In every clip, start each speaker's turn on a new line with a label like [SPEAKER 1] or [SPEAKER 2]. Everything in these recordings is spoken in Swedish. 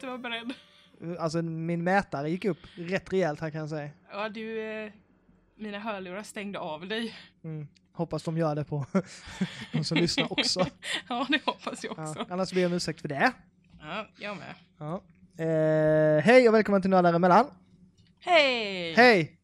[SPEAKER 1] Inte var beredd.
[SPEAKER 2] Alltså min mätare gick upp rätt rejält här kan jag säga.
[SPEAKER 1] Ja, du, eh, mina hörlurar stängde av dig.
[SPEAKER 2] Mm. Hoppas de gör det på de som lyssnar också.
[SPEAKER 1] Ja, det hoppas jag också.
[SPEAKER 2] Ja. Annars ber jag om ursäkt för det.
[SPEAKER 1] Ja, jag med.
[SPEAKER 2] Ja. Eh, hej och välkommen till Nördar emellan.
[SPEAKER 1] Hej!
[SPEAKER 2] Hej!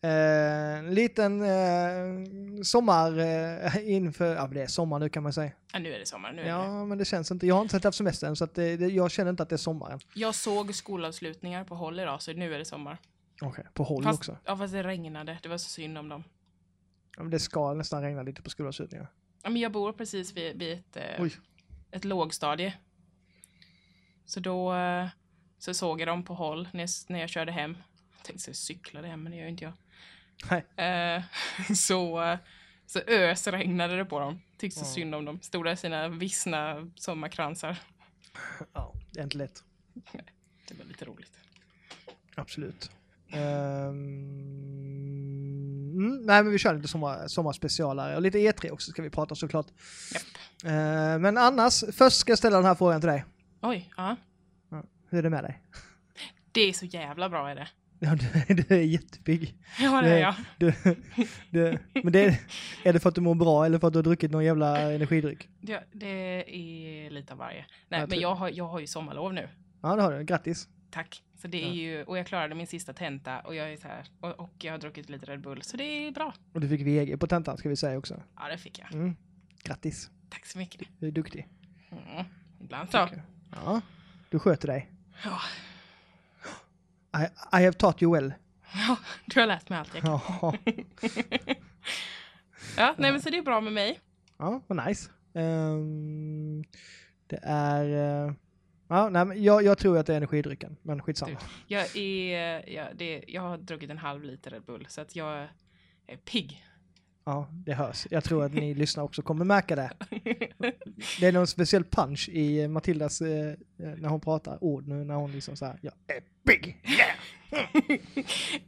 [SPEAKER 2] Eh, en liten eh, sommar eh, inför, ja det är sommar nu kan man säga.
[SPEAKER 1] Ja, nu är det sommar. Nu är det.
[SPEAKER 2] Ja men det känns inte, jag har inte sett haft semester än så det, det, jag känner inte att det är sommar än.
[SPEAKER 1] Jag såg skolavslutningar på håll idag, så nu är det sommar.
[SPEAKER 2] Okej, på håll
[SPEAKER 1] Fast,
[SPEAKER 2] också.
[SPEAKER 1] ja, fast det regnade. Det var så synd om dem.
[SPEAKER 2] Ja, men det ska nästan regna lite på skolavslutningar.
[SPEAKER 1] Ja, men jag bor precis vid, vid ett,
[SPEAKER 2] Oj.
[SPEAKER 1] ett lågstadie. Så då så såg jag dem på håll när jag, när jag körde hem. Jag tänkte så jag cyklade hem, men det gör ju inte jag. Eh, så, så ösregnade det på dem. Tyckte så
[SPEAKER 2] Ja.
[SPEAKER 1] synd om dem. Stod där i sina vissna sommarkransar.
[SPEAKER 2] Ja, det är inte lätt.
[SPEAKER 1] Det var lite roligt.
[SPEAKER 2] Absolut. Ehm, mm, nej men vi kör lite sommar, sommarspecialare och lite E3 också ska vi prata såklart.
[SPEAKER 1] Japp.
[SPEAKER 2] Ehm, men annars, först ska jag ställa den här frågan till dig.
[SPEAKER 1] Oj, ja.
[SPEAKER 2] Hur är det med dig?
[SPEAKER 1] Det är så jävla bra är det.
[SPEAKER 2] Ja, du, du är jättepigg.
[SPEAKER 1] Ja, det är jag.
[SPEAKER 2] Du, du, men det, är det för att du mår bra eller för att du har druckit någon jävla energidryck?
[SPEAKER 1] Det, det är lite av varje. Nej,
[SPEAKER 2] Jag
[SPEAKER 1] men
[SPEAKER 2] tror-
[SPEAKER 1] jag har, jag har ju sommarlov nu.
[SPEAKER 2] Ja det har du, grattis.
[SPEAKER 1] Tack. Så det är
[SPEAKER 2] Ja.
[SPEAKER 1] ju, och jag klarade min sista tenta och jag är så här, och, och jag har druckit lite Red Bull, så det är bra.
[SPEAKER 2] Och du fick VG på tentan ska vi säga också.
[SPEAKER 1] Ja, det fick jag.
[SPEAKER 2] Mm. Grattis,
[SPEAKER 1] Tack så mycket.
[SPEAKER 2] du är duktig.
[SPEAKER 1] Mm. Ibland så.
[SPEAKER 2] Ja, du sköter dig.
[SPEAKER 1] Ja.
[SPEAKER 2] I, I have taught you well.
[SPEAKER 1] ja, du har lärt mig allt jag kan.
[SPEAKER 2] Ja,
[SPEAKER 1] Ja, nej men så det är bra med mig.
[SPEAKER 2] ja vad nice. Ehm, det är... eh, ja, nej, men jag, jag tror att det är energidrycken, men skitsamma.
[SPEAKER 1] Jag, är, jag, det, jag har druckit en halv liter Red Bull, så att jag är pigg.
[SPEAKER 2] Ja, det hörs. Jag tror att ni lyssnare också kommer märka det. Det är någon speciell punch i Matildas, eh, eh, när hon pratar ord nu, när hon liksom såhär, jag är big, yeah!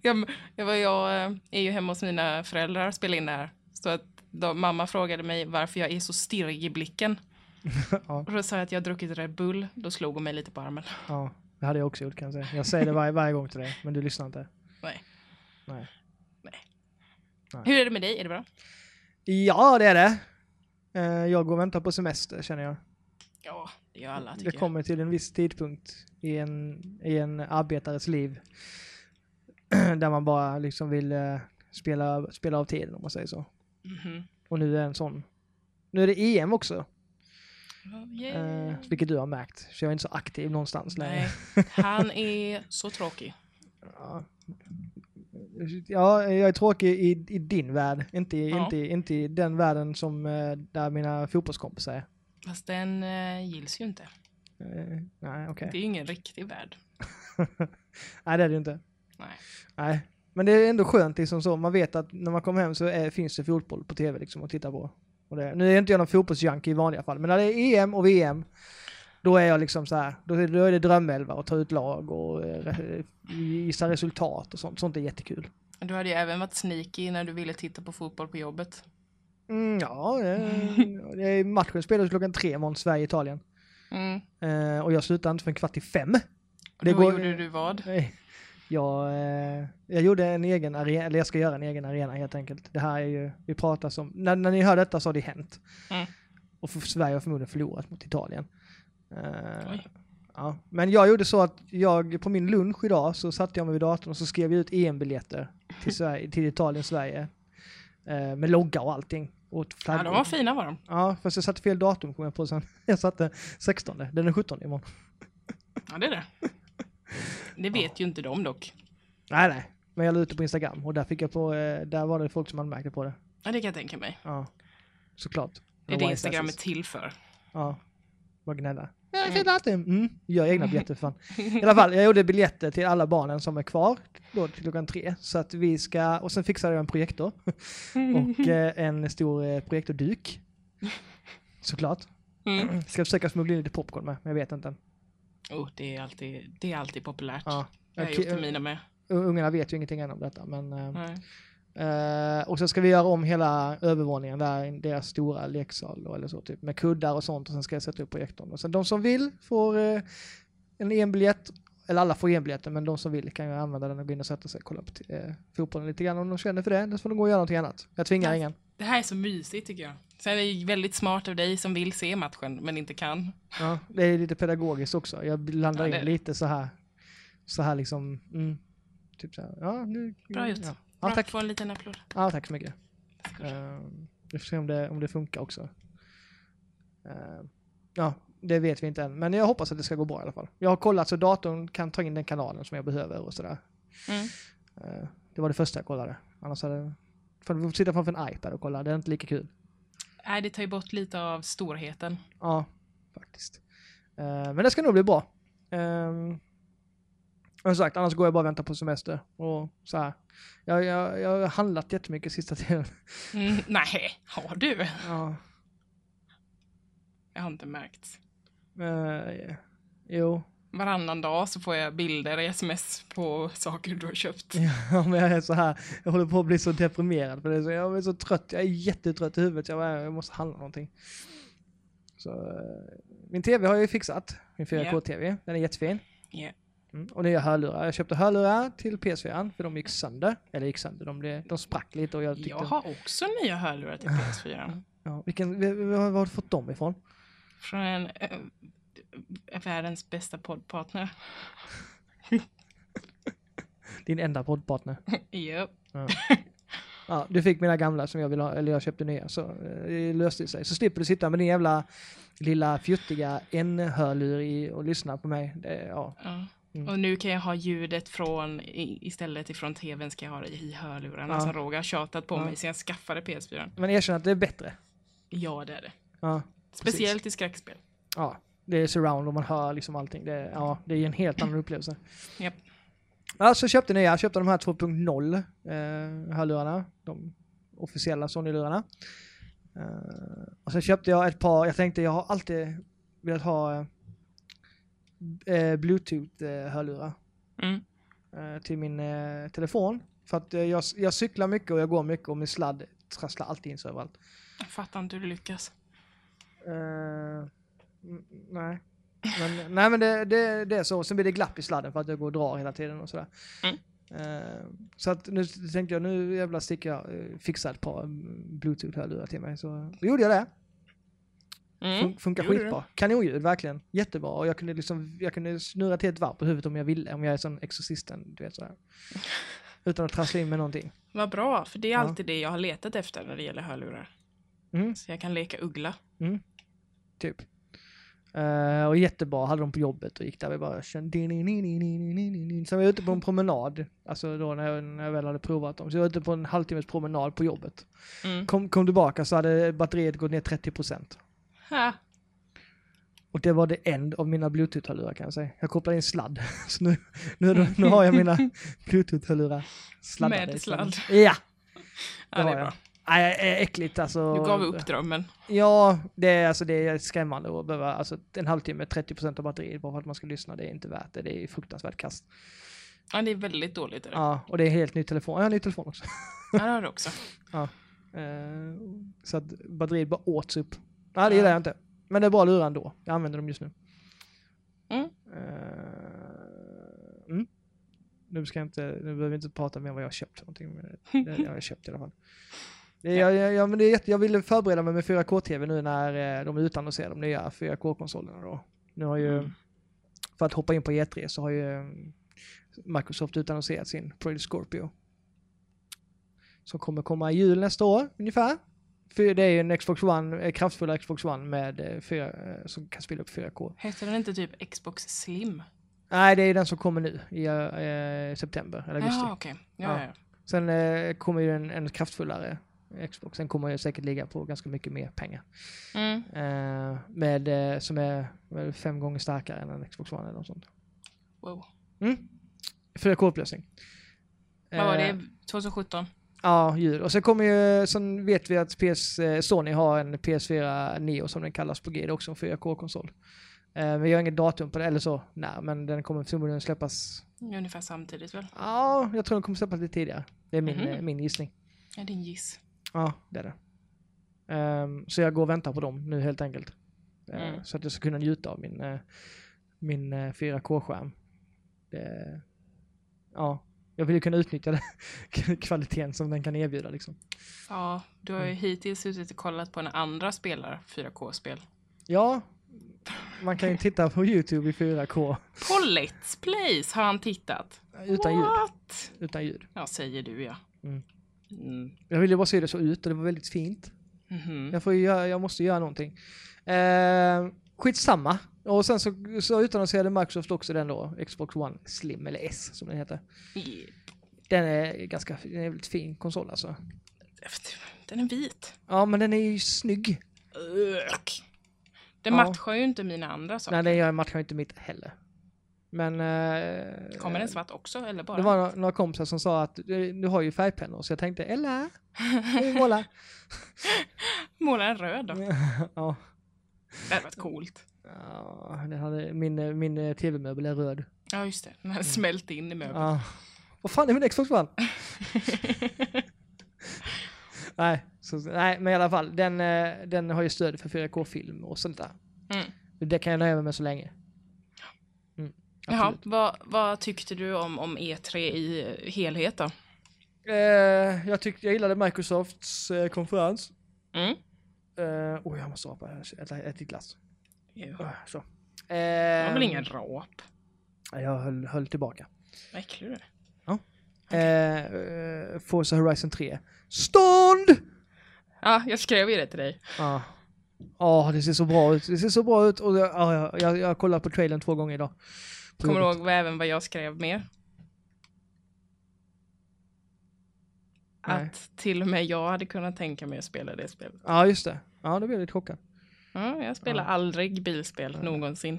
[SPEAKER 1] jag, jag, jag eh, är ju hemma hos mina föräldrar och spelar in det här. Så att de, mamma frågade mig varför jag är så stirrig i blicken.
[SPEAKER 2] ja,
[SPEAKER 1] Och då sa jag att jag har druckit Red Bull. Då slog hon mig lite på armen.
[SPEAKER 2] ja, det hade jag också gjort kan jag säga. Jag säger det varje, varje gång till dig, men du lyssnar inte.
[SPEAKER 1] Nej.
[SPEAKER 2] Nej.
[SPEAKER 1] Hur är det med dig? Är det bra?
[SPEAKER 2] Ja, det är det. Eh, Jag går och väntar på semester känner jag.
[SPEAKER 1] Ja, det gör alla
[SPEAKER 2] Det
[SPEAKER 1] tycker jag.
[SPEAKER 2] kommer till en viss tidpunkt i en, i en arbetares liv där man bara liksom vill eh, spela, spela av tiden om man säger så.
[SPEAKER 1] Mhm.
[SPEAKER 2] Och nu är en sån. Nu är det EM också, eh, vilket du har märkt. Så jag är inte så aktiv någonstans längre.
[SPEAKER 1] Nej, han är så tråkig.
[SPEAKER 2] Ja. Ja, jag är tråkig i, i din värld, inte,
[SPEAKER 1] Ja.
[SPEAKER 2] inte, inte i den världen som eh, där mina fotbollskompisar är.
[SPEAKER 1] Fast den eh, gills ju inte.
[SPEAKER 2] Eh, nej, okej.
[SPEAKER 1] Det är ju ingen riktig värld.
[SPEAKER 2] Nej, det är det ju inte.
[SPEAKER 1] Nej.
[SPEAKER 2] Nej, men det är ändå skönt liksom så. Man vet att när man kommer hem så är, finns det fotboll på tv liksom att titta på. Det, nu är inte jag någon fotbollsjunkie i vanliga fall, men när det är EM och VM, då är jag liksom så här, då, är- då är det drömelva och ta ut lag och eh, gissa resultat och sånt. Sånt är jättekul.
[SPEAKER 1] Du hade ju även varit sneaky när du ville titta på fotboll på jobbet.
[SPEAKER 2] Mm, ja, det, det matchen spelas klockan tre mot Sverige-Italien.
[SPEAKER 1] Mm.
[SPEAKER 2] Eh, och jag slutar inte förrän kvart i fem.
[SPEAKER 1] Och
[SPEAKER 2] Det
[SPEAKER 1] då
[SPEAKER 2] går-
[SPEAKER 1] gjorde du vad?
[SPEAKER 2] Nej. Jag, eh, jag gjorde en egen arena, eller jag ska göra en egen arena helt enkelt. Det här är ju, vi pratar som, när, när ni hör detta så har det hänt.
[SPEAKER 1] Mm.
[SPEAKER 2] Och för, Sverige har förmodligen förlorat mot Italien. Eh, ja. Men jag gjorde så att jag, på min lunch idag så satte jag mig vid datorn och så skrev jag ut EM-biljetter till, Sverige, till Italien, Sverige. Eh, med logga och allting. Och
[SPEAKER 1] Ja, de var fina var de.
[SPEAKER 2] Ja, fast jag satte fel datum kom jag på sen. Jag satte 16, den är 17 imorgon.
[SPEAKER 1] Ja, det är det. Det vet ju inte de dock.
[SPEAKER 2] Nej, nej. Men jag la ut det på Instagram och där fick jag på, eh, där var det folk som anmärkte på det.
[SPEAKER 1] Ja, det kan jag tänka mig.
[SPEAKER 2] Ja, såklart.
[SPEAKER 1] Det är det Instagram är till för.
[SPEAKER 2] Ja, bara gnälla. Nej, fel datum. Mm. Gör egna biljetter för fan. I alla fall, jag gjorde biljetter till alla barnen som är kvar då till klockan tre. Så att vi ska, och sen fixade jag en projektor och eh, en stor eh, projektorduk. Såklart.
[SPEAKER 1] Mm.
[SPEAKER 2] Ska försöka smuggla in lite popcorn med, men jag vet inte.
[SPEAKER 1] Oh, det, är alltid, det är alltid populärt.
[SPEAKER 2] Ja.
[SPEAKER 1] Jag har
[SPEAKER 2] Okej,
[SPEAKER 1] gjort det mina med.
[SPEAKER 2] Ungarna vet ju ingenting än om detta, men eh, Eh, och så ska vi göra om hela övervåningen där, deras stora leksal då, eller så, typ, med kuddar och sånt och sen ska jag sätta upp projektorn. Och sen de som vill får eh, en enbiljett, eller alla får enbiljetter, men de som vill kan ju använda den och gå in och sätta sig och kolla på eh, fotbollen lite grann om de känner för det. Så får de gå och göra någonting annat. Jag tvingar
[SPEAKER 1] Ja.
[SPEAKER 2] ingen.
[SPEAKER 1] Det här är så mysigt tycker jag. Sen är det ju väldigt smart av dig som vill se matchen men inte kan.
[SPEAKER 2] Ja, det är lite pedagogiskt också. Jag blandar
[SPEAKER 1] Ja, det
[SPEAKER 2] in
[SPEAKER 1] det.
[SPEAKER 2] lite så här, så här liksom, mm, typ så här, ja nu.
[SPEAKER 1] Bra gjort.
[SPEAKER 2] Ja, ja tack.
[SPEAKER 1] Få en liten applåd.
[SPEAKER 2] Ja, tack så mycket. Uh, vi får se om det, om det funkar också. Eh, ja, det vet vi inte än, men jag hoppas att det ska gå bra i alla fall. Jag har kollat så datorn kan ta in den kanalen som jag behöver och sådär.
[SPEAKER 1] Mm.
[SPEAKER 2] Eh, det var det första jag kollade. Annars hade för att sitta framför en iPad och kolla, det är inte lika kul.
[SPEAKER 1] Nej, det tar ju bort lite av storheten.
[SPEAKER 2] Ja, faktiskt. Men det ska nog bli bra. Um, sagt, annars går jag bara och väntar på semester. Och så här. Jag, jag, jag har handlat jättemycket sista tiden.
[SPEAKER 1] Mm, nej, har du?
[SPEAKER 2] Ja,
[SPEAKER 1] Jag har inte märkt.
[SPEAKER 2] eh, jo,
[SPEAKER 1] Varannan dag så får jag bilder i sms på saker du har köpt.
[SPEAKER 2] Ja, men jag är så här, jag håller på att bli så deprimerad för det. är Så jag är så trött, jag är jättetrött i huvudet. Jag, bara, jag måste handla någonting. Så, eh, min tv har jag ju fixat, min 4K-tv. Den är jättefin.
[SPEAKER 1] Ja.
[SPEAKER 2] Mm. Och nya hörlurar. Jag köpte hörlurar till PS4 för de gick sönder. Eller gick sönder, de, blev, de sprack lite och jag tyckte...
[SPEAKER 1] Jag har också nya hörlurar till PS4.
[SPEAKER 2] Ja, vilken, var har du fått dem ifrån?
[SPEAKER 1] Från en, äh, världens bästa poddpartner.
[SPEAKER 2] Din enda poddpartner.
[SPEAKER 1] Japp.
[SPEAKER 2] Ja, du fick mina gamla som jag ville ha, eller jag köpte nya, så eh, det löste sig. Så slipper du sitta med din jävla lilla fjuttiga en-hörlur i och lyssna på mig. Det, ja.
[SPEAKER 1] Ja.
[SPEAKER 2] Mm.
[SPEAKER 1] Och nu kan jag ha ljudet från, istället ifrån tvn ska jag ha det i hörlurarna
[SPEAKER 2] Ja.
[SPEAKER 1] som Roger har tjatat på
[SPEAKER 2] Ja.
[SPEAKER 1] mig sen jag skaffade PS4.
[SPEAKER 2] Men erkänn att det är bättre.
[SPEAKER 1] Ja, det är det.
[SPEAKER 2] Ja,
[SPEAKER 1] Speciellt i skräckspel.
[SPEAKER 2] ja. Det är surround och man hör liksom allting. Det, är- ja, det är en helt annan upplevelse.
[SPEAKER 1] Japp.
[SPEAKER 2] Ja, så köpte nya. Jag köpte de här 2.0 eh, hörlurarna. De officiella Sony-lurarna. Eh, och så köpte jag ett par, jag tänkte jag har alltid velat ha eh, Bluetooth-hörlurar
[SPEAKER 1] Mm.
[SPEAKER 2] eh, till min eh, telefon. För att eh, jag, jag cyklar mycket och jag går mycket och min sladd trasslar alltid in sig överallt.
[SPEAKER 1] Jag fattar inte hur du lyckas.
[SPEAKER 2] Eh, nej. Men, nej men det, det, det är så. Sen blir det glapp i sladden för att jag går och drar hela tiden och sådär.
[SPEAKER 1] Mm.
[SPEAKER 2] Eh, så att nu tänkte jag nu jävlar sticker jag uh, fixa ett par mm, bluetooth-hörlurar till mig. Så då gjorde jag det.
[SPEAKER 1] Mm.
[SPEAKER 2] Fun- funkar
[SPEAKER 1] Gjorde
[SPEAKER 2] skitbra. Kanonljud, verkligen. Jättebra. Och jag kunde, liksom, jag kunde snurra till ett varv på huvudet om jag ville. Om jag är sån exorcisten, du vet sådär. Utan att trassla in med någonting.
[SPEAKER 1] Vad bra, för det är
[SPEAKER 2] Ja.
[SPEAKER 1] alltid det jag har letat efter när det gäller hörlurar.
[SPEAKER 2] Mm.
[SPEAKER 1] Så jag kan leka uggla.
[SPEAKER 2] Typ. Eh, och jättebra, hade de på jobbet och gick där vi bara kände... Sen var jag ute på en promenad, alltså då när jag, när jag väl hade provat dem. Så jag var ute på en halvtimmes promenad på jobbet.
[SPEAKER 1] Mm.
[SPEAKER 2] Kom, kom tillbaka så hade batteriet gått ner 30%.
[SPEAKER 1] Ha.
[SPEAKER 2] Och det var det end av mina bluetooth-hörlurar kan jag säga. Jag kopplade in sladd. Så nu, nu, det- nu har jag mina bluetooth-hörlurar sladdade.
[SPEAKER 1] Med sladd.
[SPEAKER 2] Ja!
[SPEAKER 1] Ja, det
[SPEAKER 2] har
[SPEAKER 1] är
[SPEAKER 2] jag.
[SPEAKER 1] bra.
[SPEAKER 2] Nej, äckligt alltså.
[SPEAKER 1] Du gav upp drömmen.
[SPEAKER 2] Ja, det är, alltså, det är skrämmande att behöva, alltså en halvtimme, 30% av batteriet bara för att man ska lyssna, det är inte värt det. Det är fruktansvärt kast.
[SPEAKER 1] Ja, det är väldigt dåligt. Är det.
[SPEAKER 2] Ja, och det är helt ny telefon. Jag har en ny telefon också.
[SPEAKER 1] Ja, det har du också.
[SPEAKER 2] Eh, så att batteriet bara åts upp. Ja, det gillar jag inte. Men det är bra lurar ändå. Jag använder dem just nu.
[SPEAKER 1] Mm.
[SPEAKER 2] Eh, mm. Nu ska inte, nu behöver vi inte prata mer om vad jag har köpt för någonting. Men det, det har jag köpt i alla fall. Det, jag, jag, jag, men det är jätte, jag ville förbereda mig med 4K-TV nu när eh, de utannonserar de nya 4K-konsolerna då. Nu har ju,
[SPEAKER 1] Mm.
[SPEAKER 2] för att hoppa in på E3 så har ju eh, Microsoft utannonserat sin Project Scorpio. Som kommer komma i jul nästa år ungefär. För det är ju en Xbox One, eh, kraftfull Xbox One med eh, 4, eh, som kan spela upp 4K.
[SPEAKER 1] Heter den inte typ Xbox Slim?
[SPEAKER 2] Nej, det är den som kommer nu i eh, september eller augusti.
[SPEAKER 1] Jaha, okej. Ja,
[SPEAKER 2] Ja.
[SPEAKER 1] ja.
[SPEAKER 2] Sen eh, kommer ju en, en kraftfullare Xbox. Den kommer ju säkert ligga på ganska mycket mer pengar.
[SPEAKER 1] Mm.
[SPEAKER 2] Eh, med, eh, som är fem gånger starkare än en Xbox One eller något sånt.
[SPEAKER 1] Wow.
[SPEAKER 2] Mm. 4K-upplösning.
[SPEAKER 1] Vad var
[SPEAKER 2] Eh,
[SPEAKER 1] det? 2017?
[SPEAKER 2] Ja, ljud. Och sen kommer ju, sen vet vi att PS, eh, Sony har en PS4 Neo som den kallas på G, det är också en 4K-konsol. Eh, vi har inget datum på det, eller så, nej, men den kommer förmodligen släppas,
[SPEAKER 1] Ungefär samtidigt väl?
[SPEAKER 2] ja, jag tror den kommer släppas lite tidigare. Det är min,
[SPEAKER 1] Mhm.
[SPEAKER 2] eh, min gissning.
[SPEAKER 1] Ja, din giss.
[SPEAKER 2] Ja, det är det. Ehm, så jag går och väntar på dem nu helt enkelt. Eh,
[SPEAKER 1] Mm.
[SPEAKER 2] Så att jag ska kunna njuta av min, eh, min eh, 4K-skärm. Det- Ja, jag vill ju kunna utnyttja det, kvaliteten som den kan erbjuda liksom.
[SPEAKER 1] Ja, du har ju
[SPEAKER 2] Mm.
[SPEAKER 1] hittills suttit och kollat på en andra spelare 4K-spel.
[SPEAKER 2] Ja, man kan ju titta på YouTube i 4K
[SPEAKER 1] På Let's Plays har han tittat.
[SPEAKER 2] utan ljud.
[SPEAKER 1] What?
[SPEAKER 2] Utan ljud.
[SPEAKER 1] Ja, säger du ja.
[SPEAKER 2] Mm.
[SPEAKER 1] Mm.
[SPEAKER 2] Jag ville bara se det så ut och det var väldigt fint.
[SPEAKER 1] Mhm.
[SPEAKER 2] Jag, får ju göra, jag måste göra någonting. Eh, skitsamma. Och sen så, så utannonserade Microsoft också den då, Xbox One Slim, eller S som den heter.
[SPEAKER 1] I-
[SPEAKER 2] Den är ganska den är väldigt fin konsol alltså.
[SPEAKER 1] Den är vit.
[SPEAKER 2] Ja, men den är ju snygg.
[SPEAKER 1] Ugh. Det
[SPEAKER 2] Ja.
[SPEAKER 1] matchar ju inte mina andra saker.
[SPEAKER 2] Nej, den matchar inte mitt heller. Men... Eh,
[SPEAKER 1] Kommer den svart också eller bara?
[SPEAKER 2] Det var några, några kompisar som sa att du, du har ju färgpennor, så jag tänkte, vi måla?
[SPEAKER 1] Måla den röd då.
[SPEAKER 2] ja.
[SPEAKER 1] Det hade varit coolt.
[SPEAKER 2] Ja den hade, min min tv-möbel är röd.
[SPEAKER 1] Ja, just det. Den hade smält in i möbeln.
[SPEAKER 2] Ja. Vad fan är min Xbox One? nej, så, nej, men i alla fall, den, eh, den har ju stöd för 4K-film och sånt där.
[SPEAKER 1] Mm.
[SPEAKER 2] Det kan jag nöja mig med så länge. Mm,
[SPEAKER 1] Jaha, vad, vad tyckte du om, om E3 i helhet då?
[SPEAKER 2] Eh, jag tyckte jag gillade Microsofts eh, konferens.
[SPEAKER 1] Mm.
[SPEAKER 2] Eh, oh, jag måste apa, jag äter glass. Uh, så. Eh,
[SPEAKER 1] Det var väl ingen rap?
[SPEAKER 2] Jag höll, höll tillbaka.
[SPEAKER 1] Vad äcklig du är.
[SPEAKER 2] Eh, eh, Forza Horizon 3. Stånd!
[SPEAKER 1] Ja, jag skrev ju det till dig.
[SPEAKER 2] Ja. Ja, det ser så bra ut. Det ser så bra ut. Och jag, ja, jag, jag, jag har kollat på trailern två gånger idag.
[SPEAKER 1] Kommer du ihåg även vad jag skrev mer?
[SPEAKER 2] Nej.
[SPEAKER 1] Att till och med jag hade kunnat tänka mig att spela det spelet.
[SPEAKER 2] Ja, just det. Ja, då blev jag lite chockad.
[SPEAKER 1] Ja, jag spelar
[SPEAKER 2] Ja.
[SPEAKER 1] aldrig bilspel någonsin.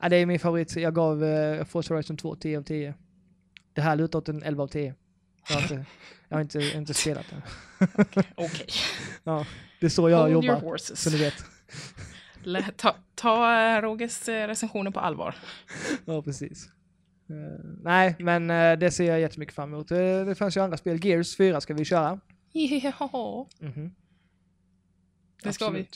[SPEAKER 2] Ja, det är min favorit. Jag gav eh, Forza Horizon 2 10 av 10. Det här lutar åt en 11 av 10. Jag har inte, jag har inte, inte spelat den.
[SPEAKER 1] Okej.
[SPEAKER 2] Ja, det är så jag
[SPEAKER 1] Hold
[SPEAKER 2] jobbar. Så ni vet.
[SPEAKER 1] Ta, ta eh, Rogers eh, recensioner på allvar.
[SPEAKER 2] Ja, precis. Eh, nej, men eh, det ser jag jättemycket fram emot. Eh, det fanns ju andra spel. Gears 4 ska vi köra.
[SPEAKER 1] Ja,
[SPEAKER 2] Mhm.
[SPEAKER 1] det ska vi.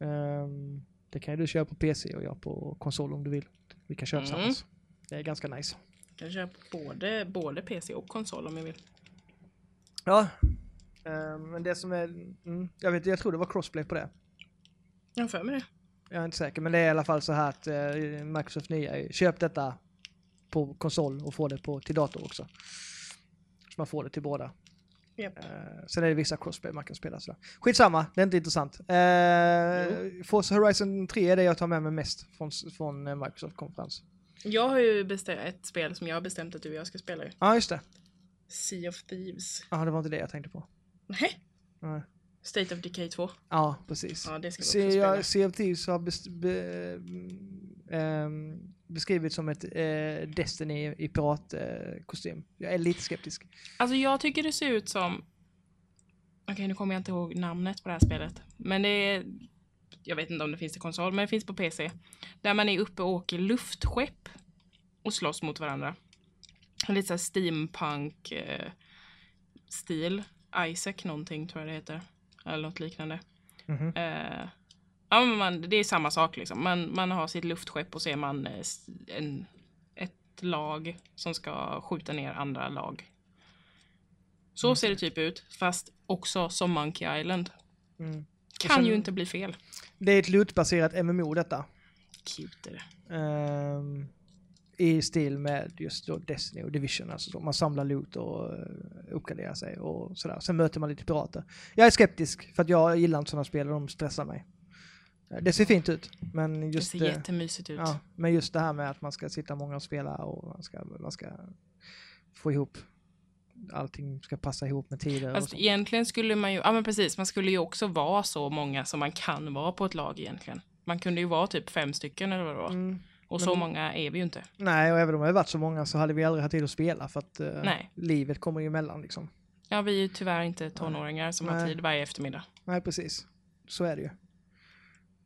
[SPEAKER 2] Ehm, det kan ju du köra på PC och jag på konsol om du vill. Vi kan köra
[SPEAKER 1] Mm.
[SPEAKER 2] tillsammans. Det är ganska nice.
[SPEAKER 1] Jag kör både, både PC och konsol om jag vill.
[SPEAKER 2] Ja. Ehm, men det som är... Mm, jag vet jag tror det var crossplay på det.
[SPEAKER 1] Jag har för mig det.
[SPEAKER 2] Jag är inte säker, men det är i alla fall så här att eh, Microsoft nya är, köp detta på konsol och få det på, till dator också. Så man får det till båda.
[SPEAKER 1] Japp.
[SPEAKER 2] Eh, sen är det vissa crossplay man kan spela sådär. Skitsamma, det är inte intressant. Uh, Forza Horizon 3 är det jag tar med mig mest från, från eh, Microsoft-konferens.
[SPEAKER 1] Jag har ju bestämt ett spel som jag har bestämt att du och jag ska spela.
[SPEAKER 2] Ja, just det.
[SPEAKER 1] Sea of Thieves.
[SPEAKER 2] Ja, det var inte det jag tänkte på.
[SPEAKER 1] Nej.
[SPEAKER 2] Nej.
[SPEAKER 1] State of Decay 2.
[SPEAKER 2] Ja, precis.
[SPEAKER 1] Ja, det ska vi också spela.
[SPEAKER 2] Sea of Thieves har best, be, ehm, beskrivits som ett eh, Destiny i piratkostym. jag är lite skeptisk.
[SPEAKER 1] Alltså jag tycker det ser ut som... Okej, nu kommer jag inte ihåg namnet på det här spelet. Men det är... Jag vet inte om det finns till konsol, men det finns på PC. Där man är uppe och åker luftskepp och slåss mot varandra. Lite såhär steampunk eh, stil. Isaac någonting tror jag det heter. Eller något liknande.
[SPEAKER 2] Mhm.
[SPEAKER 1] Eh, ja, men man, det är samma sak liksom. Man, man har sitt luftskepp och så är man eh, en, ett lag som ska skjuta ner andra lag. Så ser det typ ut, fast också som Monkey Island.
[SPEAKER 2] Mm.
[SPEAKER 1] Kan
[SPEAKER 2] sen-
[SPEAKER 1] ju inte bli fel.
[SPEAKER 2] Det är ett lootbaserat MMO detta.
[SPEAKER 1] Cute är det.
[SPEAKER 2] Ehm, I stil med just då Destiny och Division. Alltså så man samlar loot och uh, uppgraderar sig och sådär. Sen möter man lite pirater. Jag är skeptisk för att jag gillar inte sådana spel och de stressar mig. Det ser fint ut, men just,
[SPEAKER 1] det ser jättemysigt ut.
[SPEAKER 2] ja, men just det här med att man ska sitta många och spela och man ska, man ska få ihop allting ska passa ihop med tider sånt.
[SPEAKER 1] egentligen skulle man ju, ja men precis, man skulle ju också vara så många som man kan vara på ett lag egentligen. Man kunde ju vara typ fem stycken eller vad det var.
[SPEAKER 2] Mm.
[SPEAKER 1] Och så
[SPEAKER 2] men-
[SPEAKER 1] många är vi ju inte.
[SPEAKER 2] Nej, och även om hade varit så många så hade vi aldrig haft tid att spela för att eh, livet kommer ju emellan liksom.
[SPEAKER 1] Ja, vi är ju tyvärr inte tonåringar som har
[SPEAKER 2] Nej.
[SPEAKER 1] tid varje eftermiddag.
[SPEAKER 2] Nej, precis. Så är det ju.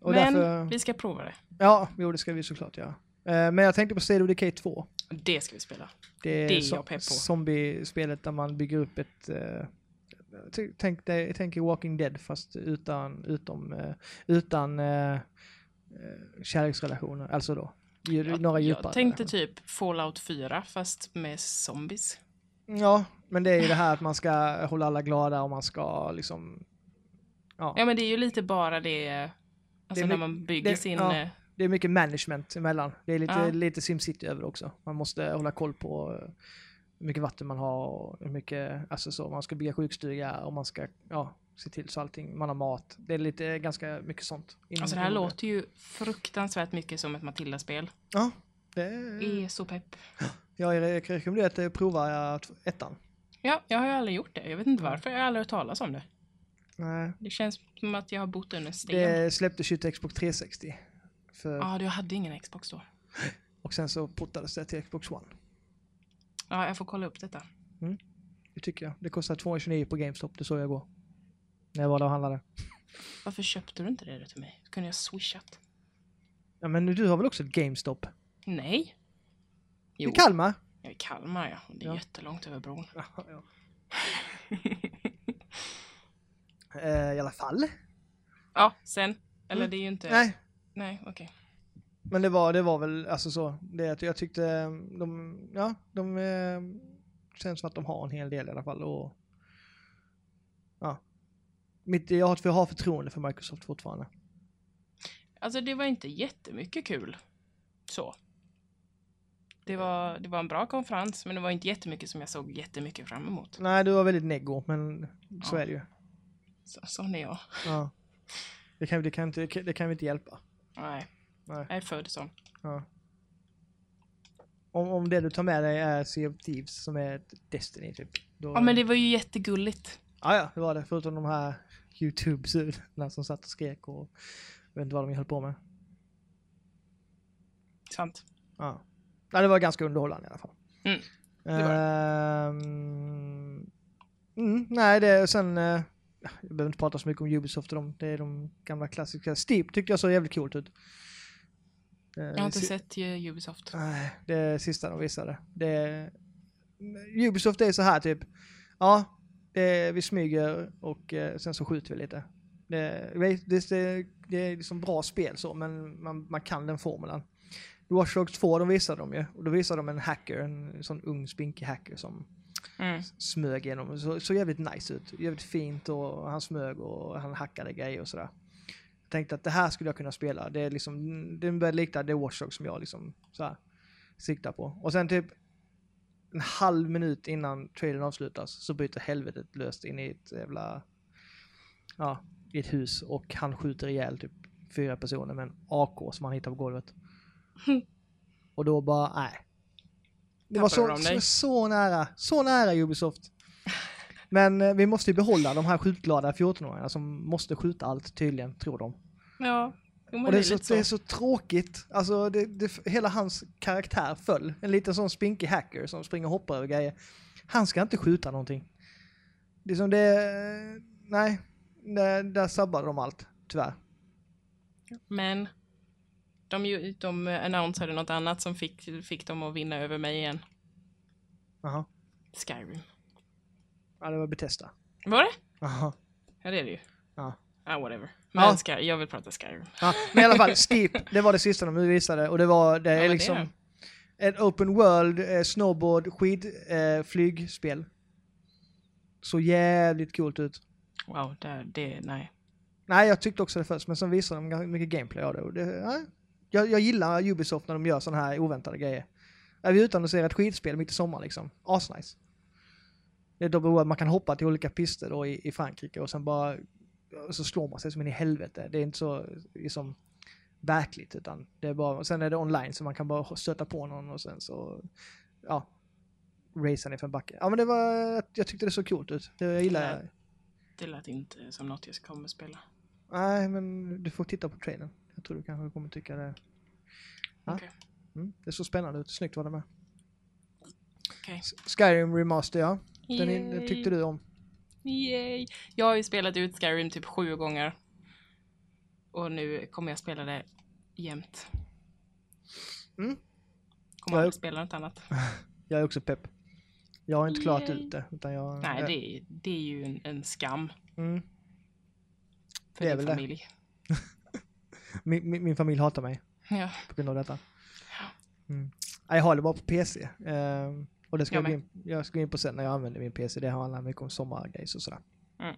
[SPEAKER 2] Och
[SPEAKER 1] men
[SPEAKER 2] därför,
[SPEAKER 1] vi ska prova det.
[SPEAKER 2] ja, jo det ska vi såklart göra. Eh, men jag tänkte på State of Decay 2.
[SPEAKER 1] Det ska vi spela.
[SPEAKER 2] Det är,
[SPEAKER 1] Det är jag pepp på.
[SPEAKER 2] zombiespelet där man bygger upp ett, eh, Tänk, dig, tänk er Walking Dead fast utan, utom, eh, utan eh, kärleksrelationer. Alltså då. Ju,
[SPEAKER 1] Jag,
[SPEAKER 2] några djupare.
[SPEAKER 1] jag tänkte typ Fallout 4 fast med zombies.
[SPEAKER 2] Ja, men det är ju det här att man ska hålla alla glada och man ska liksom... Ja,
[SPEAKER 1] Ja men det är ju lite bara det, alltså
[SPEAKER 2] Det är
[SPEAKER 1] när man bygger
[SPEAKER 2] det-
[SPEAKER 1] sin...
[SPEAKER 2] ja.
[SPEAKER 1] eh,
[SPEAKER 2] det är mycket management emellan. Det är lite,
[SPEAKER 1] Ja.
[SPEAKER 2] lite SimCity över också. Man måste hålla koll på eh, hur mycket vatten man har och hur mycket, alltså så, man ska bygga sjukstuga och man ska, ja, se till så allting, man har mat. Det är lite, ganska mycket sånt.
[SPEAKER 1] Alltså det här låter ju fruktansvärt mycket som ett Matilda-spel.
[SPEAKER 2] Ja, det är,
[SPEAKER 1] Är så pepp.
[SPEAKER 2] jag re- rekommenderar att prova eh, ettan.
[SPEAKER 1] Ja, jag har ju aldrig gjort det. Jag vet inte varför. Jag har aldrig hört talas om det.
[SPEAKER 2] Nej,
[SPEAKER 1] Det känns som att jag har bott under en sten.
[SPEAKER 2] det släpptes ju till Xbox 360. För,
[SPEAKER 1] Ja, du hade ingen Xbox då.
[SPEAKER 2] Och sen så portades det till Xbox One.
[SPEAKER 1] Ja, jag får kolla upp detta.
[SPEAKER 2] Det tycker jag. Det kostar 229 på GameStop, det såg jag igår. När jag var där och handlade.
[SPEAKER 1] Varför köpte du inte det till mig? kunde jag swishat.
[SPEAKER 2] Ja men du har väl också ett GameStop?
[SPEAKER 1] Nej. Jo,
[SPEAKER 2] I Kalmar?
[SPEAKER 1] är i Kalmar ja. Det är
[SPEAKER 2] Ja.
[SPEAKER 1] jättelångt över bron.
[SPEAKER 2] Ja, ja. Eh, I alla fall.
[SPEAKER 1] Ja, sen. Eller
[SPEAKER 2] Mm.
[SPEAKER 1] det är ju inte...
[SPEAKER 2] Nej,
[SPEAKER 1] Nej, okej.
[SPEAKER 2] men det var, det var väl alltså så. Det jag tyckte eh, de, ja, de eh, känns som att de har en hel del i alla fall. Och, ja. Mitt, jag har, jag har förtroende för Microsoft fortfarande.
[SPEAKER 1] Alltså det var inte jättemycket kul. Så. Det var, det var en bra konferens, men det var inte jättemycket som jag såg jättemycket fram emot.
[SPEAKER 2] Nej, du var väldigt neggo, men så
[SPEAKER 1] Ja.
[SPEAKER 2] är det ju.
[SPEAKER 1] Så, sån är jag.
[SPEAKER 2] Ja. Det, kan, det, kan inte, det kan vi inte hjälpa.
[SPEAKER 1] Nej,
[SPEAKER 2] Nej.
[SPEAKER 1] jag är född sån.
[SPEAKER 2] Ja. Om, om det du tar med dig är Sea of Thieves som är Destiny typ. Då,
[SPEAKER 1] Ja, men det var ju jättegulligt.
[SPEAKER 2] ja, ja, det var det. Förutom de här YouTube-sudorna som satt och skrek och jag vet inte vad de höll på med.
[SPEAKER 1] Sant.
[SPEAKER 2] Ja. Nej, det var ganska underhållande i alla fall.
[SPEAKER 1] Mm, det var
[SPEAKER 2] Ehm, mm, nej, det sen... ja, jag behöver inte prata så mycket om Ubisoft och dem. Det är de gamla klassiska. Steep tyckte jag såg jävligt coolt ut. Eh,
[SPEAKER 1] Jag har inte
[SPEAKER 2] si-
[SPEAKER 1] sett Ubisoft.
[SPEAKER 2] Nej, det är sista de visade. Det är, Ubisoft är så här typ. Ja, det, vi smyger och eh, sen så skjuter vi lite. Det, det, det, det är liksom bra spel så, men man, man kan den formulan. Watch Dogs 2, de visade de ju. Och då visade de en hacker, en sån ung spinkig hacker som
[SPEAKER 1] Mm.
[SPEAKER 2] smög igenom. Så, så jävligt nice ut. Jävligt fint och han smög och han hackade grejer och sådär. Jag tänkte att det här skulle jag kunna spela. Det är liksom, det börjar likna det Watch Dogs som jag liksom så här, siktar på. Och sen typ en halv minut innan trailern avslutas så bryter helvetet löst in i ett jävla, ja, i ett hus och han skjuter ihjäl typ fyra personer med en AK som han hittar på golvet. Och då bara, nej. Det var så, så, så nära, så nära Ubisoft. Men eh, vi måste ju behålla de här skjutglada 14-åringarna som måste skjuta allt tydligen, tror de.
[SPEAKER 1] Ja, jo,
[SPEAKER 2] Och
[SPEAKER 1] det är
[SPEAKER 2] så,
[SPEAKER 1] så.
[SPEAKER 2] det är så tråkigt. Alltså, det, det, hela hans karaktär föll. En liten sån spinkig hacker som springer och hoppar över grejer. Han ska inte skjuta någonting. Det är som det... Nej, där, där sabbade de allt, tyvärr.
[SPEAKER 1] Men de, de annonsade något annat som fick, fick dem att vinna över mig igen.
[SPEAKER 2] Jaha.
[SPEAKER 1] Skyrim.
[SPEAKER 2] Ja, det var Bethesda.
[SPEAKER 1] Var det?
[SPEAKER 2] Jaha.
[SPEAKER 1] Ja, det är det ju.
[SPEAKER 2] Ja.
[SPEAKER 1] Ah, whatever. Men
[SPEAKER 2] Ja.
[SPEAKER 1] Sky, jag vill prata Skyrim.
[SPEAKER 2] Ja, men i alla fall, Steep, det var det sista de visade och det var, det
[SPEAKER 1] Ja,
[SPEAKER 2] är
[SPEAKER 1] vad
[SPEAKER 2] liksom
[SPEAKER 1] det
[SPEAKER 2] ett open world eh, snowboard skid eh, flygspel. Så jävligt coolt ut.
[SPEAKER 1] Wow, det, det nej.
[SPEAKER 2] Nej, jag tyckte också det först, men sen visade de mycket gameplay av det. Och det nej, jag, jag gillar Ubisoft när de gör sådana här oväntade grejer. Är vi utannonserar ett skidspel mitt i sommaren liksom, asnice. Det är world, man kan hoppa till olika pister då i, i Frankrike och sen bara och så slår man sig som in i helvete. Det är inte så liksom verkligt utan det är bara, sen är det online så man kan bara stöta på någon och sen så, ja, racea ner för en backe. Ja men det var, jag tyckte det såg coolt ut. Det jag gillar
[SPEAKER 1] Nej. Det lät inte som något jag kommer spela.
[SPEAKER 2] Nej, men du får titta på trailern. Jag tror du kanske kommer tycka det. Ja.
[SPEAKER 1] Okej.
[SPEAKER 2] Mm, det såg spännande ut. Snyggt var det med. S- Skyrim Remaster, ja. Den, är- den
[SPEAKER 1] Yay.
[SPEAKER 2] tyckte du om.
[SPEAKER 1] Yay. Jag har ju spelat ut Skyrim typ sju gånger. Och nu kommer jag spela det jämt.
[SPEAKER 2] Mm.
[SPEAKER 1] Kommer
[SPEAKER 2] Ja.
[SPEAKER 1] aldrig spela något annat.
[SPEAKER 2] Jag är också pepp. Jag har inte klarat
[SPEAKER 1] Yay.
[SPEAKER 2] ut det. Utan jag,
[SPEAKER 1] Nej,
[SPEAKER 2] jag-
[SPEAKER 1] det, är- det är ju en, en skam
[SPEAKER 2] Mm.
[SPEAKER 1] för
[SPEAKER 2] Det är
[SPEAKER 1] din
[SPEAKER 2] väl det. Min, min, min familj hatar mig
[SPEAKER 1] Ja.
[SPEAKER 2] på grund av detta. Mm. Jag har det bara på PC. ehm, och det ska
[SPEAKER 1] Jag
[SPEAKER 2] jag, in, jag ska gå in på sen när jag använder min PC. Det handlar mycket om sommargrejs och sådär.
[SPEAKER 1] Mm.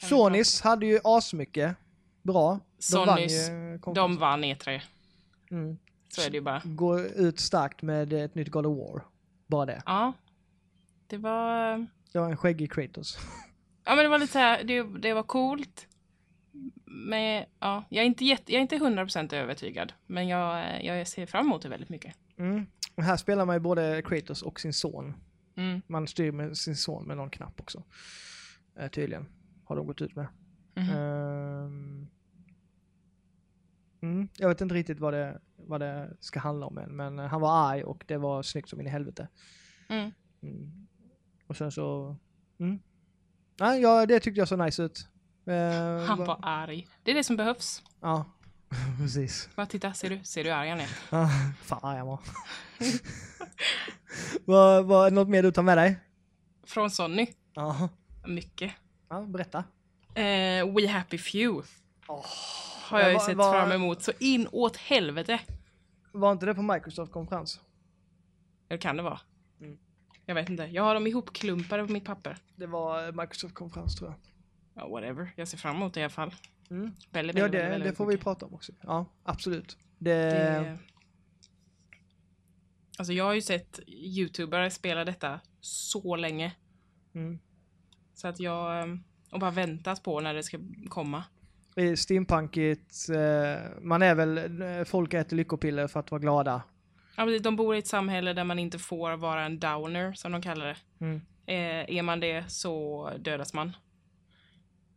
[SPEAKER 1] Vi
[SPEAKER 2] Sonys hade ju asmycket bra. De vann
[SPEAKER 1] Sonys,
[SPEAKER 2] ju
[SPEAKER 1] De vann E3.
[SPEAKER 2] Mm.
[SPEAKER 1] Så är det ju bara.
[SPEAKER 2] Går ut starkt med ett nytt God of War. Bara det.
[SPEAKER 1] Ja. Det var...
[SPEAKER 2] Det var en skäggig Kratos.
[SPEAKER 1] Ja men det var lite så här, det, det var coolt. Men ja, jag är inte, jätte, jag är inte 100% övertygad. Men jag, jag ser fram emot det väldigt mycket.
[SPEAKER 2] Mm. Och Här spelar man ju både Kratos och sin son.
[SPEAKER 1] Mm.
[SPEAKER 2] Man styr med sin son med någon knapp också. Eh, tydligen. Har de gått ut med. Ehm. Mm. Jag vet inte riktigt vad det, vad det ska handla om än. Men han var arg och det var snyggt som in i helvete.
[SPEAKER 1] Mm.
[SPEAKER 2] Och sen så... Mm. Nej, ja, det tyckte jag så nice ut. Eh,
[SPEAKER 1] Han
[SPEAKER 2] va-
[SPEAKER 1] var arg. Det är det som behövs.
[SPEAKER 2] Ja, precis.
[SPEAKER 1] Bara titta, ser du? Ser du arg han är?
[SPEAKER 2] Ah, fan arg han var. vad, vad, något mer du tar med dig?
[SPEAKER 1] Från Sonny.
[SPEAKER 2] Ja.
[SPEAKER 1] Mycket.
[SPEAKER 2] ja, berätta.
[SPEAKER 1] Eh, We Happy Few.
[SPEAKER 2] Åh.
[SPEAKER 1] Har jag ju sett
[SPEAKER 2] vad-
[SPEAKER 1] fram emot så in åt helvete.
[SPEAKER 2] Var inte det på Microsoft-konferens?
[SPEAKER 1] Eller kan det vara? Jag vet inte. Jag har dem ihopklumpade på mitt papper.
[SPEAKER 2] Det var Microsoft-konferens tror jag.
[SPEAKER 1] Ja, whatever. Jag ser fram emot det i alla fall.
[SPEAKER 2] Mm.
[SPEAKER 1] Väldigt,
[SPEAKER 2] Ja,
[SPEAKER 1] väldigt,
[SPEAKER 2] det,
[SPEAKER 1] väldigt,
[SPEAKER 2] det får vi
[SPEAKER 1] mycket.
[SPEAKER 2] prata om också. Ja, absolut. Det,
[SPEAKER 1] Det... Alltså jag har ju sett youtubare spela detta så länge.
[SPEAKER 2] mm.
[SPEAKER 1] Så att jag... ehm, Och bara väntat på när det ska komma.
[SPEAKER 2] det är steampunkigt. Eh, man är väl, eh, folk äter lyckopiller för att vara glada.
[SPEAKER 1] Ja, de bor i ett samhälle där man inte får vara en downer, som de kallar det.
[SPEAKER 2] Mm.
[SPEAKER 1] Eh, är man det så dödas man.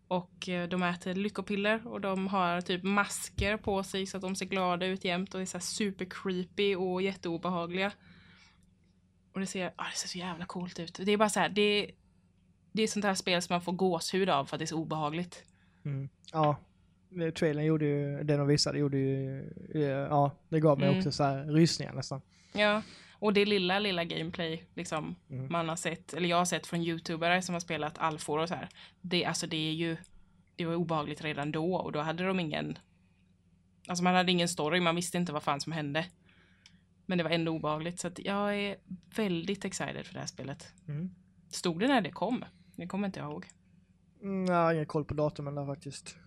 [SPEAKER 1] Och eh, de äter lyckopiller och de har typ masker på sig så att de ser glada ut jämt och är så super creepy och jätteobehagliga. Och det ser, ah, det ser så jävla coolt ut. Det är bara så här, det, det är sånt här spel som man får gåshud av för att det är så obehagligt.
[SPEAKER 2] Mm. Ja, trailern gjorde ju, det de visade gjorde ju, eh, ja, det gav mig
[SPEAKER 1] Mm.
[SPEAKER 2] också så här rysningar nästan.
[SPEAKER 1] Ja, och det lilla, lilla gameplay liksom
[SPEAKER 2] Mm.
[SPEAKER 1] man har sett, eller jag har sett från youtubare som har spelat alfor och så här. Det, alltså det är ju, det var obehagligt redan då och då hade de ingen, alltså man hade ingen story, man visste inte vad fan som hände. Men det var ändå obehagligt så att jag är väldigt excited för det här spelet.
[SPEAKER 2] Mm.
[SPEAKER 1] Stod det när det kom? Det kommer inte jag ihåg.
[SPEAKER 2] Mm, jag har ingen koll på datumen där faktiskt.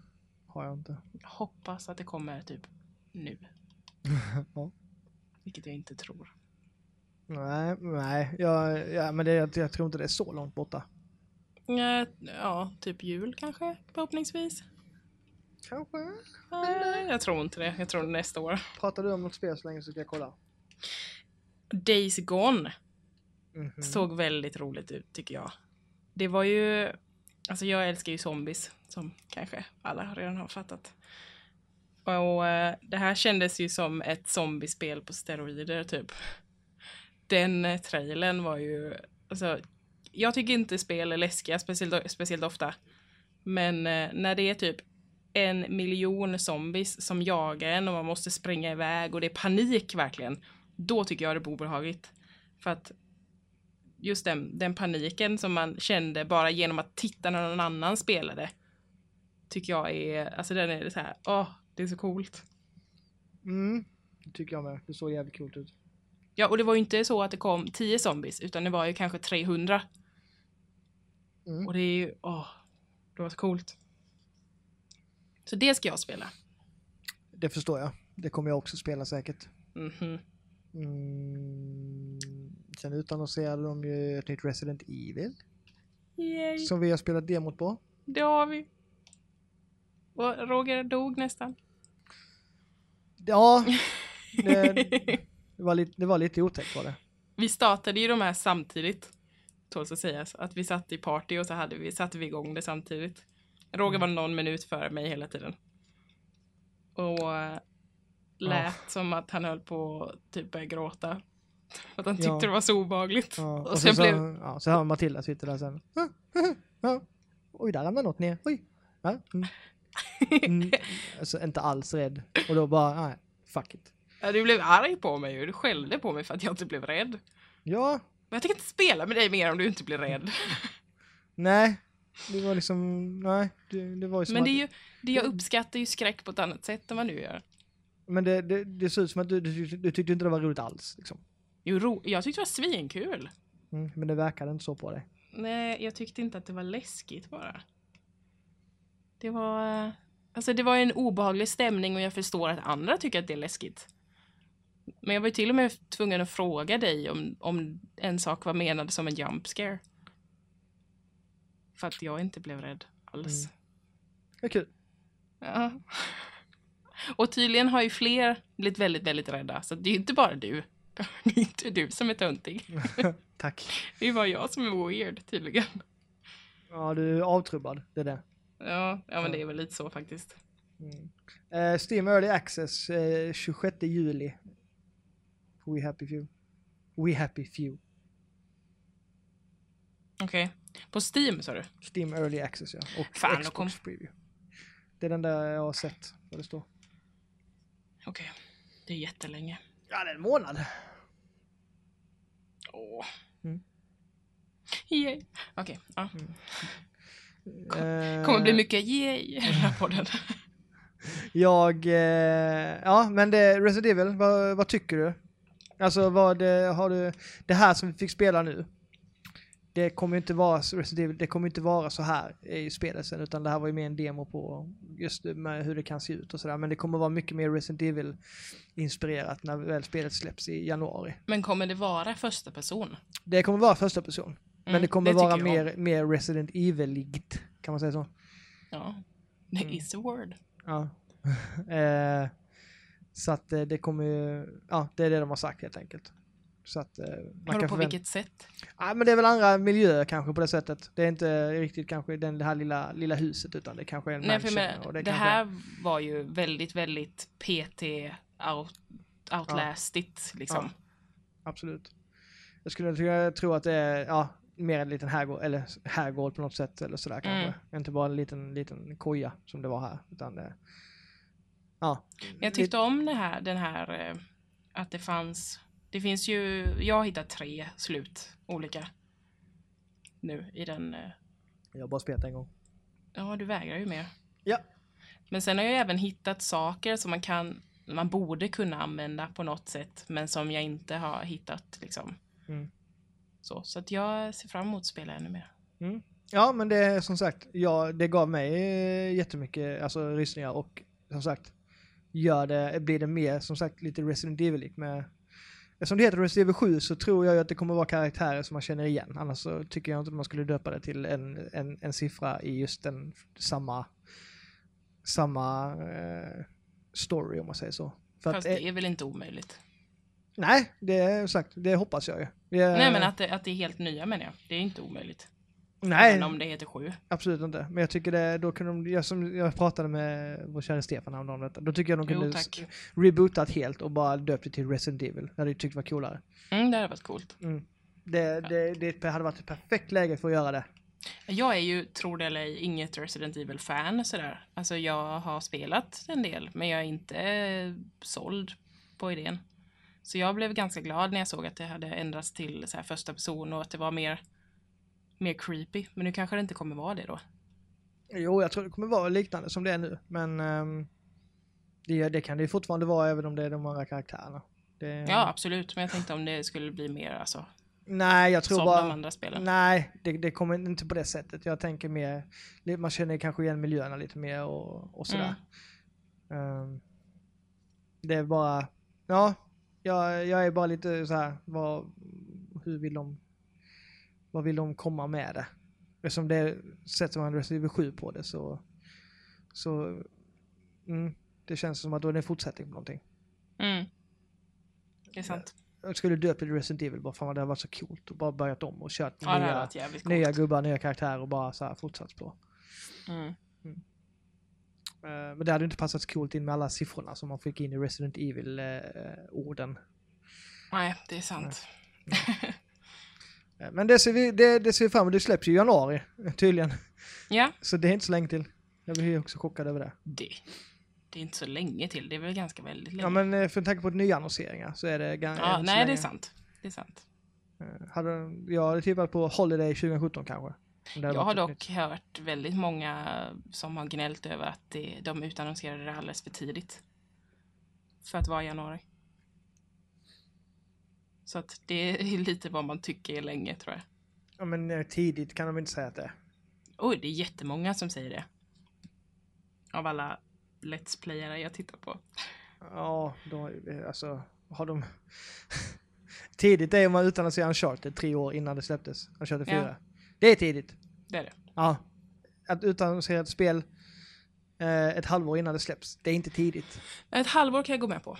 [SPEAKER 2] Har jag inte.
[SPEAKER 1] Jag hoppas att det kommer typ nu.
[SPEAKER 2] Ja.
[SPEAKER 1] Vilket jag inte tror.
[SPEAKER 2] Nej, nej, jag, ja, men det, jag, jag tror inte det är så långt borta.
[SPEAKER 1] Ja, ja, typ jul kanske förhoppningsvis.
[SPEAKER 2] Kanske.
[SPEAKER 1] Nej, jag tror inte det. Jag tror nästa år.
[SPEAKER 2] Pratar du om något spel så länge så ska jag kolla.
[SPEAKER 1] Days Gone
[SPEAKER 2] Mhm.
[SPEAKER 1] såg väldigt roligt ut tycker jag. Det var ju, alltså jag älskar ju zombies som kanske alla redan har fattat. Och eh, det här kändes ju som ett zombiespel på steroider typ. Den eh, trailern var ju, alltså jag tycker inte spel är läskiga speciellt, speciellt ofta. Men eh, när det är typ en miljon zombies som jagar en och man måste springa iväg och det är panik verkligen. Då tycker jag det är obehagligt. För att just den, den paniken som man kände bara genom att titta när någon annan spelade. Tycker jag är, alltså den är så här, åh, det är så coolt.
[SPEAKER 2] Mm, det tycker jag med. Det såg jävligt coolt ut.
[SPEAKER 1] Ja, och det var ju inte så att det kom 10 zombies, utan det var ju kanske 300.
[SPEAKER 2] Mm.
[SPEAKER 1] Och det är ju, åh, det var så coolt. Så det ska jag spela.
[SPEAKER 2] Det förstår jag. Det kommer jag också spela säkert.
[SPEAKER 1] Mhm.
[SPEAKER 2] Mm. Sen utannonserade de ju ett nytt Resident Evil.
[SPEAKER 1] Yay,
[SPEAKER 2] Som vi har spelat demot på.
[SPEAKER 1] det har vi. Och Roger dog nästan.
[SPEAKER 2] Ja, det, det, var, lite, det var lite otäckt var det.
[SPEAKER 1] Vi startade ju de här samtidigt. Tåls att sägas. Att vi satt i party och så hade vi, satte vi igång det samtidigt. Roger var någon minut före mig hela tiden. Och eh, lät som att han höll på att typ börja gråta. För att han tyckte
[SPEAKER 2] Ja.
[SPEAKER 1] det var så obehagligt.
[SPEAKER 2] Ja,
[SPEAKER 1] och,
[SPEAKER 2] och
[SPEAKER 1] sen
[SPEAKER 2] så,
[SPEAKER 1] blev...
[SPEAKER 2] ja, så hör Matilda sitter där sen. Oj, där ramlade något ner. Oj. Ja. Mm. Mm. Alltså inte alls rädd. Och då bara, nej, fuck it.
[SPEAKER 1] Ja, du blev arg på mig och du skällde på mig för att jag inte blev rädd.
[SPEAKER 2] Ja,
[SPEAKER 1] Men jag tänker inte spela med dig mer om du inte blir rädd.
[SPEAKER 2] nej. Det var liksom, nej. Det, det var ju som
[SPEAKER 1] Men det,
[SPEAKER 2] att,
[SPEAKER 1] är ju, det jag uppskattar ju skräck på ett annat sätt än vad du gör.
[SPEAKER 2] men det, det, det ser ut som att du, du, du tyckte inte det var roligt alls. Liksom.
[SPEAKER 1] Jo, ro, jag tyckte det var svinkul.
[SPEAKER 2] Mm, men det verkade inte så på dig.
[SPEAKER 1] Nej, jag tyckte inte att det var läskigt bara. Det var... Alltså det var en obehaglig stämning och jag förstår att andra tycker att det är läskigt. Men jag var ju till och med tvungen att fråga dig om, om en sak var menad som en jump scare. För att jag inte blev rädd alls.
[SPEAKER 2] Mm. Det är kul.
[SPEAKER 1] Ja. Och tydligen har ju fler blivit väldigt, väldigt rädda. Så det är ju inte bara du. Det är inte du som är töntig.
[SPEAKER 2] Tack.
[SPEAKER 1] Det är bara jag som är weird tydligen.
[SPEAKER 2] Ja, du är avtrubbad. Det är det.
[SPEAKER 1] Ja, ja men det är väl lite så faktiskt.
[SPEAKER 2] Mm. Eh, Steam Early Access eh, 26 juli. We Happy Few. We Happy Few.
[SPEAKER 1] Okej. På Steam sa du?
[SPEAKER 2] Steam Early Access ja. Och
[SPEAKER 1] Fan,
[SPEAKER 2] Xbox
[SPEAKER 1] kom-
[SPEAKER 2] Preview. Det är den där jag har sett vad det står.
[SPEAKER 1] Okej. Det är jättelänge.
[SPEAKER 2] Ja, det är en månad.
[SPEAKER 1] Åh.
[SPEAKER 2] Mm.
[SPEAKER 1] Yay. Okej, ja.
[SPEAKER 2] Eh,
[SPEAKER 1] Kommer bli mycket yay i den här podden.
[SPEAKER 2] Jag, eh, ja men det, Resident Evil, vad, vad tycker du? Alltså vad eh, har du, det här som vi fick spela nu. Det kommer ju inte vara det kommer inte vara så här i spelet sen utan det här var ju mer en demo på just det med hur det kan se ut och sådär. Men det kommer vara mycket mer Resident Evil inspirerat när väl spelet släpps i januari.
[SPEAKER 1] Men kommer det vara första person?
[SPEAKER 2] Det kommer vara första person. Men
[SPEAKER 1] Mm,
[SPEAKER 2] det kommer
[SPEAKER 1] tycker
[SPEAKER 2] vara mer, mer Resident Evil-ligt, kan man säga så?
[SPEAKER 1] Ja. Det
[SPEAKER 2] Mm.
[SPEAKER 1] is a word.
[SPEAKER 2] Ja. eh, så att eh, det kommer ju, ja det är det de har sagt helt enkelt. Så att eh, man kan
[SPEAKER 1] på vilket sätt?
[SPEAKER 2] Ja men det är väl andra miljöer kanske på det sättet. Det är inte riktigt kanske den, det här lilla, lilla huset utan det kanske är en
[SPEAKER 1] Nej,
[SPEAKER 2] mansion. och
[SPEAKER 1] det,
[SPEAKER 2] kanske
[SPEAKER 1] här var ju väldigt, väldigt PT out, outlastigt liksom.
[SPEAKER 2] Absolut. Jag skulle tro- tro att det är, ja, mer en liten herrgård, eller herrgård på något sätt eller sådär kanske.
[SPEAKER 1] Mm.
[SPEAKER 2] Inte bara en liten, liten koja som det var här. Utan det, ja.
[SPEAKER 1] Men jag tyckte om det här, den här eh, att det fanns, det finns ju, jag har hittat tre slut olika nu i den, eh,
[SPEAKER 2] Jag har bara spelat en gång.
[SPEAKER 1] ja du vägrar ju mer.
[SPEAKER 2] Ja.
[SPEAKER 1] Men sen har jag även hittat saker som man kan, man borde kunna använda på något sätt, men som jag inte har hittat liksom.
[SPEAKER 2] Mm.
[SPEAKER 1] Så, så att jag ser fram emot att spela ännu mer.
[SPEAKER 2] Ja, men det är som sagt, ja, det gav mig eh, jättemycket alltså, rysningar och som sagt, gör det, blir det mer som sagt lite Resident Evil med Eftersom det heter Evil 7 så tror jag ju att det kommer vara karaktärer som man känner igen. Annars så tycker jag inte att man skulle döpa det till en, en, en siffra i just den samma, samma eh, story om man säger så. För
[SPEAKER 1] Fast
[SPEAKER 2] att,
[SPEAKER 1] det är väl inte omöjligt.
[SPEAKER 2] nej, det är sagt, det hoppas jag ju. Jag-
[SPEAKER 1] Nej men att det, att det är helt nya menar jag. Det är inte omöjligt.
[SPEAKER 2] Nej,
[SPEAKER 1] Även om det heter sju.
[SPEAKER 2] Absolut inte. Men jag tycker det, då kunde de, jag, som jag pratade med vår kära Stefan häromdagen om detta, då tycker jag de
[SPEAKER 1] Jo,
[SPEAKER 2] kunde s- rebootat helt och bara döpt det till Resident Evil. Det hade jag tyckt var coolare.
[SPEAKER 1] Mm, det hade varit coolt.
[SPEAKER 2] Mm. Det, det, det hade varit ett perfekt läge för att göra det.
[SPEAKER 1] Jag är ju, tror det eller ej, inget Resident Evil-fan sådär. Alltså jag har spelat en del, men jag är inte eh, såld på idén. Så jag blev ganska glad när jag såg att det hade ändrats till så här första person och att det var mer, mer creepy. Men nu kanske det inte kommer vara det då.
[SPEAKER 2] Jo, jag tror det kommer vara liknande som det är nu. Men ehm, det, det kan det ju fortfarande vara även om det är de andra karaktärerna. Det,
[SPEAKER 1] Ja, absolut. Men jag tänkte om det skulle bli mer alltså,
[SPEAKER 2] Nej, jag tror
[SPEAKER 1] som
[SPEAKER 2] bara...
[SPEAKER 1] de andra spelen.
[SPEAKER 2] Nej, det, det kommer inte på det sättet. Jag tänker mer, man känner kanske igen miljöerna lite mer och, och sådär. Ehm, det är bara, ja, jag, jag är bara lite så här, vad, hur vill de, vad vill de komma med det? Eftersom det sätter man Resident Evil 7 på det så, så mm, det känns som att då är det en fortsättning på någonting.
[SPEAKER 1] Mm. Det är sant.
[SPEAKER 2] Jag skulle det till Resident Evil bara för att det hade varit så coolt och bara börjat om och kört
[SPEAKER 1] Ja,
[SPEAKER 2] nya, nya gubbar, nya karaktärer och bara så här fortsatt på.
[SPEAKER 1] Mm.
[SPEAKER 2] Eh, Men det hade inte passat så coolt in med alla siffrorna som man fick in i Resident Evil-orden.
[SPEAKER 1] Nej, det är sant.
[SPEAKER 2] Eh, Men det ser, vi, det, det ser vi fram emot. Det släpps ju i januari eh, tydligen.
[SPEAKER 1] Ja,
[SPEAKER 2] Så det är inte så länge till. Jag blir ju också chockad över det.
[SPEAKER 1] det. det är inte så länge till. Det är väl ganska väldigt länge.
[SPEAKER 2] Ja men eh, för tanke på nyannonseringar så är det ganska...
[SPEAKER 1] Ja, nej, det är sant. Det är sant.
[SPEAKER 2] Hade, jag hade tippat på Holiday 2017 kanske.
[SPEAKER 1] Jag har dock hört väldigt många som har gnällt över att det, de utannonserade det alldeles för tidigt. För att vara i januari. Så att det är lite vad man tycker är länge tror jag.
[SPEAKER 2] Ja men eh, tidigt kan de inte säga att det är.
[SPEAKER 1] Oj, det är jättemånga som säger det. Av alla Let's Playare jag tittar på.
[SPEAKER 2] Ja, då, eh, alltså har de... tidigt är man utannonserar Uncharted tre år innan det släpptes. Uncharted 4.
[SPEAKER 1] Ja.
[SPEAKER 2] Det är tidigt.
[SPEAKER 1] Det är det.
[SPEAKER 2] Ja. Att utannonsera ett spel eh, ett halvår innan det släpps, det är inte tidigt.
[SPEAKER 1] Ett halvår kan jag gå med på.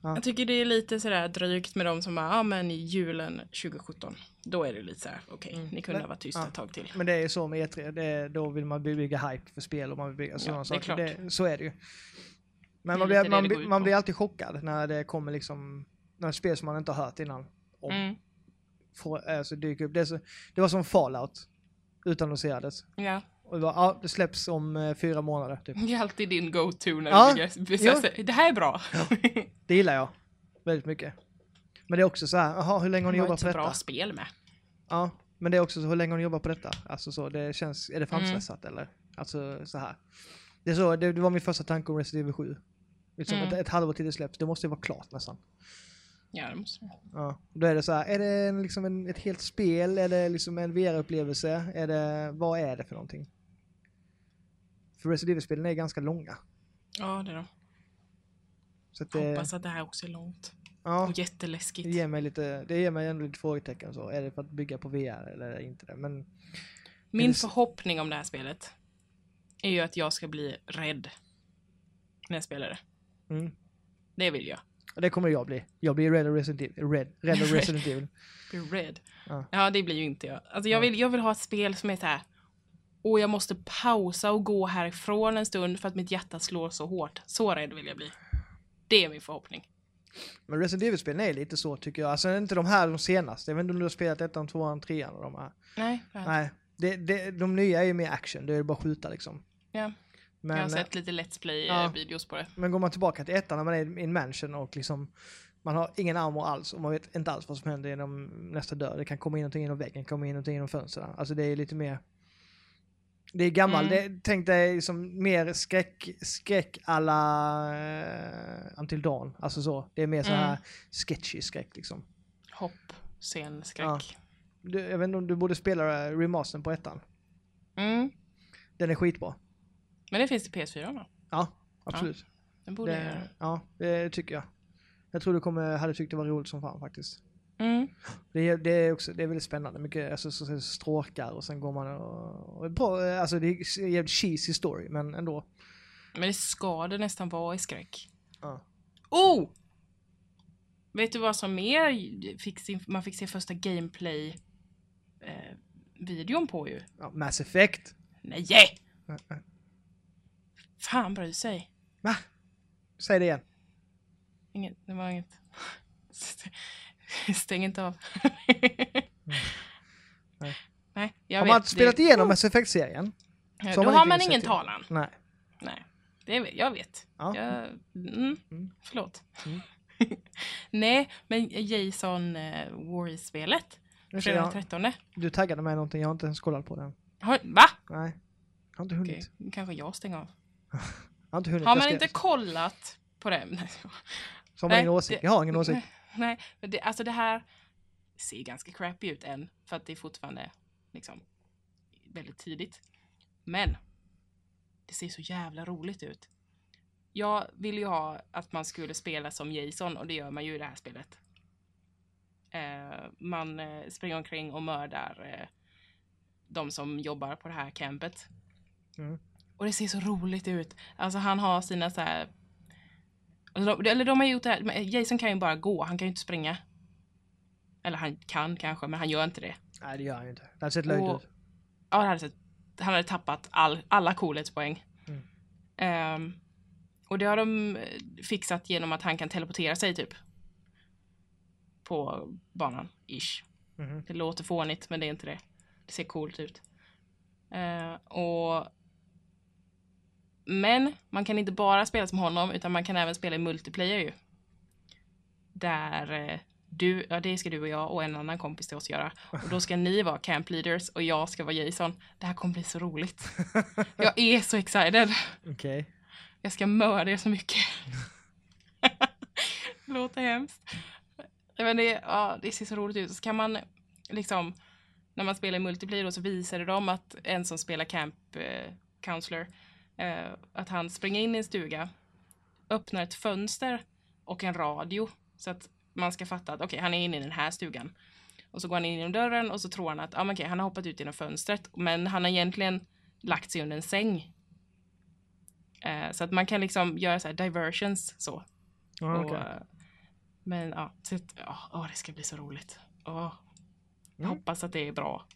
[SPEAKER 2] Ja.
[SPEAKER 1] Jag tycker det är lite sådär drygt med de som bara, ja men i julen 2017. Då är det lite såhär, okej,
[SPEAKER 2] Mm.
[SPEAKER 1] ni kunde
[SPEAKER 2] Men-
[SPEAKER 1] ha varit tysta
[SPEAKER 2] ja.
[SPEAKER 1] ett tag till.
[SPEAKER 2] Men det är så med E3, det då vill man bygga hype för spel och man vill bygga sådana
[SPEAKER 1] är
[SPEAKER 2] saker. Det, så är det ju. Men man blir, man, man blir alltid chockad när det kommer liksom, när spel som man inte har hört innan om,
[SPEAKER 1] Mm.
[SPEAKER 2] får, alltså dyker upp. Det, så, det var som Fallout, utannonserades.
[SPEAKER 1] Ja,
[SPEAKER 2] Och det var, ja, det släpps om eh, fyra månader typ.
[SPEAKER 1] det är alltid din go-to när
[SPEAKER 2] Ja,
[SPEAKER 1] du bygger. Det här är bra.
[SPEAKER 2] Det gillar jag väldigt mycket. Men det är också så här, jaha, hur länge har ni
[SPEAKER 1] Det
[SPEAKER 2] jobbat på detta?
[SPEAKER 1] bra spel med.
[SPEAKER 2] Ja, men det är också så, hur länge har ni jobbat på detta? Alltså så, det känns, är det
[SPEAKER 1] Mm.
[SPEAKER 2] framstressat eller? Alltså så här. Det, är så, det, det var min första tanke om Resident Evil 7. Liksom
[SPEAKER 1] Mm.
[SPEAKER 2] ett, ett halvår till det släpps, det måste ju vara klart nästan.
[SPEAKER 1] Ja, det måste jag.
[SPEAKER 2] Ja. Då är det så här, är det en, liksom en, ett helt spel? Är det liksom en VR-upplevelse? Är det, vad är det för någonting? För Resident Evil-spelen är ganska långa.
[SPEAKER 1] Ja, det är de.
[SPEAKER 2] Så att det,
[SPEAKER 1] Hoppas att det här också är långt.
[SPEAKER 2] ja,
[SPEAKER 1] Och jätteläskigt.
[SPEAKER 2] det ger mig lite, det ger mig ändå lite frågetecken så. Är det för att bygga på VR eller inte det? Men
[SPEAKER 1] Min
[SPEAKER 2] det
[SPEAKER 1] förhoppning om det här spelet är ju att jag ska bli rädd när jag spelar det.
[SPEAKER 2] mm,
[SPEAKER 1] Det vill jag.
[SPEAKER 2] det kommer jag bli. Jag blir rädd av Resident Evil. Red,
[SPEAKER 1] Red.
[SPEAKER 2] Resident Evil.
[SPEAKER 1] Rädd.
[SPEAKER 2] Ja.
[SPEAKER 1] Ja. det blir ju inte jag. Alltså jag
[SPEAKER 2] Ja.
[SPEAKER 1] vill, jag vill ha ett spel som är så här. Och jag måste pausa och gå härifrån en stund för att mitt hjärta slår så hårt. Så rädd vill jag bli. Det är min förhoppning.
[SPEAKER 2] Men Resident Evil-spelen är lite så tycker jag. Alltså inte de här de senaste. Jag vet inte om du har spelat ettan, tvåan, trean och de här.
[SPEAKER 1] Nej,
[SPEAKER 2] Nej, det, det, de nya är ju mer action. Det är bara att skjuta liksom.
[SPEAKER 1] Ja.
[SPEAKER 2] Men,
[SPEAKER 1] jag har sett lite Let's
[SPEAKER 2] ja.
[SPEAKER 1] Play-videos på det.
[SPEAKER 2] men går man tillbaka till ettan när man är i en mansion och liksom man har ingen armor alls och man vet inte alls vad som händer genom nästa dörr. Det kan komma in någonting genom väggen, komma in någonting genom fönstren. Alltså det är lite mer det är gammal,
[SPEAKER 1] Mm.
[SPEAKER 2] det, tänk dig som mer skräck, skräck alla uh, Until Dawn. Alltså så. Det är mer så här
[SPEAKER 1] Mm.
[SPEAKER 2] sketchy skräck liksom.
[SPEAKER 1] Hopp, scen, skräck.
[SPEAKER 2] Ja. Du, jag vet inte om du borde spela eh, remastern på ettan.
[SPEAKER 1] Mm.
[SPEAKER 2] Den är skitbra.
[SPEAKER 1] Men det finns till PS4 va?
[SPEAKER 2] Ja, absolut.
[SPEAKER 1] Den borde jag
[SPEAKER 2] det,
[SPEAKER 1] göra.
[SPEAKER 2] ja, det tycker jag. Jag tror du kommer, hade tyckt det var roligt som fan faktiskt.
[SPEAKER 1] Mm.
[SPEAKER 2] Det är, det är också, det är väldigt spännande. Mycket alltså, så, så, stråkar och sen går man och, och bra, alltså det är en jävligt cheesy story men ändå.
[SPEAKER 1] Men det ska det nästan vara i skräck.
[SPEAKER 2] Ja.
[SPEAKER 1] Oh! Vet du vad som mer fick sin, man fick se första gameplay eh, videon på ju?
[SPEAKER 2] Ja, Mass Effect.
[SPEAKER 1] Nej!
[SPEAKER 2] Äh, äh.
[SPEAKER 1] Fan bryr sig.
[SPEAKER 2] Va? Säg det igen.
[SPEAKER 1] Inget, det var inget. Stäng inte av.
[SPEAKER 2] Nej.
[SPEAKER 1] Nej, jag
[SPEAKER 2] har
[SPEAKER 1] vet.
[SPEAKER 2] man inte spelat
[SPEAKER 1] det,
[SPEAKER 2] igenom Mass Effect-serien?
[SPEAKER 1] Ja, Då
[SPEAKER 2] har man
[SPEAKER 1] ingen
[SPEAKER 2] det.
[SPEAKER 1] talan.
[SPEAKER 2] Nej.
[SPEAKER 1] Nej, det vet, jag vet.
[SPEAKER 2] Ja.
[SPEAKER 1] Jag, mm,
[SPEAKER 2] Mm.
[SPEAKER 1] Förlåt.
[SPEAKER 2] Mm.
[SPEAKER 1] Nej, men Jason uh, Warriors-spelet.
[SPEAKER 2] Nu ser
[SPEAKER 1] Fredag den 13.
[SPEAKER 2] du taggade mig någonting, jag har inte ens kollat på den.
[SPEAKER 1] Har, va?
[SPEAKER 2] Nej. Jag har inte hunnit.
[SPEAKER 1] nu kanske jag stänger av.
[SPEAKER 2] Jag har inte hunnit.
[SPEAKER 1] Har man inte kollat på det?
[SPEAKER 2] Så har man
[SPEAKER 1] Nej,
[SPEAKER 2] ingen åsikt.
[SPEAKER 1] det-
[SPEAKER 2] Jag har ingen åsikt.
[SPEAKER 1] Nej, men det, alltså det här ser ganska crappy ut än. För att det är fortfarande liksom väldigt tidigt. Men det ser så jävla roligt ut. Jag vill ju ha att man skulle spela som Jason och det gör man ju i det här spelet. Eh, man eh, springer omkring och mördar eh, de som jobbar på det här campet.
[SPEAKER 2] Mm.
[SPEAKER 1] Och det ser så roligt ut. Alltså han har sina så här... Alltså de, eller de har gjort det här, Jason kan ju bara gå, han kan ju inte springa. Eller han kan kanske, men han gör inte det.
[SPEAKER 2] Nej, det gör han ju inte. Det hade sett löjligt ut.
[SPEAKER 1] Ja, det hade sett, han hade tappat all, alla coolhetspoäng.
[SPEAKER 2] Mm.
[SPEAKER 1] Ehm, och det har de eh, fixat genom att han kan teleportera sig typ. På banan, ish.
[SPEAKER 2] Mhm.
[SPEAKER 1] Det låter fånigt, men det är inte det. Det ser coolt ut. Eh, och Men man kan inte bara spela som honom, utan man kan även spela i multiplayer ju. Där eh, du, ja det ska du och jag och en annan kompis till oss göra. Och då ska ni vara camp leaders och jag ska vara Jason. Det här kommer bli så roligt. Jag är så excited.
[SPEAKER 2] Okej.
[SPEAKER 1] Jag ska mörda er så mycket. låter hemskt. Men det, ja, det ser så roligt ut. Så kan man liksom, när man spelar i multiplayer då, så visar det dem att en som spelar camp eh, counselor, eh, att han springer in i en stuga, öppnar ett fönster och en radio. Så att man ska fatta att okej, han är inne i den här stugan. Och så går han in genom dörren och så tror han att ah, okej, han har hoppat ut genom fönstret. Men han har egentligen lagt sig under en säng. Eh, så att man kan liksom göra så här diversions så.
[SPEAKER 2] Ja,
[SPEAKER 1] Och, eh, men ja, så ja, åh, det ska bli så roligt. Åh, jag
[SPEAKER 2] Mm.
[SPEAKER 1] hoppas att det är bra.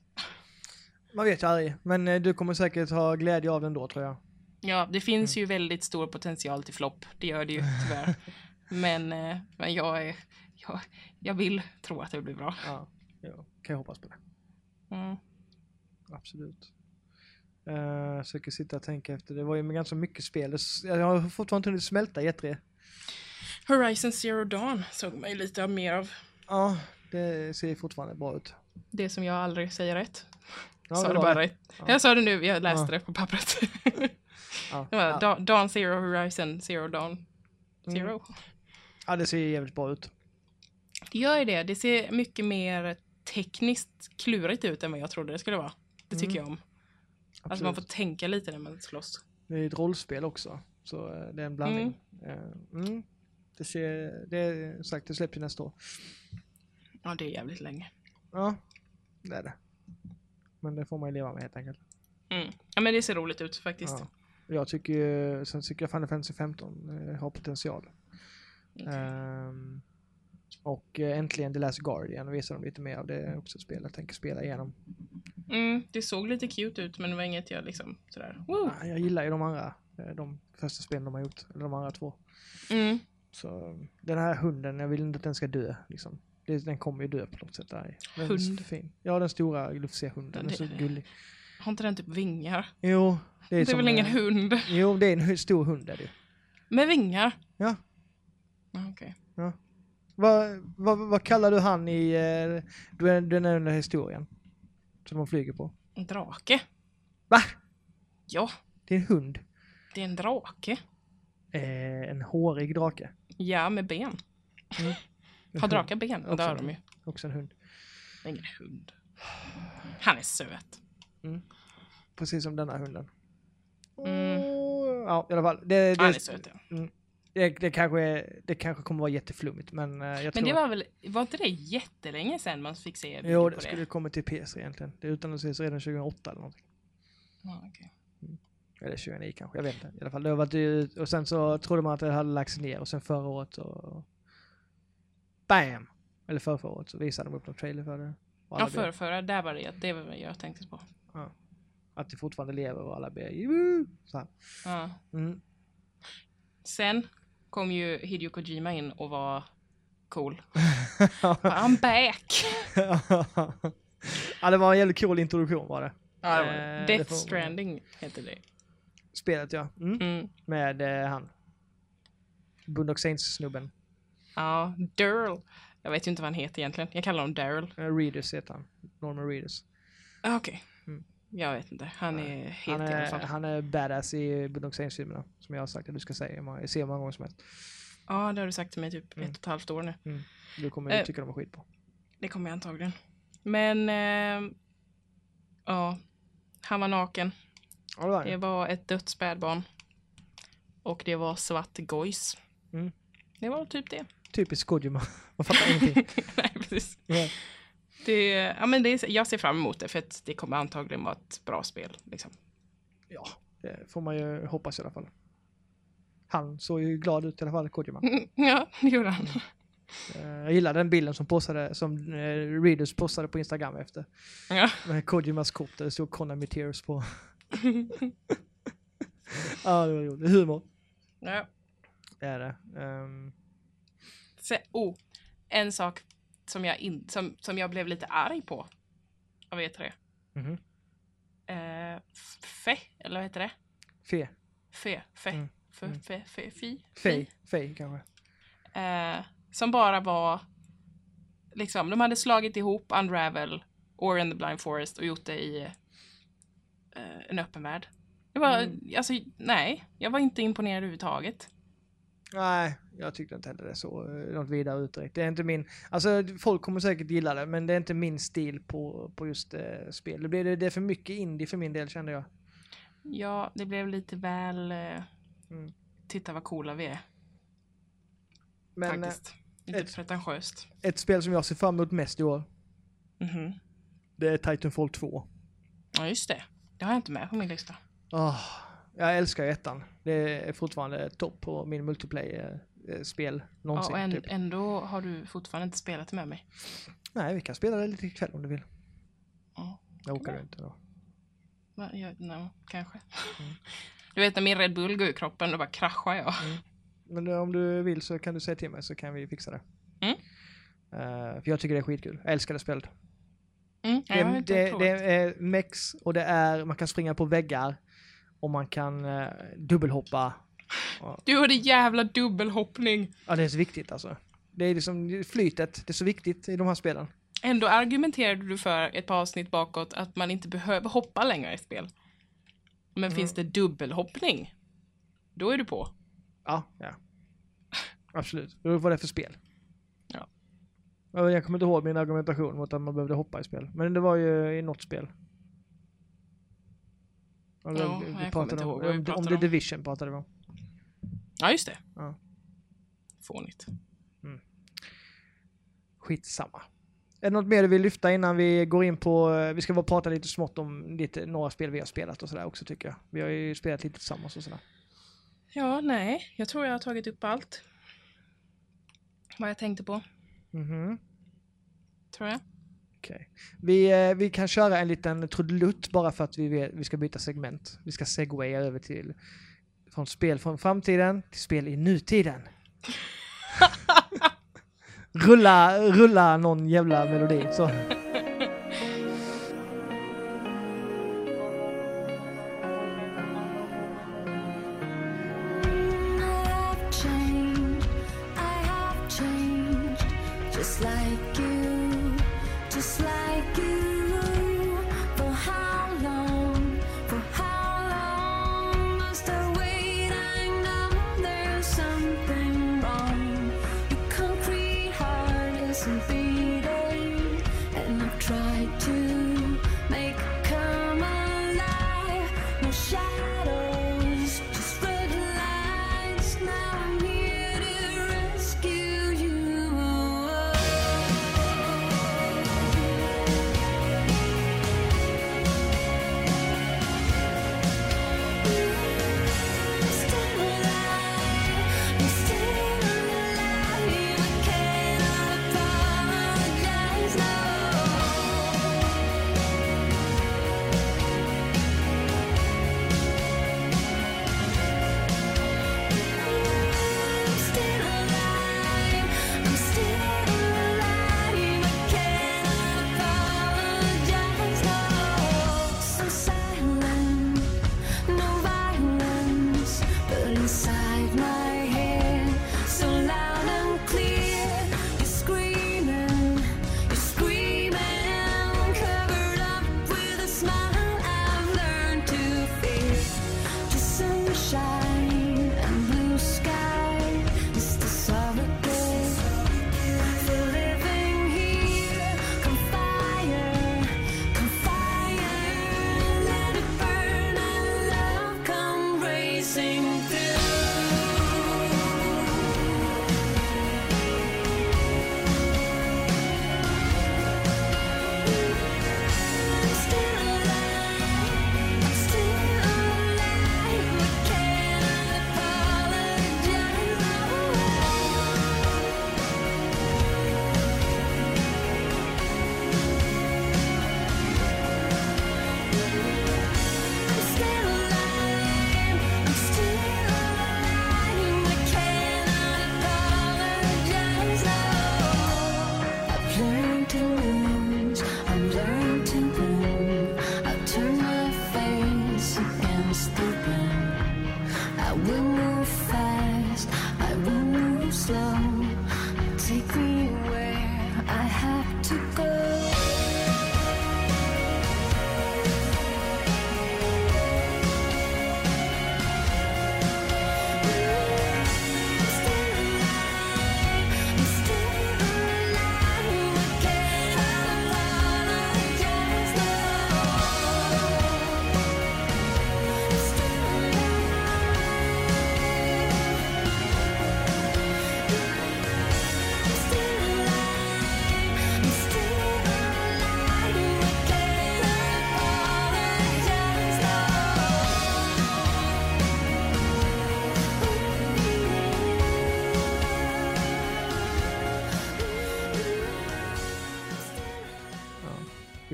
[SPEAKER 2] Man vet ju aldrig, men eh, du kommer säkert ha glädje av den då tror jag.
[SPEAKER 1] Ja, det finns
[SPEAKER 2] Mm.
[SPEAKER 1] ju väldigt stor potential till flopp. Det gör det ju tyvärr. men, eh, men jag, är, jag, jag vill tro att det blir bra.
[SPEAKER 2] Ja, ja kan jag hoppas på det.
[SPEAKER 1] Mm.
[SPEAKER 2] Absolut. Uh, jag försöker sitta och tänka efter, det var ju ganska mycket spel. Jag har fortfarande inte hunnit smälta E E3.
[SPEAKER 1] Horizon Zero Dawn såg man ju lite mer av.
[SPEAKER 2] Ja, det ser fortfarande bra ut.
[SPEAKER 1] Det som jag aldrig säger rätt.
[SPEAKER 2] Ja,
[SPEAKER 1] sa
[SPEAKER 2] det
[SPEAKER 1] bara
[SPEAKER 2] det.
[SPEAKER 1] rätt.
[SPEAKER 2] Ja.
[SPEAKER 1] Jag sa det nu, jag läste
[SPEAKER 2] Ja.
[SPEAKER 1] det på pappret.
[SPEAKER 2] Ja, ja.
[SPEAKER 1] Da- Dawn Zero Horizon Zero Dawn Zero.
[SPEAKER 2] Mm. ja, det ser jävligt bra ut.
[SPEAKER 1] Det gör ju det. Det ser mycket mer tekniskt klurigt ut än vad jag trodde det skulle vara. Det tycker
[SPEAKER 2] Mm.
[SPEAKER 1] jag om.
[SPEAKER 2] Absolut.
[SPEAKER 1] Alltså man får tänka lite när man slåss.
[SPEAKER 2] Det är ett rollspel också, så eh, det är en blandning. Eh, Mm. Det ser, det är sagt, det släpps ju nästa år.
[SPEAKER 1] Ja, det är jävligt länge.
[SPEAKER 2] Ja, det är det. Men det får man ju leva med helt enkelt.
[SPEAKER 1] Mm. Ja, men det ser roligt ut faktiskt.
[SPEAKER 2] Ja. Jag tycker sen tycker jag Final Fantasy 15 eh, har potential.
[SPEAKER 1] Okej.
[SPEAKER 2] Ehm, och eh, äntligen The Last Guardian visar de lite mer av. Det är också spel jag tänker spela igenom.
[SPEAKER 1] Mm, det såg lite cute ut, men det var inget jag liksom sådär. Woo!
[SPEAKER 2] Jag gillar ju de andra, eh, de första spelen de har gjort, eller de andra två.
[SPEAKER 1] Mm.
[SPEAKER 2] Så den här hunden, jag vill inte att den ska dö liksom. Den kommer ju dö på något sätt. Där. Den är
[SPEAKER 1] Hund?
[SPEAKER 2] fin. Ja, den stora lufsiga hunden. Den är så
[SPEAKER 1] Det-
[SPEAKER 2] gullig.
[SPEAKER 1] Har inte den typ vingar?
[SPEAKER 2] Jo, det är,
[SPEAKER 1] Det är väl ingen
[SPEAKER 2] eh,
[SPEAKER 1] hund?
[SPEAKER 2] Jo, det är en stor hund är det ju.
[SPEAKER 1] Med vingar?
[SPEAKER 2] Ja.
[SPEAKER 1] Ja, Okej.
[SPEAKER 2] Vad, vad, vad kallar du han i den, den under historien? Som de flyger på?
[SPEAKER 1] En drake?
[SPEAKER 2] Va?
[SPEAKER 1] Ja,
[SPEAKER 2] Det är en hund.
[SPEAKER 1] det är en drake.
[SPEAKER 2] Eh, en hårig drake.
[SPEAKER 1] Ja, med ben.
[SPEAKER 2] En
[SPEAKER 1] Har drakar ben? Ja, det har de ju.
[SPEAKER 2] Också en hund.
[SPEAKER 1] Ingen hund. Han är söt.
[SPEAKER 2] Precis som denna hunden.
[SPEAKER 1] Mm.
[SPEAKER 2] Ja, i alla fall. Det,
[SPEAKER 1] Han är
[SPEAKER 2] det,
[SPEAKER 1] söt, ja.
[SPEAKER 2] det, det, kanske, det kanske kommer vara jätteflummigt, men eh, jag
[SPEAKER 1] Men
[SPEAKER 2] tror...
[SPEAKER 1] det var väl, var inte det jättelänge sedan man fick se
[SPEAKER 2] Jo,
[SPEAKER 1] video
[SPEAKER 2] det
[SPEAKER 1] på
[SPEAKER 2] skulle komma till PC egentligen. Det utannonserades redan 2008 eller någonting.
[SPEAKER 1] Ja, okej.
[SPEAKER 2] Eller 2009 kanske, jag vet inte. I alla fall, det ut, och sen så trodde man att det hade lagts ner och sen förra året så... BAM! Eller förra, förra året så visade de upp någon trailer för det.
[SPEAKER 1] Ja, förra, förra, där var det, det var vad jag tänkte på.
[SPEAKER 2] Att det fortfarande lever och alla ber så.
[SPEAKER 1] Ja.
[SPEAKER 2] Mm.
[SPEAKER 1] Sen kom ju Hideo Kojima in och var cool. I'm back!
[SPEAKER 2] ja, det var en jävligt cool introduktion var det.
[SPEAKER 1] Ja, det var
[SPEAKER 2] Eh,
[SPEAKER 1] det.
[SPEAKER 2] det
[SPEAKER 1] Death
[SPEAKER 2] man-
[SPEAKER 1] Stranding heter det.
[SPEAKER 2] Spelet ja. Mm.
[SPEAKER 1] Mm.
[SPEAKER 2] Med eh, han. Boondock Saints-snubben.
[SPEAKER 1] Ja, Daryl. Jag vet ju inte vad han heter egentligen. Jag kallar honom Daryl.
[SPEAKER 2] Uh, Readers heter han. Norman Readers.
[SPEAKER 1] Ah, Okej.
[SPEAKER 2] Mm.
[SPEAKER 1] Jag vet inte. Han är
[SPEAKER 2] Han
[SPEAKER 1] alla
[SPEAKER 2] är,
[SPEAKER 1] fall.
[SPEAKER 2] han är badass i Boondock Saints-filmerna. Som jag har sagt att du ska säga. Jag ser många gånger som helst.
[SPEAKER 1] Ja, det har du sagt till mig typ
[SPEAKER 2] Mm.
[SPEAKER 1] ett och ett halvt år nu.
[SPEAKER 2] Du kommer
[SPEAKER 1] Eh.
[SPEAKER 2] tycka de är skit på.
[SPEAKER 1] Det kommer jag antagligen. Men, ehm, ja. Han var naken.
[SPEAKER 2] Ja, det var
[SPEAKER 1] Det var ett dött spädbarn. Och det var svart gojs.
[SPEAKER 2] Mm.
[SPEAKER 1] Det var typ det.
[SPEAKER 2] Typiskt Kojima. Man fattar ingenting.
[SPEAKER 1] Nej, precis.
[SPEAKER 2] Ja.
[SPEAKER 1] Det, ja, men det jag ser fram emot det för att det kommer antagligen vara ett bra spel. Liksom.
[SPEAKER 2] ja, det får man ju hoppas i alla fall. Han såg ju glad ut i alla fall, Kojima.
[SPEAKER 1] Ja, det gjorde han.
[SPEAKER 2] Eh, Jag gillar den bilden som, postade, som eh, Readers postade på Instagram efter.
[SPEAKER 1] Ja.
[SPEAKER 2] Med Kojimas kort där det stod Konami Tears på. Ja, det var roligt. Humor.
[SPEAKER 1] ja.
[SPEAKER 2] Det är det. Ehm,
[SPEAKER 1] Se, oh, en sak som jag, in, som, som jag blev lite arg på. Vet det?
[SPEAKER 2] mhm.
[SPEAKER 1] Eh, fe, eller vad heter det?
[SPEAKER 2] Fe.
[SPEAKER 1] fe, fe,
[SPEAKER 3] Mm.
[SPEAKER 1] fe,
[SPEAKER 3] Mm.
[SPEAKER 1] fe, fe, fi,
[SPEAKER 3] Fej, Fej kanske.
[SPEAKER 1] Eh, som bara var, liksom, de hade slagit ihop Unravel, Or in the Blind Forest och gjort det i eh, en öppen värld. Det var,
[SPEAKER 3] Mm.
[SPEAKER 1] alltså, nej, jag var inte imponerad överhuvudtaget.
[SPEAKER 3] Nej, jag tyckte inte heller det så eh, något vidare ut direkt. Det är inte min, alltså folk kommer säkert gilla det, men det är inte min stil på, på just eh, spel. Det, blir, det är för mycket indie för min del kände jag.
[SPEAKER 1] Ja, det blev lite väl, eh,
[SPEAKER 3] Mm.
[SPEAKER 1] titta vad coola vi är,
[SPEAKER 3] Men eh,
[SPEAKER 1] faktiskt. Lite
[SPEAKER 3] ett-
[SPEAKER 1] pretentiöst.
[SPEAKER 3] ett spel som jag ser fram emot mest i år,
[SPEAKER 1] Mhm.
[SPEAKER 3] det är Titanfall 2.
[SPEAKER 1] Ja, just det. Det har jag inte med på min lista.
[SPEAKER 3] Ah, jag älskar ettan. Det är fortfarande topp på min multiplayer-spel
[SPEAKER 1] Ja,
[SPEAKER 3] någonsin.
[SPEAKER 1] och en,
[SPEAKER 3] typ.
[SPEAKER 1] ändå har du fortfarande inte spelat med mig.
[SPEAKER 3] Nej, vi kan spela det lite ikväll om du vill.
[SPEAKER 1] Ja.
[SPEAKER 3] Jag åker inte då.
[SPEAKER 1] Jag, no, kanske.
[SPEAKER 3] Mm.
[SPEAKER 1] Du vet när min Red Bull går ur kroppen, då bara kraschar jag.
[SPEAKER 3] Men eh, om du vill så kan du säga till mig så kan vi fixa det.
[SPEAKER 1] Mm.
[SPEAKER 3] Eh, för jag tycker det är skitkul. Jag älskar det spelet.
[SPEAKER 1] Mm, ja,
[SPEAKER 3] Det, det, det är mex och det är, man kan springa på väggar och man kan uh, dubbelhoppa.
[SPEAKER 1] Du har det jävla dubbelhoppning.
[SPEAKER 3] Ja, det är så viktigt alltså. Det är liksom flytet, det är så viktigt i de här spelen.
[SPEAKER 1] Ändå argumenterade du för ett par avsnitt bakåt att man inte behöver hoppa längre i spel. Men
[SPEAKER 3] Mm.
[SPEAKER 1] finns det dubbelhoppning, då är du på.
[SPEAKER 3] Ja, ja. Absolut. Då var det för spel.
[SPEAKER 1] Ja,
[SPEAKER 3] Jag kommer inte ihåg min argumentation mot att man behövde hoppa i spel. Men det var ju i något spel. Ja, vi-
[SPEAKER 1] Ja,
[SPEAKER 3] vi pratade om, om, om The. Division pratade vi om.
[SPEAKER 1] Ja, just det.
[SPEAKER 3] Ja.
[SPEAKER 1] Fånigt.
[SPEAKER 3] Skitsamma. Är det något mer du vill lyfta innan vi går in på, eh, vi ska bara prata lite smått om lite, några spel vi har spelat och sådär också tycker jag. Vi har ju spelat lite tillsammans och sådär.
[SPEAKER 1] Ja, nej. Jag tror jag har tagit upp allt. Vad jag tänkte på,
[SPEAKER 3] Mhm.
[SPEAKER 1] tror jag.
[SPEAKER 3] Okej. Vi, eh, vi kan köra en liten trudelutt bara för att vi, vet, vi ska byta segment. Vi ska segwaya över till från spel från framtiden till spel i nutiden. rulla, rulla någon jävla melodi. Så.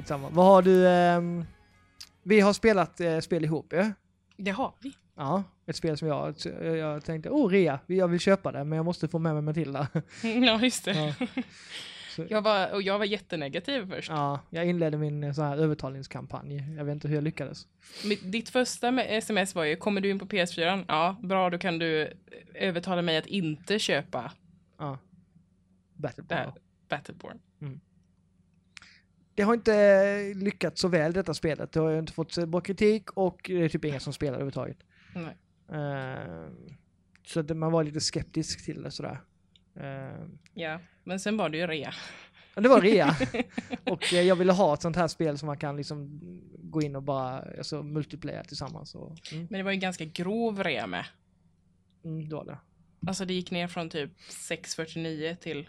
[SPEAKER 2] Skitsamma. Vad har du... ehm, vi har spelat eh, spel ihop ju.
[SPEAKER 1] Det har vi.
[SPEAKER 2] Ja, ett spel som jag, jag tänkte, oh rea, jag vill köpa det men jag måste få med mig Matilda.
[SPEAKER 1] Ja, just det.
[SPEAKER 2] Ja.
[SPEAKER 1] Jag var, och jag var jättenegativ först.
[SPEAKER 2] ja, jag inledde min eh, så här övertalningskampanj. Jag vet inte hur jag lyckades.
[SPEAKER 1] Ditt första sms var ju, kommer du in på PS4? Ja, bra, då kan du övertala mig att inte köpa
[SPEAKER 2] Ja. Battleborn.
[SPEAKER 1] Battleborn.
[SPEAKER 2] Det har inte lyckats så väl detta spelet. Det har inte fått bra kritik och det är typ ingen som spelar överhuvudtaget.
[SPEAKER 1] Nej.
[SPEAKER 2] Eh, så att man var lite skeptisk till det sådär. Eh,
[SPEAKER 1] Ja, men sen var det ju rea.
[SPEAKER 2] Ja, det var rea. och eh, jag ville ha ett sånt här spel som man kan liksom gå in och bara alltså, multiplayer tillsammans. Och, mm,
[SPEAKER 1] Men det var ju ganska grov rea med.
[SPEAKER 2] mm, det var det.
[SPEAKER 1] Alltså det gick ner från typ 649 till,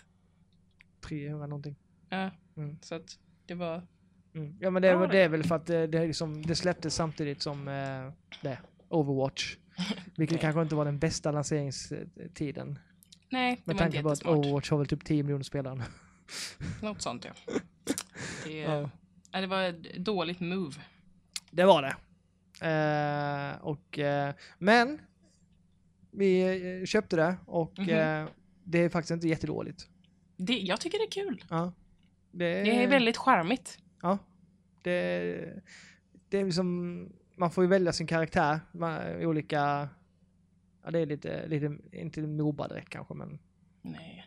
[SPEAKER 2] 300 någonting.
[SPEAKER 1] ja,
[SPEAKER 2] Mm.
[SPEAKER 1] så att det var,
[SPEAKER 2] Mm. Ja men det,
[SPEAKER 1] Ja,
[SPEAKER 2] det.
[SPEAKER 1] det-
[SPEAKER 2] är väl för att det, det, liksom, det släpptes samtidigt som eh, det, Overwatch. Vilket kanske inte var den bästa lanseringstiden.
[SPEAKER 1] nej, det
[SPEAKER 2] Med
[SPEAKER 1] var
[SPEAKER 2] tanke på att. Overwatch har väl typ 10 miljoner spelare.
[SPEAKER 1] Något sånt ja. Det,
[SPEAKER 2] Ja.
[SPEAKER 1] det var ett dåligt move.
[SPEAKER 2] Det var det. Eh, och, eh, men vi eh, köpte det och
[SPEAKER 1] Mhm.
[SPEAKER 2] eh, det är faktiskt inte jättedåligt.
[SPEAKER 1] Det, jag tycker det är kul.
[SPEAKER 2] Ja. Det,
[SPEAKER 1] Det är väldigt charmigt.
[SPEAKER 2] Ja. Det, det är liksom, man får ju välja sin karaktär. Man, olika, ja det är lite, lite inte Moba direkt kanske men.
[SPEAKER 1] Nej,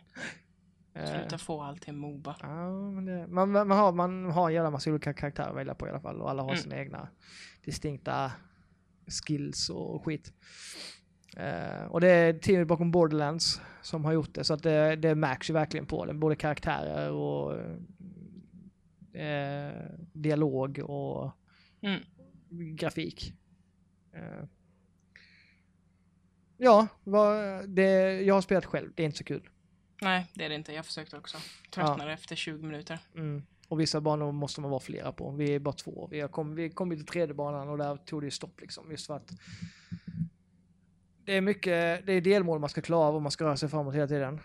[SPEAKER 2] eh,
[SPEAKER 1] sluta få allt till Moba.
[SPEAKER 2] ja, men det, man, man, har, man har en jävla massa olika karaktärer att välja på i alla fall och alla har
[SPEAKER 1] Mm.
[SPEAKER 2] sina egna distinkta skills och skit. Eh, och det är teamet bakom Borderlands som har gjort det så att det, det märks ju verkligen på det. Både karaktärer och eh, dialog och
[SPEAKER 1] Mm.
[SPEAKER 2] grafik. Eh, ja, vad, det, jag har spelat själv. Det är inte så kul.
[SPEAKER 1] Nej, det är det inte. Jag försökte också. Tröttnade efter 20 minuter.
[SPEAKER 2] Mm. Och vissa banor måste man vara flera på. Vi är bara två. Vi kom, vi kom till tredje banan och där tog det stopp liksom. Just för att det är mycket, det är delmål man ska klara av och man ska röra sig framåt hela tiden.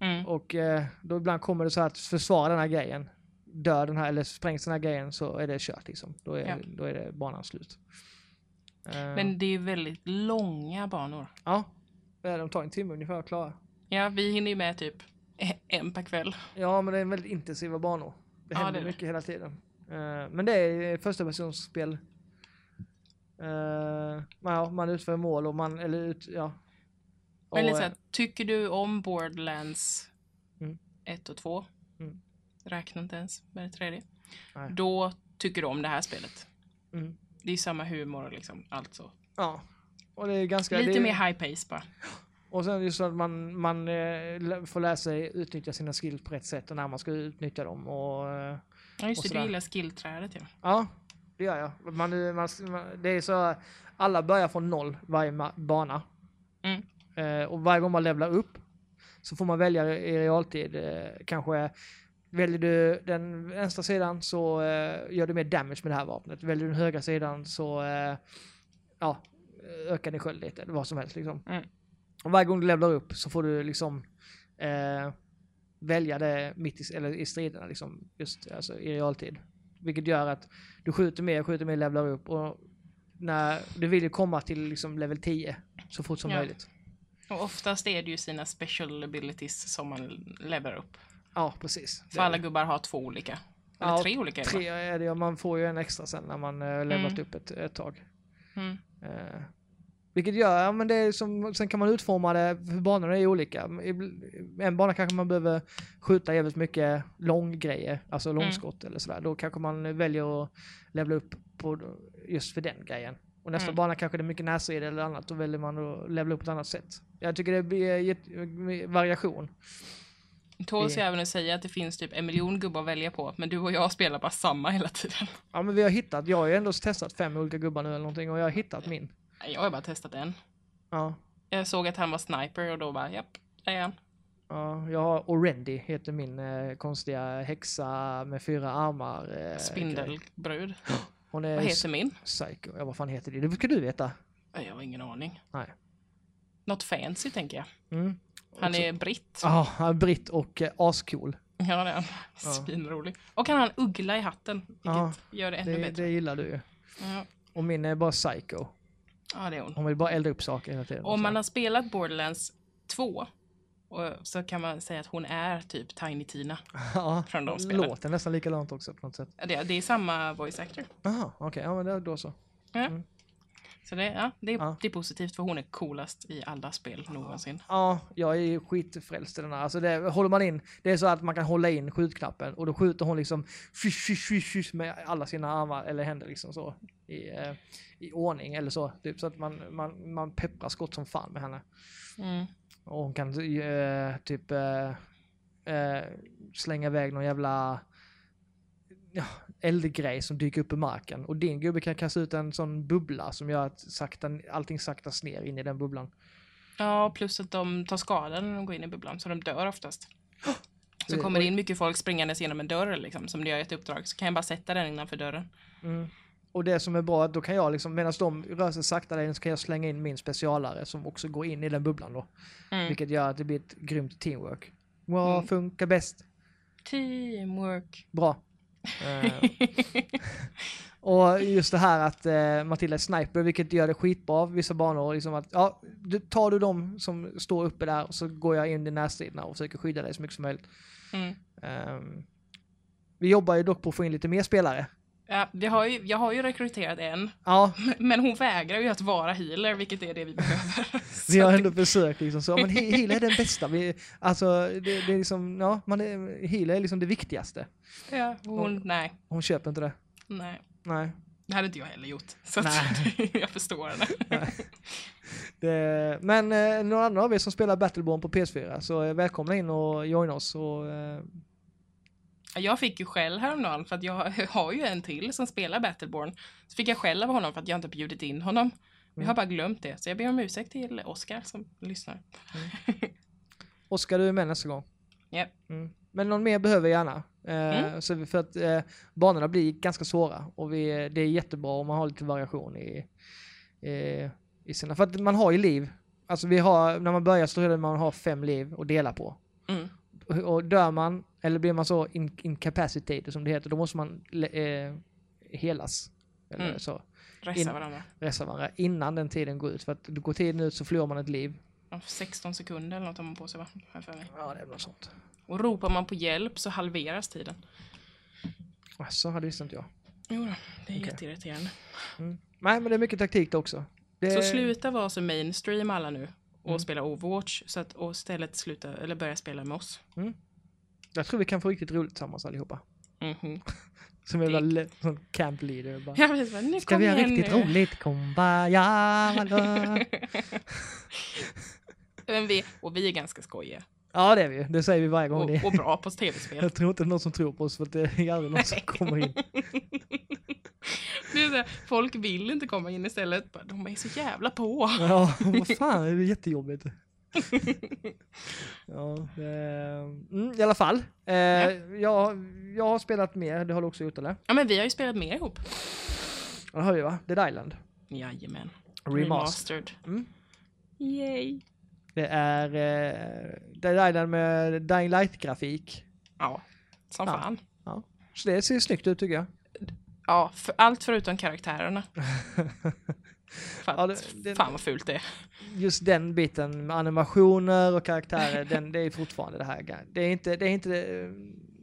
[SPEAKER 1] Mm.
[SPEAKER 2] Och eh, då ibland kommer det så att försvara den här grejen. Dör den här, eller sprängs den här grejen så är det kört liksom. Då är,
[SPEAKER 1] Ja.
[SPEAKER 2] då är det banan slut. Eh,
[SPEAKER 1] Men det är ju väldigt långa banor.
[SPEAKER 2] Ja, Ja, de tar en timme ungefär att klara.
[SPEAKER 1] Ja, vi hinner ju med typ en per kväll.
[SPEAKER 2] Ja, men det är väldigt intensiva banor. Det
[SPEAKER 1] Ja,
[SPEAKER 2] händer
[SPEAKER 1] det är det.
[SPEAKER 2] mycket hela tiden. Eh, men det är första personsspel. Uh, ja, man utför mål och man, eller ut, ja. Och,
[SPEAKER 1] Men lite så här, tycker du om Borderlands
[SPEAKER 2] Mm.
[SPEAKER 1] 1 och 2?
[SPEAKER 2] Mm.
[SPEAKER 1] Räkna inte ens med det tredje.
[SPEAKER 2] Nej.
[SPEAKER 1] Då tycker du om det här spelet.
[SPEAKER 2] mm,
[SPEAKER 1] Det är samma humor liksom, alltså.
[SPEAKER 2] ja. Och det är ganska...
[SPEAKER 1] Lite
[SPEAKER 2] det
[SPEAKER 1] mer high pace bara.
[SPEAKER 2] Och sen just så att man, man eh, får lära sig utnyttja sina skills på rätt sätt och när man ska utnyttja dem. Och, eh,
[SPEAKER 1] Ja, just
[SPEAKER 2] Och
[SPEAKER 1] det, du gillar skillträdet ja.
[SPEAKER 2] ja, det gör jag. Man, man, det är så, alla börjar från noll varje bana.
[SPEAKER 1] Mm.
[SPEAKER 2] Eh, och varje gång man levlar upp så får man välja i realtid. Eh, kanske väljer du den vänstra sidan så eh, gör du mer damage med det här vapnet. Väljer du den högra sidan så eh, ja, ökar din sköld lite eller vad som helst liksom.
[SPEAKER 1] Mm.
[SPEAKER 2] Och varje gång du levlar upp så får du liksom eh, välja det mitt i, eller i striderna liksom, just alltså, i realtid. Vilket gör att du skjuter mer, skjuter mer, levlar upp och när du vill ju komma till liksom level 10 så fort som
[SPEAKER 1] Ja.
[SPEAKER 2] möjligt.
[SPEAKER 1] Och oftast är det ju sina special abilities som man lever upp.
[SPEAKER 2] Ja, precis.
[SPEAKER 1] För alla gubbar har två olika. Eller
[SPEAKER 2] Ja,
[SPEAKER 1] tre olika.
[SPEAKER 2] Tre är det, man får ju en extra sen när man uh, levlat
[SPEAKER 1] Mm.
[SPEAKER 2] upp ett, ett tag.
[SPEAKER 1] Mm.
[SPEAKER 2] Eh, Vilket gör, ja men det är som, sen kan man utforma det, för banorna är olika. I- En bana kanske man behöver skjuta jävligt mycket långgrejer, alltså långskott eller sådär. Då kanske man väljer att levla upp på just för den grejen. Och nästa
[SPEAKER 1] Mm.
[SPEAKER 2] bana kanske det är mycket närstrid eller annat, då väljer man att levla upp på ett annat sätt. Jag tycker det blir jätte- variation.
[SPEAKER 1] Tåls
[SPEAKER 2] Det-
[SPEAKER 1] även att säga att det finns typ en miljon gubbar att välja på, men du och jag spelar bara samma hela tiden.
[SPEAKER 2] Ja men vi har hittat, jag har ju ändå testat fem olika gubbar nu eller någonting och jag har hittat min.
[SPEAKER 1] Jag har bara testat en.
[SPEAKER 2] Ja.
[SPEAKER 1] Jag såg att han var sniper och då bara, japp, det är han.
[SPEAKER 2] Ja, jag har Orendi, heter min eh, konstiga häxa med fyra armar. Eh.
[SPEAKER 1] Spindelbrud.
[SPEAKER 2] Hon är
[SPEAKER 1] Vad heter min?
[SPEAKER 2] Psycho. Ja, vad fan heter det? Det ska du veta.
[SPEAKER 1] Jag har ingen aning.
[SPEAKER 2] Nej.
[SPEAKER 1] Något fancy tänker jag.
[SPEAKER 2] Mm.
[SPEAKER 1] Han
[SPEAKER 2] Också-
[SPEAKER 1] är britt.
[SPEAKER 2] Ja, han är britt och eh, ascool.
[SPEAKER 1] Ja, det är han. Svinrolig. Och han har en uggla i hatten, vilket
[SPEAKER 2] Ja,
[SPEAKER 1] gör det ännu
[SPEAKER 2] Det,
[SPEAKER 1] bättre.
[SPEAKER 2] det gillar du ju.
[SPEAKER 1] Ja.
[SPEAKER 2] Och min är bara psycho.
[SPEAKER 1] Ja, det är hon.
[SPEAKER 2] Hon vill bara elda upp saker hela tiden.
[SPEAKER 1] Om man har spelat Borderlands 2 och så kan man säga att hon är typ Tiny Tina.
[SPEAKER 2] ja,
[SPEAKER 1] från de spelen.
[SPEAKER 2] låter nästan likadant också på något sätt.
[SPEAKER 1] Det, det är samma voice actor.
[SPEAKER 2] Jaha, okej. Ja, men det, då så.
[SPEAKER 1] Så det, ja, det, är,
[SPEAKER 2] Ja.
[SPEAKER 1] det är positivt för hon är coolast i alla spel någonsin.
[SPEAKER 2] Ja, jag är skitfrälst i den här. Alltså det, håller man in, det är så att man kan hålla in skjutknappen och då skjuter hon liksom fysch, fysch, fysch med alla sina armar eller händer liksom så i, eh, i ordning eller så. Typ så att man, man, man pepprar skott som fan med henne.
[SPEAKER 1] Mm.
[SPEAKER 2] Och hon kan eh, typ eh, eh, slänga iväg någon jävla ja, eldgrej som dyker upp i marken. Och din gubbe kan kasta ut en sån bubbla som gör att sakta, allting saktas ner in i den bubblan.
[SPEAKER 1] Ja, plus att de tar skada när de går in i bubblan, så de dör oftast. Så kommer det in mycket folk springandes genom en dörr liksom, som det gör i ett uppdrag, så kan jag bara sätta den innanför dörren.
[SPEAKER 2] Mm. Och det som är bra, då kan jag liksom, medan de rör sig sakta där så kan jag slänga in min specialare som också går in i den bubblan då.
[SPEAKER 1] Mm.
[SPEAKER 2] Vilket gör att det blir ett grymt teamwork. Vad
[SPEAKER 1] Mm.
[SPEAKER 2] funkar bäst?
[SPEAKER 1] Teamwork.
[SPEAKER 2] Bra. Eh, och just det här att eh, Matilda är sniper, vilket gör det skitbra vissa banor. Liksom att, ja, du, tar du dem som står uppe där så går jag in i närstriderna och försöker skydda dig så mycket som möjligt.
[SPEAKER 1] Mm.
[SPEAKER 2] Ehm, vi jobbar ju dock på att få in lite mer spelare.
[SPEAKER 1] Ja, vi har ju, jag har ju rekryterat en,
[SPEAKER 2] Ja,
[SPEAKER 1] men hon vägrar ju att vara healer, vilket är det vi behöver.
[SPEAKER 2] vi har ändå försökt liksom så, men he- healer är den bästa. Vi, alltså, det, det är liksom, ja, man är, healer är liksom det viktigaste.
[SPEAKER 1] Ja, hon, nej,
[SPEAKER 2] Hon köper inte det.
[SPEAKER 1] nej.
[SPEAKER 2] Nej.
[SPEAKER 1] Det hade inte jag heller gjort. Så jag förstår henne.
[SPEAKER 2] Det, men eh, några andra av er som spelar Battleborn på PS4 så eh, välkomna in och joina oss. Och, eh,
[SPEAKER 1] Jag fick ju skäll häromdagen för att jag har ju en till som spelar Battleborn. Så fick jag skäll av honom för att jag inte bjudit in honom. Vi
[SPEAKER 2] Mm.
[SPEAKER 1] har bara glömt det. Så jag ber om ursäkt till Oskar som lyssnar.
[SPEAKER 2] Oskar, du är med nästa gång.
[SPEAKER 1] Japp.
[SPEAKER 2] Mm. Men någon mer behöver vi gärna. Eh,
[SPEAKER 1] Mm.
[SPEAKER 2] så för att eh, banorna blir ganska svåra och vi, det är jättebra om man har lite variation i, i, i sina... För att man har ju liv. Alltså vi har, när man börjar så tror jag att man har fem liv att dela på.
[SPEAKER 1] Mm.
[SPEAKER 2] Och, dör man, eller blir man så in, incapacitated som det heter, då måste man eh, helas. Eller
[SPEAKER 1] Mm.
[SPEAKER 2] så.
[SPEAKER 1] Ressa
[SPEAKER 2] In-
[SPEAKER 1] varandra.
[SPEAKER 2] Resa varandra innan den tiden går ut. För att går tiden ut så förlorar man ett liv.
[SPEAKER 1] Ja, 16 sekunder eller något har man på sig va? Jag för mig.
[SPEAKER 2] Ja, det är något sånt.
[SPEAKER 1] Och ropar man på hjälp så halveras tiden.
[SPEAKER 2] Så hade visste inte jag.
[SPEAKER 1] Jo då, det är
[SPEAKER 2] Okej.
[SPEAKER 1] jätteirriterande.
[SPEAKER 2] Nej, men det är mycket taktik också. Det,
[SPEAKER 1] Så sluta vara så mainstream alla nu och
[SPEAKER 2] Mm.
[SPEAKER 1] spela Overwatch så att, och istället sluta, eller börja spela med oss.
[SPEAKER 2] Jag tror vi kan få riktigt roligt tillsammans allihopa.
[SPEAKER 1] Mhm.
[SPEAKER 2] Som en jävla sån camp leader. Bara.
[SPEAKER 1] Jag vet, vad, nu
[SPEAKER 2] Ska vi ha riktigt
[SPEAKER 1] nu.
[SPEAKER 2] roligt? Kumbaya.
[SPEAKER 1] Men vi, och vi är ganska skojiga.
[SPEAKER 2] ja, det är vi. Det säger vi varje gång.
[SPEAKER 1] Och,
[SPEAKER 2] det.
[SPEAKER 1] och bra på tv-spel.
[SPEAKER 2] Jag tror inte det är någon som tror på oss för det är aldrig någon som kommer in.
[SPEAKER 1] Det är så här, folk vill inte komma in istället. Bara, De är så jävla på.
[SPEAKER 2] Ja, vad fan, det är jättejobbigt. Ja, det, mm, i alla fall. Eh, jag, jag har spelat mer, det har du också gjort eller?
[SPEAKER 1] Ja men vi har ju spelat mer ihop.
[SPEAKER 2] Ja, det har vi va? Dead Island.
[SPEAKER 1] Jajamän.
[SPEAKER 2] Remastered. Mm.
[SPEAKER 1] Yay.
[SPEAKER 2] Det är eh, Dead Island med Dying Light-grafik.
[SPEAKER 1] Ja, som
[SPEAKER 2] Ja.
[SPEAKER 1] fan.
[SPEAKER 2] Så det ser snyggt ut tycker jag.
[SPEAKER 1] Ja, för, allt förutom karaktärerna. Fan,
[SPEAKER 2] Ja, det- det-
[SPEAKER 1] fan vad fult det är.
[SPEAKER 2] Just den biten med animationer och karaktärer, den, det är fortfarande det här. Det är inte det, är inte det eh,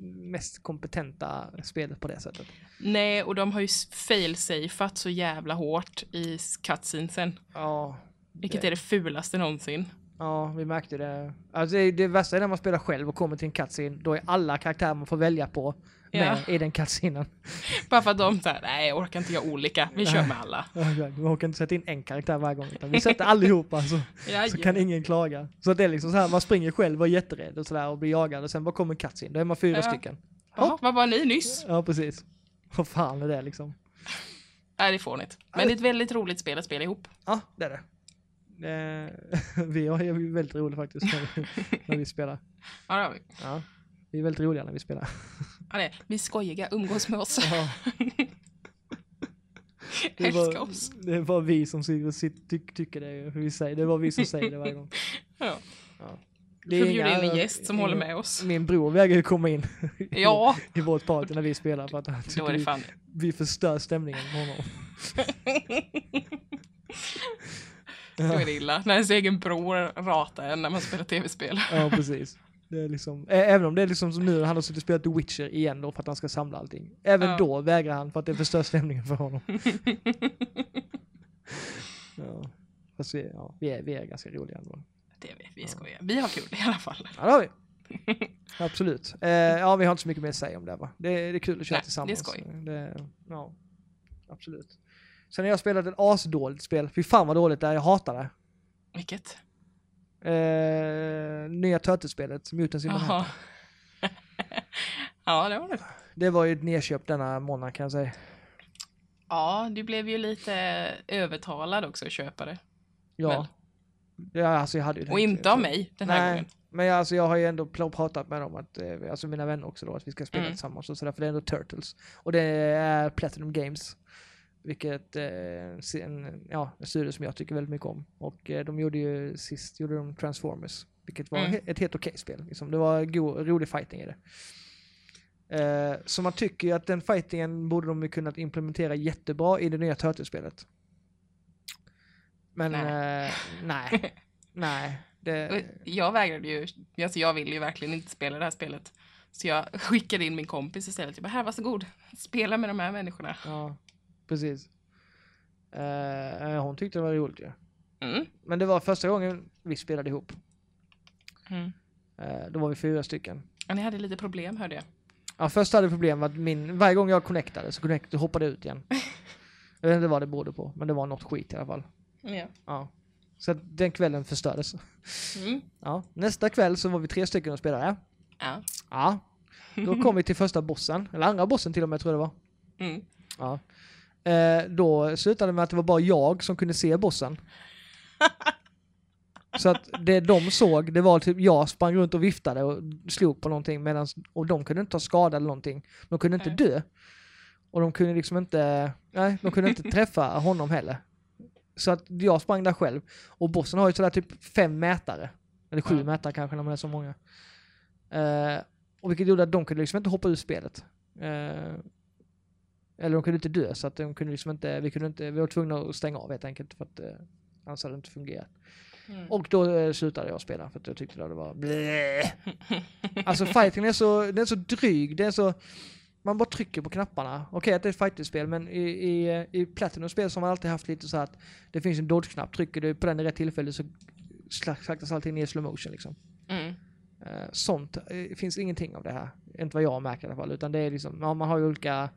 [SPEAKER 2] mest kompetenta spelet på det sättet.
[SPEAKER 1] Nej, och de har ju fail-safeat så jävla hårt i cutscenesen.
[SPEAKER 2] Ja,
[SPEAKER 1] Vilket är det fulaste någonsin.
[SPEAKER 2] Ja, vi märkte det. Alltså det, det värsta är när man spelar själv och kommer till en cutscene, då är alla karaktärer man får välja på med i den cutscenen.
[SPEAKER 1] Bara för att de säger nej jag orkar inte göra olika, vi kör med alla.
[SPEAKER 2] Vi orkar inte sätta in en karaktär varje gång, utan vi sätter allihopa så, så kan ingen klaga. Så det är liksom så här, man springer själv och är jätterädd och sådär och blir jagad och sen bara kommer cutscene, då är man fyra
[SPEAKER 1] Ja.
[SPEAKER 2] stycken.
[SPEAKER 1] Jaha, vad var ni nyss?
[SPEAKER 2] Ja, precis. Vad fan är det liksom?
[SPEAKER 1] Nej det är fånigt. Men det är ett väldigt roligt spel att spela ihop.
[SPEAKER 2] Ja, det är det. Eh, vi har ju väldigt roligt faktiskt när vi, när vi spelar.
[SPEAKER 1] Ja det har vi.
[SPEAKER 2] Ja, vi är väldigt roliga när vi spelar.
[SPEAKER 1] Ja, det är. Vi är skojiga, umgås med oss.
[SPEAKER 2] Ja. Det är, bara,
[SPEAKER 1] oss.
[SPEAKER 2] det är bara vi som tycker det. Vi säger, det är bara vi som säger det varje gång.
[SPEAKER 1] Ja.
[SPEAKER 2] Ja.
[SPEAKER 1] Vi får bjuda in en gäst som håller med oss.
[SPEAKER 2] Min bror vägrar ju komma in
[SPEAKER 1] Ja,
[SPEAKER 2] i vårt party när vi spelar för att han tycker
[SPEAKER 1] är det
[SPEAKER 2] vi,
[SPEAKER 1] fan.
[SPEAKER 2] vi förstör stämningen med honom.
[SPEAKER 1] Då är det illa. När ens egen bror ratar en när man spelar tv-spel.
[SPEAKER 2] Ja, precis. Det är liksom, även om det är liksom som nu, han har suttit och spelat The Witcher igen då för att han ska samla allting. Även
[SPEAKER 1] Ja.
[SPEAKER 2] då vägrar han för att det förstör stämningen för honom. ja. Fast vi, ja, vi, är, vi är ganska roliga ändå.
[SPEAKER 1] Det är vi, vi skojar. Vi har kul i alla fall.
[SPEAKER 2] Ja, det har vi. Absolut. Eh, ja, vi har inte så mycket mer att säga om det va. Det, är- det är kul att köra
[SPEAKER 1] Nej, det är
[SPEAKER 2] tillsammans.
[SPEAKER 1] skoj.
[SPEAKER 2] Det, ja, absolut. Sen har jag spelat ett asdåligt spel. Fy fan vad dåligt det är, jag hatar det.
[SPEAKER 1] Vilket?
[SPEAKER 2] Eh, nya Turtles-spelet, Mutants in Manhattan.
[SPEAKER 1] Ja, det var det.
[SPEAKER 2] Det var ju ett nedköp denna månad kan jag säga.
[SPEAKER 1] Ja, du blev ju lite övertalad också att köpa det.
[SPEAKER 2] Ja.
[SPEAKER 1] Väl?
[SPEAKER 2] ja alltså jag hade ju
[SPEAKER 1] Och
[SPEAKER 2] tänkt-
[SPEAKER 1] inte av mig den här
[SPEAKER 2] Nej,
[SPEAKER 1] gången.
[SPEAKER 2] men jag, alltså jag har ju ändå pratat med dem, att, eh, alltså mina vänner också då, att vi ska spela
[SPEAKER 1] Mm.
[SPEAKER 2] tillsammans och sådär, för det är ändå Turtles. Och det är Platinum Games. Vilket eh, en, ja, en studio som jag tycker väldigt mycket om. Och eh, de gjorde ju sist gjorde de Transformers. Vilket var
[SPEAKER 1] Mm.
[SPEAKER 2] ett helt okej spel. Liksom. Det var go- rolig fighting i det. Eh, så man tycker ju att den fightingen borde de ju kunnat implementera jättebra i det nya Turtles-spelet. Men
[SPEAKER 1] Nej.
[SPEAKER 2] eh, nej. nej. Det,
[SPEAKER 1] Jag vägrade ju, alltså jag ville ju verkligen inte spela det här spelet. Så jag skickade in min kompis istället. Jag bara, här varsågod, spela med de här människorna.
[SPEAKER 2] Ja, precis. Eh, hon tyckte det var roligt ju.
[SPEAKER 1] Mm.
[SPEAKER 2] Men det var första gången vi spelade ihop.
[SPEAKER 1] Mm.
[SPEAKER 2] Eh, då var vi fyra stycken.
[SPEAKER 1] Ja, ni hade lite problem hörde jag.
[SPEAKER 2] Ja, först hade vi problem med att min, varje gång jag connectade så connectade, hoppade ut igen. jag vet inte vad det berodde på, men det var något skit i alla fall.
[SPEAKER 1] Ja.
[SPEAKER 2] Ja. Så den kvällen förstördes.
[SPEAKER 1] Mm.
[SPEAKER 2] Ja. Nästa kväll så var vi tre stycken och spelade.
[SPEAKER 1] Ja.
[SPEAKER 2] Ja. Då kom vi till första bossen, eller andra bossen till och med tror jag det var.
[SPEAKER 1] Mm.
[SPEAKER 2] Ja. Eh, då slutade det med att det var bara jag som kunde se bossen. Så att det de såg, det var typ jag sprang runt och viftade och slog på någonting medan, och de kunde inte ta skada eller någonting. De kunde inte dö. Och de kunde liksom inte, nej, de kunde inte träffa honom heller. Så att jag sprang där själv. Och bossen har ju sådär typ fem mätare. Eller sju
[SPEAKER 1] Ja.
[SPEAKER 2] mätare kanske när man är så många. Eh, och vilket gjorde att de kunde liksom inte hoppa ur spelet. Eh, eller de kunde inte dö så att de kunde liksom inte, vi kunde inte, vi var tvungna att stänga av helt enkelt för att eh, annars hade det inte fungerat.
[SPEAKER 1] Mm.
[SPEAKER 2] Och då eh, slutade jag spela för att jag tyckte det var bleh. Alltså fighting är så, den är så dryg, det är så, man bara trycker på knapparna. Okej att det är ett fighting-spel men i, i, i Platinum-spel så har man alltid haft lite så att det finns en dodge-knapp, trycker du på den i rätt tillfälle så slak- saktas allting ner i slow motion liksom.
[SPEAKER 1] Mm.
[SPEAKER 2] Eh, sånt eh, finns ingenting av det här. Inte vad jag märker i alla fall. Utan det är liksom, ja, man har ju olika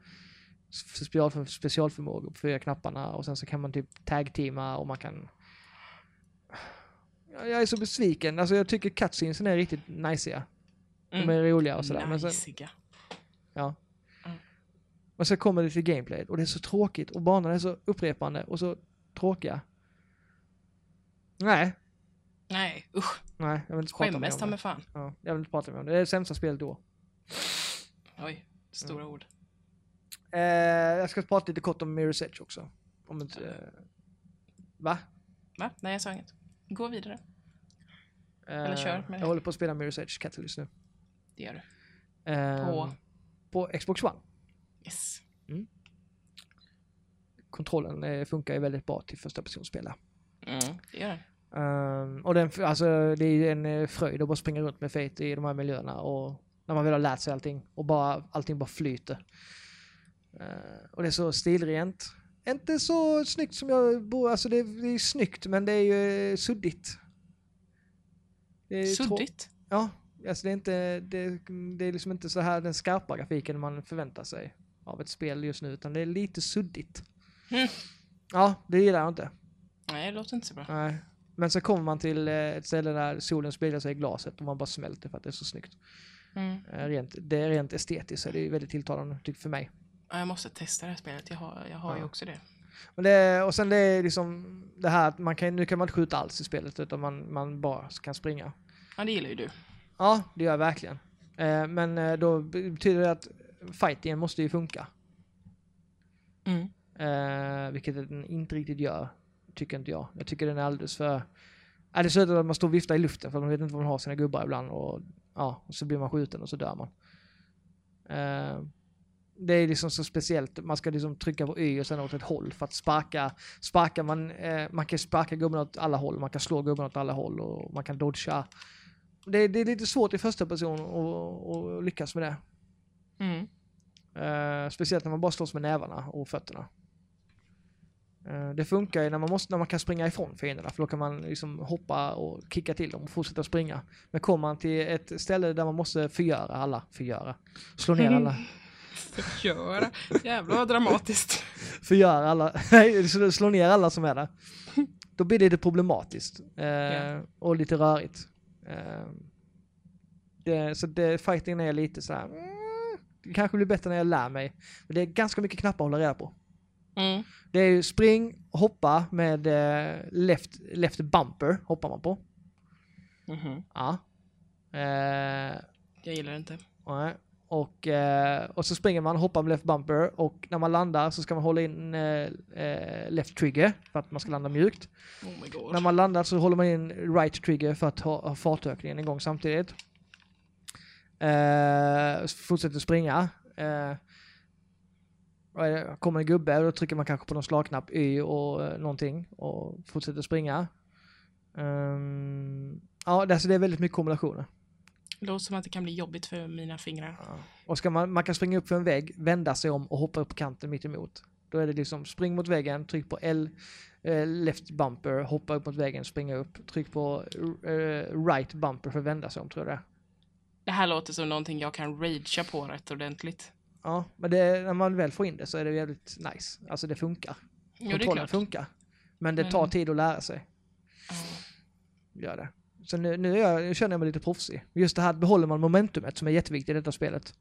[SPEAKER 2] special, specialförmågor på fyra knapparna och sen så kan man typ tag-teama och man kan... Ja, Jag är så besviken. Alltså jag tycker cutscenesen är riktigt najsiga. De
[SPEAKER 1] Mm.
[SPEAKER 2] är roliga och sådär.
[SPEAKER 1] Najsiga.
[SPEAKER 2] ja.
[SPEAKER 1] Mm.
[SPEAKER 2] Men sen kommer det till gameplay och det är så tråkigt och banorna är så upprepande och så tråkiga. Nej,
[SPEAKER 1] Nej, usch.
[SPEAKER 2] nej, jag vill inte prata
[SPEAKER 1] Skämmes ta mig fan.
[SPEAKER 2] Ja, jag vill inte prata mer om det. Det är det sämsta spelet då.
[SPEAKER 1] Oj, stora ord.
[SPEAKER 2] Eh, jag ska prata lite kort om Mirror's Edge också. Om inte... Eh, va?
[SPEAKER 1] Va? Nej, jag sa inget. Gå vidare.
[SPEAKER 2] Eh,
[SPEAKER 1] kör med
[SPEAKER 2] Jag håller på att spela Mirror's Edge Catalyst nu.
[SPEAKER 1] Det gör du.
[SPEAKER 2] Eh,
[SPEAKER 1] På?
[SPEAKER 2] På Xbox One.
[SPEAKER 1] Yes.
[SPEAKER 2] Kontrollen eh, funkar ju väldigt bra till första personspel.
[SPEAKER 1] Mm, det gör den.
[SPEAKER 2] Um, och den, alltså, det är en eh, fröjd att bara springa runt med Fate i de här miljöerna och när man väl har lärt sig allting och bara, allting bara flyter. Eh, och det är så stilrent. inte så snyggt som jag bor, alltså det, det är snyggt men det är ju suddigt. Det är
[SPEAKER 1] Suddigt.
[SPEAKER 2] Ja, alltså det är inte, det, det är liksom inte så här den skarpa grafiken man förväntar sig av ett spel just nu utan det är lite suddigt.
[SPEAKER 1] Mm.
[SPEAKER 2] Ja, det gillar jag inte.
[SPEAKER 1] Nej, det låter inte så bra.
[SPEAKER 2] Nej. Men så kommer man till eh, ett ställe där solen speglar sig i glaset och man bara smälter för att det är så snyggt.
[SPEAKER 1] Mm.
[SPEAKER 2] Eh, Rent, det är rent estetiskt så det är väldigt tilltalande tycker för mig.
[SPEAKER 1] Ja, jag måste testa det här spelet. Jag har, jag har ju
[SPEAKER 2] Ja.
[SPEAKER 1] också det.
[SPEAKER 2] Men det, och sen det är liksom det här att man kan, nu kan man inte skjuta alls i spelet utan man, man bara kan springa.
[SPEAKER 1] Ja, det gillar ju du.
[SPEAKER 2] Ja, det gör jag verkligen. Eh, men eh, då betyder det att fightingen måste ju funka.
[SPEAKER 1] Mm.
[SPEAKER 2] Eh, vilket den inte riktigt gör, tycker inte jag. Jag tycker den är alldeles för... Ja, det slutar att man står och viftar i luften för man vet inte var man har sina gubbar ibland och ja, och så blir man skjuten och så dör man. Eh, det är liksom så speciellt, man ska liksom trycka på Y och sen åt ett håll för att sparka, sparka man, eh, man kan sparka gubben åt alla håll, man kan slå gubben åt alla håll och man kan dodga. Det, det är lite svårt i första person att lyckas med det.
[SPEAKER 1] Mm.
[SPEAKER 2] Eh, speciellt när man bara slåss med nävarna och fötterna. Eh, det funkar ju när man, måste, när man kan springa ifrån fienderna för då kan man liksom hoppa och kicka till dem och fortsätta springa. Men kommer man till ett ställe där man måste förgöra alla, förgöra, slå ner alla,
[SPEAKER 1] Förgöra. Jävlar vad dramatiskt.
[SPEAKER 2] förgöra alla, nej, slå- ner alla som är där. Då blir det lite problematiskt eh,
[SPEAKER 1] Ja.
[SPEAKER 2] och lite rörigt. Eh, det, så det, fightingen är lite så här. Mm, det kanske blir bättre när jag lär mig. Men det är ganska mycket knappar att hålla reda på.
[SPEAKER 1] Mm.
[SPEAKER 2] Det är ju spring, hoppa med eh, left, left bumper hoppar man på.
[SPEAKER 1] Mhm.
[SPEAKER 2] Ja. Eh,
[SPEAKER 1] Jag gillar det inte.
[SPEAKER 2] nej. Och, eh, och så springer man, hoppar med left bumper och när man landar så ska man hålla in eh, eh, left trigger för att man ska landa mjukt.
[SPEAKER 1] Oh.
[SPEAKER 2] När man landar så håller man in right trigger för att ha, ha fartökningen igång samtidigt. Eh, fortsätter springa. Eh, det? kommer en gubbe och då trycker man kanske på någon slagknapp Y och eh, någonting och fortsätter springa. Ehm, ja, alltså det är väldigt mycket kombinationer.
[SPEAKER 1] Det låter som att det kan bli jobbigt för mina fingrar.
[SPEAKER 2] Ja. Och ska man, man kan springa upp för en vägg, vända sig om och hoppa upp på kanten mitt emot. Då är det liksom spring mot väggen, tryck på L, eh, left bumper, hoppa upp mot väggen, springa upp. Tryck på eh, right bumper för att vända sig om tror jag det.
[SPEAKER 1] Det här låter som någonting jag kan ragea på rätt ordentligt.
[SPEAKER 2] Ja, men det, när man väl får in det så är det jävligt nice. Alltså det funkar.
[SPEAKER 1] Jo, det
[SPEAKER 2] Kontrollen funkar. Men det tar tid att lära sig.
[SPEAKER 1] Ja.
[SPEAKER 2] Gör det. Så nu, nu, jag, känner jag mig lite proffsig. Just det här behåller man momentumet som är jätteviktigt i detta spelet.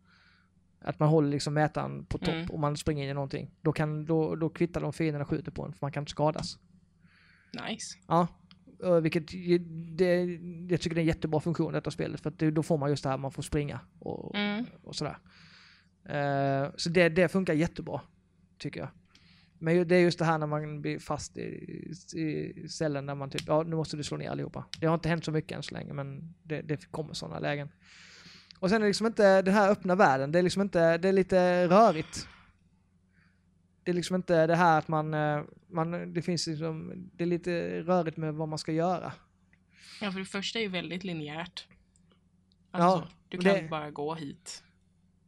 [SPEAKER 2] Att man håller liksom mätaren på topp
[SPEAKER 1] Mm.
[SPEAKER 2] och man springer in i någonting. Då, kan, då, då kvittar de fienderna skjuter på en för man kan inte skadas.
[SPEAKER 1] Nice.
[SPEAKER 2] Ja, vilket det, jag tycker det är en jättebra funktion i detta spelet för att det, då får man just det här man får springa och,
[SPEAKER 1] Mm.
[SPEAKER 2] och sådär. Eh, så det, det funkar jättebra, tycker jag. Men det är just det här när man blir fast i, i ställen där man typ, ja nu måste du slå ner allihopa. Det har inte hänt så mycket än så länge men det, det kommer sådana lägen. Och sen är det liksom inte den här öppna världen, det är liksom inte, det är lite rörigt. Det är liksom inte det här att man, eh, man det finns liksom, det är lite rörigt med vad man ska göra.
[SPEAKER 1] Ja, för det första är ju väldigt linjärt.
[SPEAKER 2] Ja,
[SPEAKER 1] Alltså, du kan
[SPEAKER 2] det-
[SPEAKER 1] bara gå hit.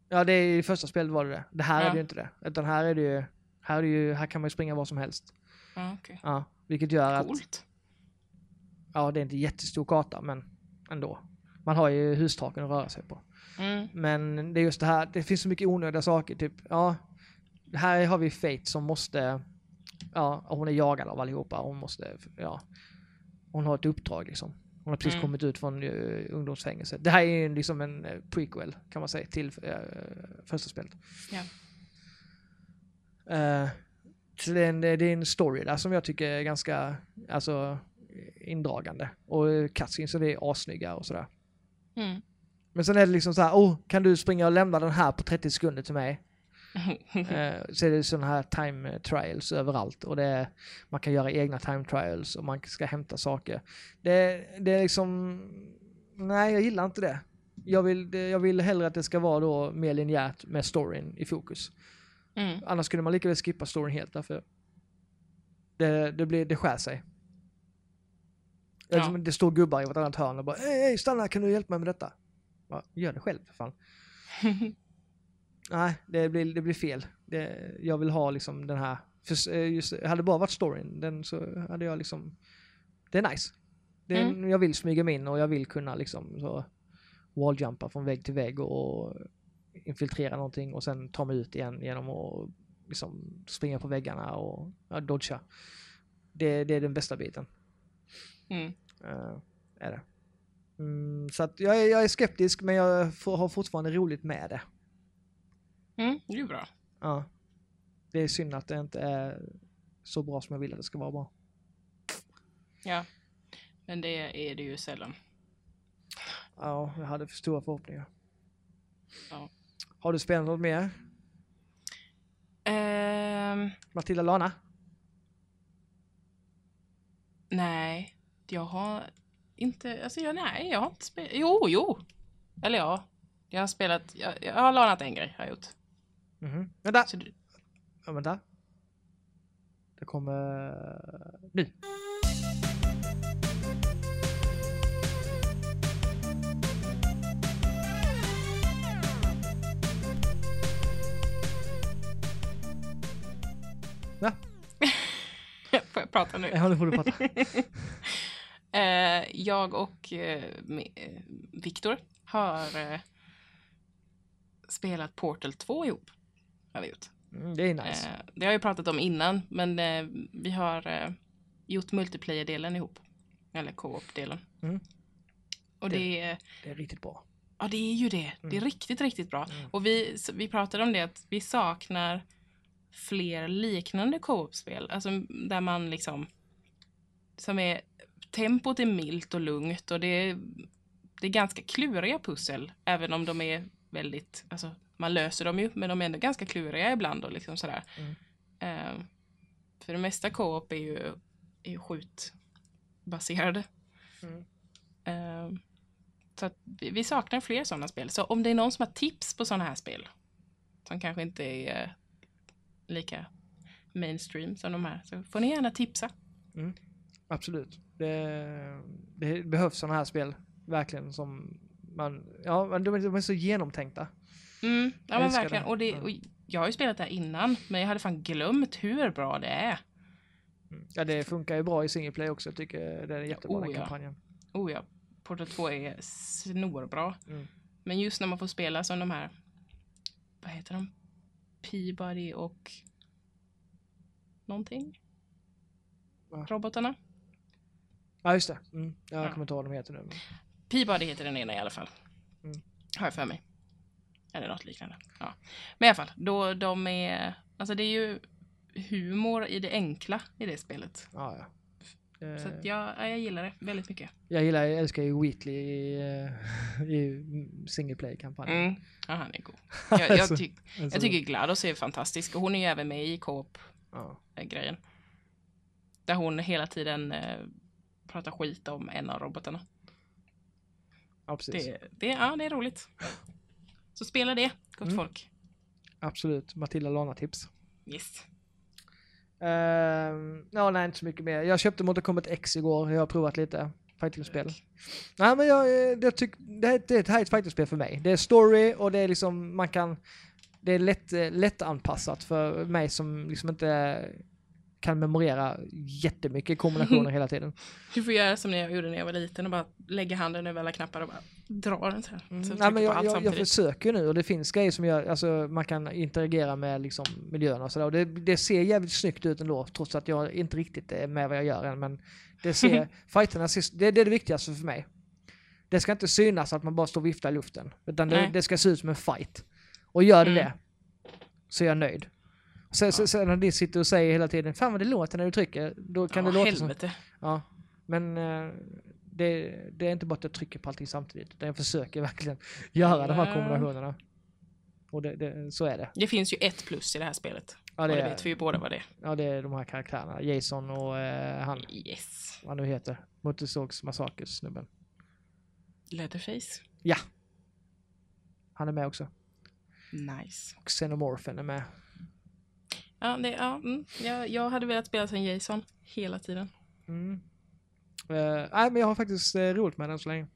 [SPEAKER 2] Ja, det är i första spelet var det det. Det här är
[SPEAKER 1] Ja.
[SPEAKER 2] det ju inte det. Utan här är det ju, här ju, här kan man ju springa var som helst.
[SPEAKER 1] Ja, okej.
[SPEAKER 2] Ja, vilket gör att,
[SPEAKER 1] Coolt.
[SPEAKER 2] ja det är inte jättestor karta men ändå. Man har ju hustaken att röra sig på.
[SPEAKER 1] Mm.
[SPEAKER 2] Men det är just det här, det finns så mycket onödiga saker. Typ, ja, här har vi Fate som måste, ja, hon är jagad av allihopa. Hon måste, ja, hon har ett uppdrag liksom. Hon har precis
[SPEAKER 1] Mm.
[SPEAKER 2] kommit ut från uh, ungdomsfängelse. Det här är ju liksom en eh, prequel kan man säga till eh, första spelet.
[SPEAKER 1] Ja.
[SPEAKER 2] Så det är, en, det är en story där som jag tycker är ganska alltså, indragande. Och uh, cutscenes det är assnygga och sådär.
[SPEAKER 1] Mm.
[SPEAKER 2] Men sen är det liksom så här, oh, kan du springa och lämna den här på 30 sekunder till mig? Eh, så är det sådana här time trials överallt och det man kan göra egna time trials och man ska hämta saker. Det, det är liksom, nej jag gillar inte det. Jag vill, jag vill hellre att det ska vara då mer linjärt med storyn i fokus.
[SPEAKER 1] Mm.
[SPEAKER 2] Annars skulle man lika väl skippa storyn helt därför det, det, blir, det skär sig.
[SPEAKER 1] Ja.
[SPEAKER 2] liksom- det står gubbar i vartannat hörn och bara hej, hej stanna kan du hjälpa mig med detta? Ja, gör det själv för fan. Nej, det blir, det blir fel. Det, jag vill ha liksom den här För, eh, just, hade det bara varit storyn, den så hade jag liksom... Det är nice. Det
[SPEAKER 1] Mm.
[SPEAKER 2] Jag vill smyga mig in och jag vill kunna liksom så walljumpa från vägg till vägg och infiltrera någonting och sen ta mig ut igen genom att liksom springa på väggarna och ja, dodga. Det, det är den bästa biten.
[SPEAKER 1] Mm.
[SPEAKER 2] Eh, är det. Mm, så att jag, är, jag är skeptisk men jag får, har fortfarande roligt med det.
[SPEAKER 1] Mm, det är bra.
[SPEAKER 2] Ja. Det är synd att det inte är så bra som jag vill att det ska vara bra.
[SPEAKER 1] Ja. Men det är det ju sällan.
[SPEAKER 2] Ja, jag hade för stora förhoppningar.
[SPEAKER 1] Ja.
[SPEAKER 2] Har du spelat något mer?
[SPEAKER 1] Ehm,
[SPEAKER 2] Matilda Lana?
[SPEAKER 1] nej, jag har inte, alltså jag, nej, jag har inte spelat, jo, jo. Eller ja, jag har spelat, jag, jag har lanat en grej, har jag gjort.
[SPEAKER 2] Mhm. Vänta!
[SPEAKER 1] Så det,
[SPEAKER 2] Ja, vänta. Det kommer... Nu! Va?
[SPEAKER 1] får jag prata nu?
[SPEAKER 2] Ja, nu får du prata.
[SPEAKER 1] Eh, jag och eh, eh, Viktor har eh, spelat Portal 2 ihop. Har vi gjort.
[SPEAKER 2] Mm, det är nice.
[SPEAKER 1] Det har jag pratat om innan, men vi har gjort multiplayer-delen ihop. Eller co-op-delen.
[SPEAKER 2] Mm.
[SPEAKER 1] Och
[SPEAKER 2] Det-
[SPEAKER 1] det, är-
[SPEAKER 2] Det är riktigt bra.
[SPEAKER 1] ja, det är ju det. Det är
[SPEAKER 2] Mm.
[SPEAKER 1] riktigt, riktigt bra.
[SPEAKER 2] Mm.
[SPEAKER 1] Och vi, vi pratade om det att vi saknar fler liknande co-op-spel. Alltså där man liksom... Som är... Tempot är milt och lugnt och det är, det är ganska kluriga pussel. Även om de är väldigt... Alltså, man löser dem ju, men de är ändå ganska kluriga ibland och liksom sådär.
[SPEAKER 2] Mm.
[SPEAKER 1] Eh, för det mesta co-op är ju, är ju skjutbaserade.
[SPEAKER 2] Mm.
[SPEAKER 1] Eh, så att vi, vi saknar fler sådana spel. Så om det är någon som har tips på sådana här spel som kanske inte är lika mainstream som de här så får ni gärna tipsa.
[SPEAKER 2] Absolut. Det, det behövs sådana här spel. Verkligen som man... Ja, men de, är- de är så genomtänkta.
[SPEAKER 1] Mm, ja men verkligen.
[SPEAKER 2] det.
[SPEAKER 1] Och, det, och jag har ju spelat det här innan men jag hade fan glömt hur bra det är.
[SPEAKER 2] Mm. Ja, det funkar ju bra i single play också. Jag tycker det är jättebra
[SPEAKER 1] Oh,
[SPEAKER 2] den
[SPEAKER 1] ja.
[SPEAKER 2] kampanjen.
[SPEAKER 1] Oh ja, Portal 2 är snorbra.
[SPEAKER 2] Mm.
[SPEAKER 1] Men just när man får spela som de här, vad heter de? Peabody och någonting?
[SPEAKER 2] Va?
[SPEAKER 1] Robotarna?
[SPEAKER 2] Ja, just det. Mm. Jag
[SPEAKER 1] Ja.
[SPEAKER 2] kommer inte ihåg vad de heter nu. men-
[SPEAKER 1] Peabody heter den ena i alla fall.
[SPEAKER 2] Mm.
[SPEAKER 1] Har jag för mig. Eller något liknande. Ja. Men i alla fall, då de är... Alltså det är ju humor i det enkla i det spelet.
[SPEAKER 2] Ja, ja. Eh,
[SPEAKER 1] Så att jag, ja, jag gillar det väldigt mycket.
[SPEAKER 2] Jag gillar, jag älskar ju Wheatley i, eh, i single play-kampanjen.
[SPEAKER 1] Mm. Ja, han är god. Jag, jag,
[SPEAKER 2] Alltså,
[SPEAKER 1] tyck,
[SPEAKER 2] alltså,
[SPEAKER 1] jag tycker GLaDOS är fantastisk och hon är ju även med i Co-op-grejen.
[SPEAKER 2] Ja,
[SPEAKER 1] Där hon hela tiden eh, pratar skit om en av robotarna.
[SPEAKER 2] ja precis.
[SPEAKER 1] Det, det, ja, det är roligt. Så spela det, gott
[SPEAKER 2] Mm.
[SPEAKER 1] folk.
[SPEAKER 2] Absolut. Matilda Lana-tips.
[SPEAKER 1] Yes.
[SPEAKER 2] Uh, ja, nej, inte så mycket mer. Jag köpte Mortal Kombat X igår. Jag har provat lite fightingspel. Nej, men jag, eh, jag tycker det, här- det här är ett fightingspel för mig. Det är story och det är liksom, man kan, det är lätt, eh, lätt anpassat för mig som liksom inte kan memorera jättemycket kombinationer hela tiden.
[SPEAKER 1] Du får göra som jag gjorde när jag var liten och bara lägga handen över alla knappar och bara dra den så här. Så
[SPEAKER 2] Mm.
[SPEAKER 1] jag
[SPEAKER 2] Nej, men jag, jag, jag försöker nu och det finns grejer som gör, alltså man kan interagera med liksom miljön och sådär. Det, det ser jävligt snyggt ut ändå, trots att jag inte riktigt är med vad jag gör än. Men det ser, fighterna det, det är det viktigaste för mig. Det ska inte synas att man bara står och viftar i luften. Utan det, det ska se ut som en fight. Och gör det
[SPEAKER 1] Mm.
[SPEAKER 2] det, så är jag nöjd. Sen, sen, sen när de sitter och säger hela tiden, fan vad det låter när du trycker, då kan
[SPEAKER 1] ja,
[SPEAKER 2] det låta som...
[SPEAKER 1] helvete.
[SPEAKER 2] Ja, men eh, det, det är inte bara att jag trycker på allting samtidigt, utan jag försöker verkligen göra de här kombinationerna. Och det, det, så är det.
[SPEAKER 1] Det finns ju ett plus i det här spelet.
[SPEAKER 2] Ja
[SPEAKER 1] och
[SPEAKER 2] det,
[SPEAKER 1] det
[SPEAKER 2] är,
[SPEAKER 1] vet vi ju båda vad det är.
[SPEAKER 2] ja, det är de här karaktärerna. Jason och eh, han,
[SPEAKER 1] Yes.
[SPEAKER 2] vad han nu heter. Motorsågs Massakers snubben.
[SPEAKER 1] Leatherface.
[SPEAKER 2] Han är med också.
[SPEAKER 1] Nice.
[SPEAKER 2] Och Xenomorphen är med.
[SPEAKER 1] Ja, det, ja, mm. jag, jag hade velat spela som Jason hela tiden.
[SPEAKER 2] Mm. Eh, nej, men jag har faktiskt eh, roligt med den så länge.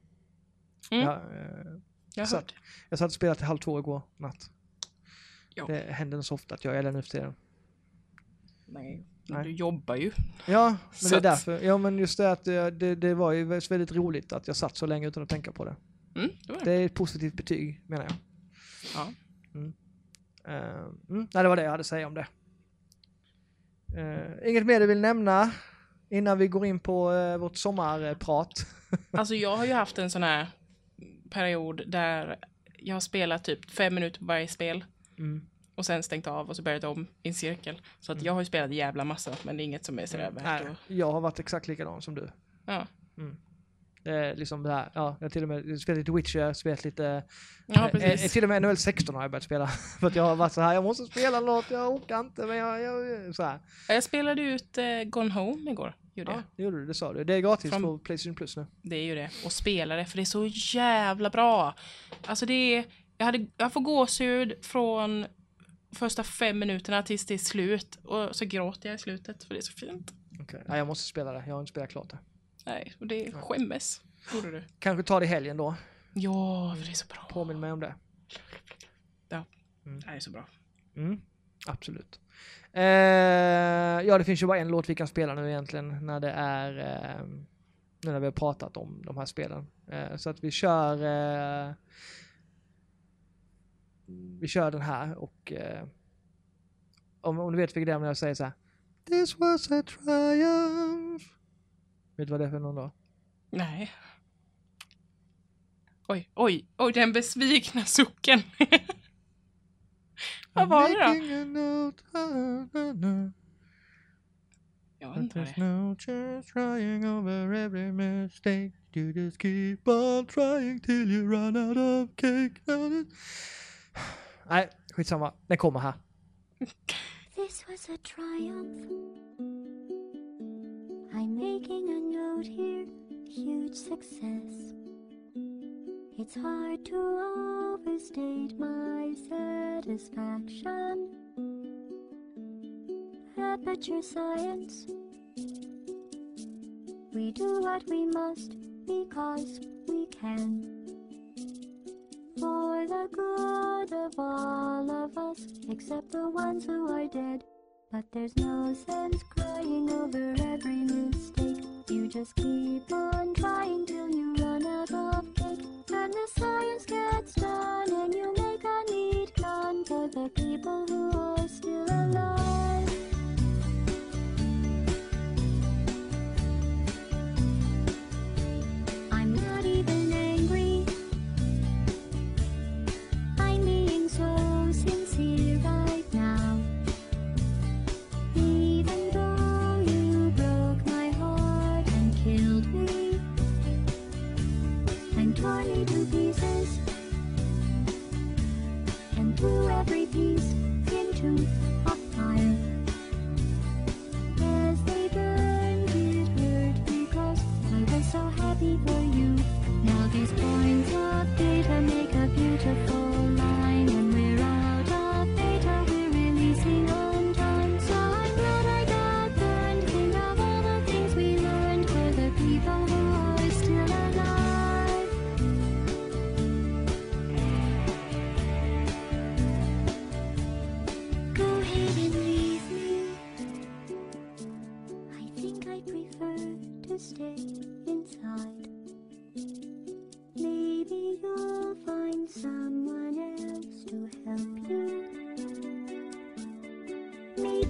[SPEAKER 1] Mm.
[SPEAKER 2] Jag, eh,
[SPEAKER 1] Jag har
[SPEAKER 2] Så-
[SPEAKER 1] hört.
[SPEAKER 2] jag satt och spelade till halv två igår natt.
[SPEAKER 1] Ja.
[SPEAKER 2] Det händer så ofta att jag är där nu för tiden.
[SPEAKER 1] Nej,
[SPEAKER 2] Nej.
[SPEAKER 1] du jobbar ju.
[SPEAKER 2] Ja, men
[SPEAKER 1] Så
[SPEAKER 2] det är därför. Ja, men just det att det, det, var ju väldigt roligt att jag satt så länge utan att tänka på det.
[SPEAKER 1] Mm, det
[SPEAKER 2] Det
[SPEAKER 1] det.
[SPEAKER 2] är ett positivt betyg, menar jag.
[SPEAKER 1] Ja.
[SPEAKER 2] Eh, mm, nej, det var det jag hade att säga om det. Eh, inget mer du vill nämna innan vi går in på uh, vårt sommarprat?
[SPEAKER 1] Alltså jag har ju haft en sån här period där jag har spelat typ fem minuter på varje spel
[SPEAKER 2] Mm.
[SPEAKER 1] och sen stängt av och så börjat om i en cirkel. Så att jag har ju spelat jävla massa men det är inget som är sådär värt
[SPEAKER 2] Nej, jag har varit exakt likadan som du.
[SPEAKER 1] Ja.
[SPEAKER 2] Det är liksom det här, ja, jag har till och med spelat lite Witcher, spelat lite...
[SPEAKER 1] Ja,
[SPEAKER 2] eh, eh, till och med NHL 16 har jag börjat spela. För att jag har varit så här, jag måste spela något, jag orkar inte, men jag... jag så här.
[SPEAKER 1] Jag spelade ut eh, Gone Home igår. Gjorde
[SPEAKER 2] Ja, det gjorde du, det sa du. Det är gratis
[SPEAKER 1] Från-
[SPEAKER 2] på Playstation Plus nu.
[SPEAKER 1] Det är ju det. Och spela det, för det är så jävla bra. Alltså det är... Jag, hade, jag får gåshud från första fem minuterna tills det är slut. Och så gråter jag i slutet, för det är så fint.
[SPEAKER 2] Okay. Ja, jag måste spela det, jag har inte spelat klart det.
[SPEAKER 1] Nej, och det skämmes. Gjorde du?
[SPEAKER 2] Kanske ta det i helgen då,
[SPEAKER 1] Ja, för det är så bra.
[SPEAKER 2] påminn mig om det.
[SPEAKER 1] Ja,
[SPEAKER 2] Mm.
[SPEAKER 1] det är så bra.
[SPEAKER 2] Mm, absolut. Eh, ja, det finns ju bara en låt vi kan spela nu egentligen när det är eh, nu när vi har pratat om de här spelen. Eh, så att vi kör eh, vi kör den här och eh, om, om du vet vilken det är när jag säger så här This was a triumph. Vet du vad det är för någon då?
[SPEAKER 1] Nej. Oj, oj, oj, den besvikna sucken. Vad var det då? Jag
[SPEAKER 2] there's
[SPEAKER 1] det
[SPEAKER 2] no chance trying over every mistake. You just keep on trying till you run out of cake. Nej, skitsamma. Den kommer här.
[SPEAKER 3] This was a triumph. Making a note here, huge success. It's hard to overstate my satisfaction. Aperture science. We do what we must because we can. For the good of all of us, except the ones who are dead. But there's no sense crying over every mistake. You just keep on trying till you run out of cake. And the science gets done,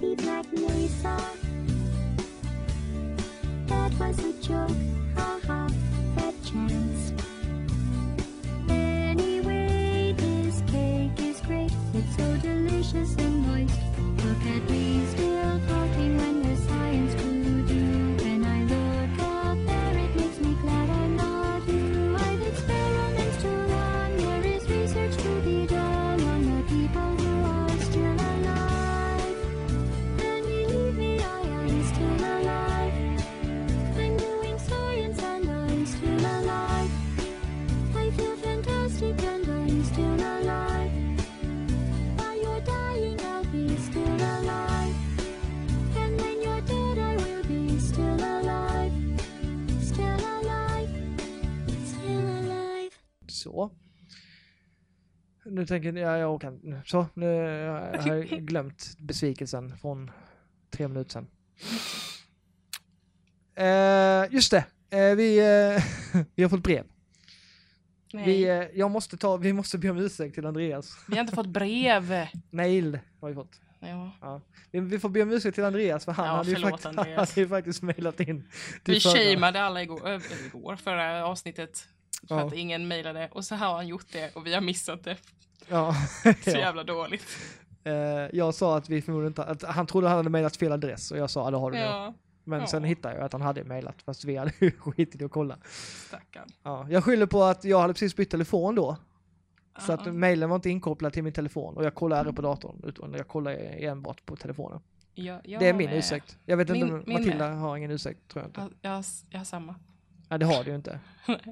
[SPEAKER 3] Maybe Black Mesa.
[SPEAKER 2] Nu tänker jag, jag kan, så, nu har jag glömt besvikelsen från tre minuter sedan. Eh, just det, eh, vi, eh, vi har fått brev.
[SPEAKER 1] Nej,
[SPEAKER 2] Vi,
[SPEAKER 1] vi,
[SPEAKER 2] eh, jag måste ta, vi måste be om ursäkt till Andreas.
[SPEAKER 1] har inte fått brev.
[SPEAKER 2] Mail har vi fått.
[SPEAKER 1] Ja.
[SPEAKER 2] Vi, vi får be om ursäkt till Andreas för han
[SPEAKER 1] Ja,
[SPEAKER 2] hade ju faktiskt,
[SPEAKER 1] Andreas.
[SPEAKER 2] hade ju faktiskt mailat in.
[SPEAKER 1] Vi shameade alla igår, äh, igår förra avsnittet. För
[SPEAKER 2] Ja.
[SPEAKER 1] att ingen mejlade. Och så har han gjort det och vi har missat det.
[SPEAKER 2] Ja.
[SPEAKER 1] Så jävla dåligt.
[SPEAKER 2] Eh, jag sa att vi förmodligen inte, att han trodde han hade mailat fel adress och jag sa att det har du nog.
[SPEAKER 1] Ja,
[SPEAKER 2] Men
[SPEAKER 1] Ja.
[SPEAKER 2] sen hittade jag att han hade mailat fast vi hade skitit i att kolla.
[SPEAKER 1] stackarn.
[SPEAKER 2] Ja, jag skyller på att jag hade precis bytt telefon då. Så att
[SPEAKER 1] Ja.
[SPEAKER 2] mailen var inte inkopplad till min telefon och jag kollar aldrig på datorn utan jag kollar enbart på telefonen.
[SPEAKER 1] Ja, jag
[SPEAKER 2] det är min
[SPEAKER 1] med.
[SPEAKER 2] ursäkt. Jag vet inte
[SPEAKER 1] Min-
[SPEAKER 2] om
[SPEAKER 1] min
[SPEAKER 2] Matilda
[SPEAKER 1] med.
[SPEAKER 2] har ingen ursäkt tror jag inte.
[SPEAKER 1] Jag, jag, jag har samma.
[SPEAKER 2] Nej det har du ju inte.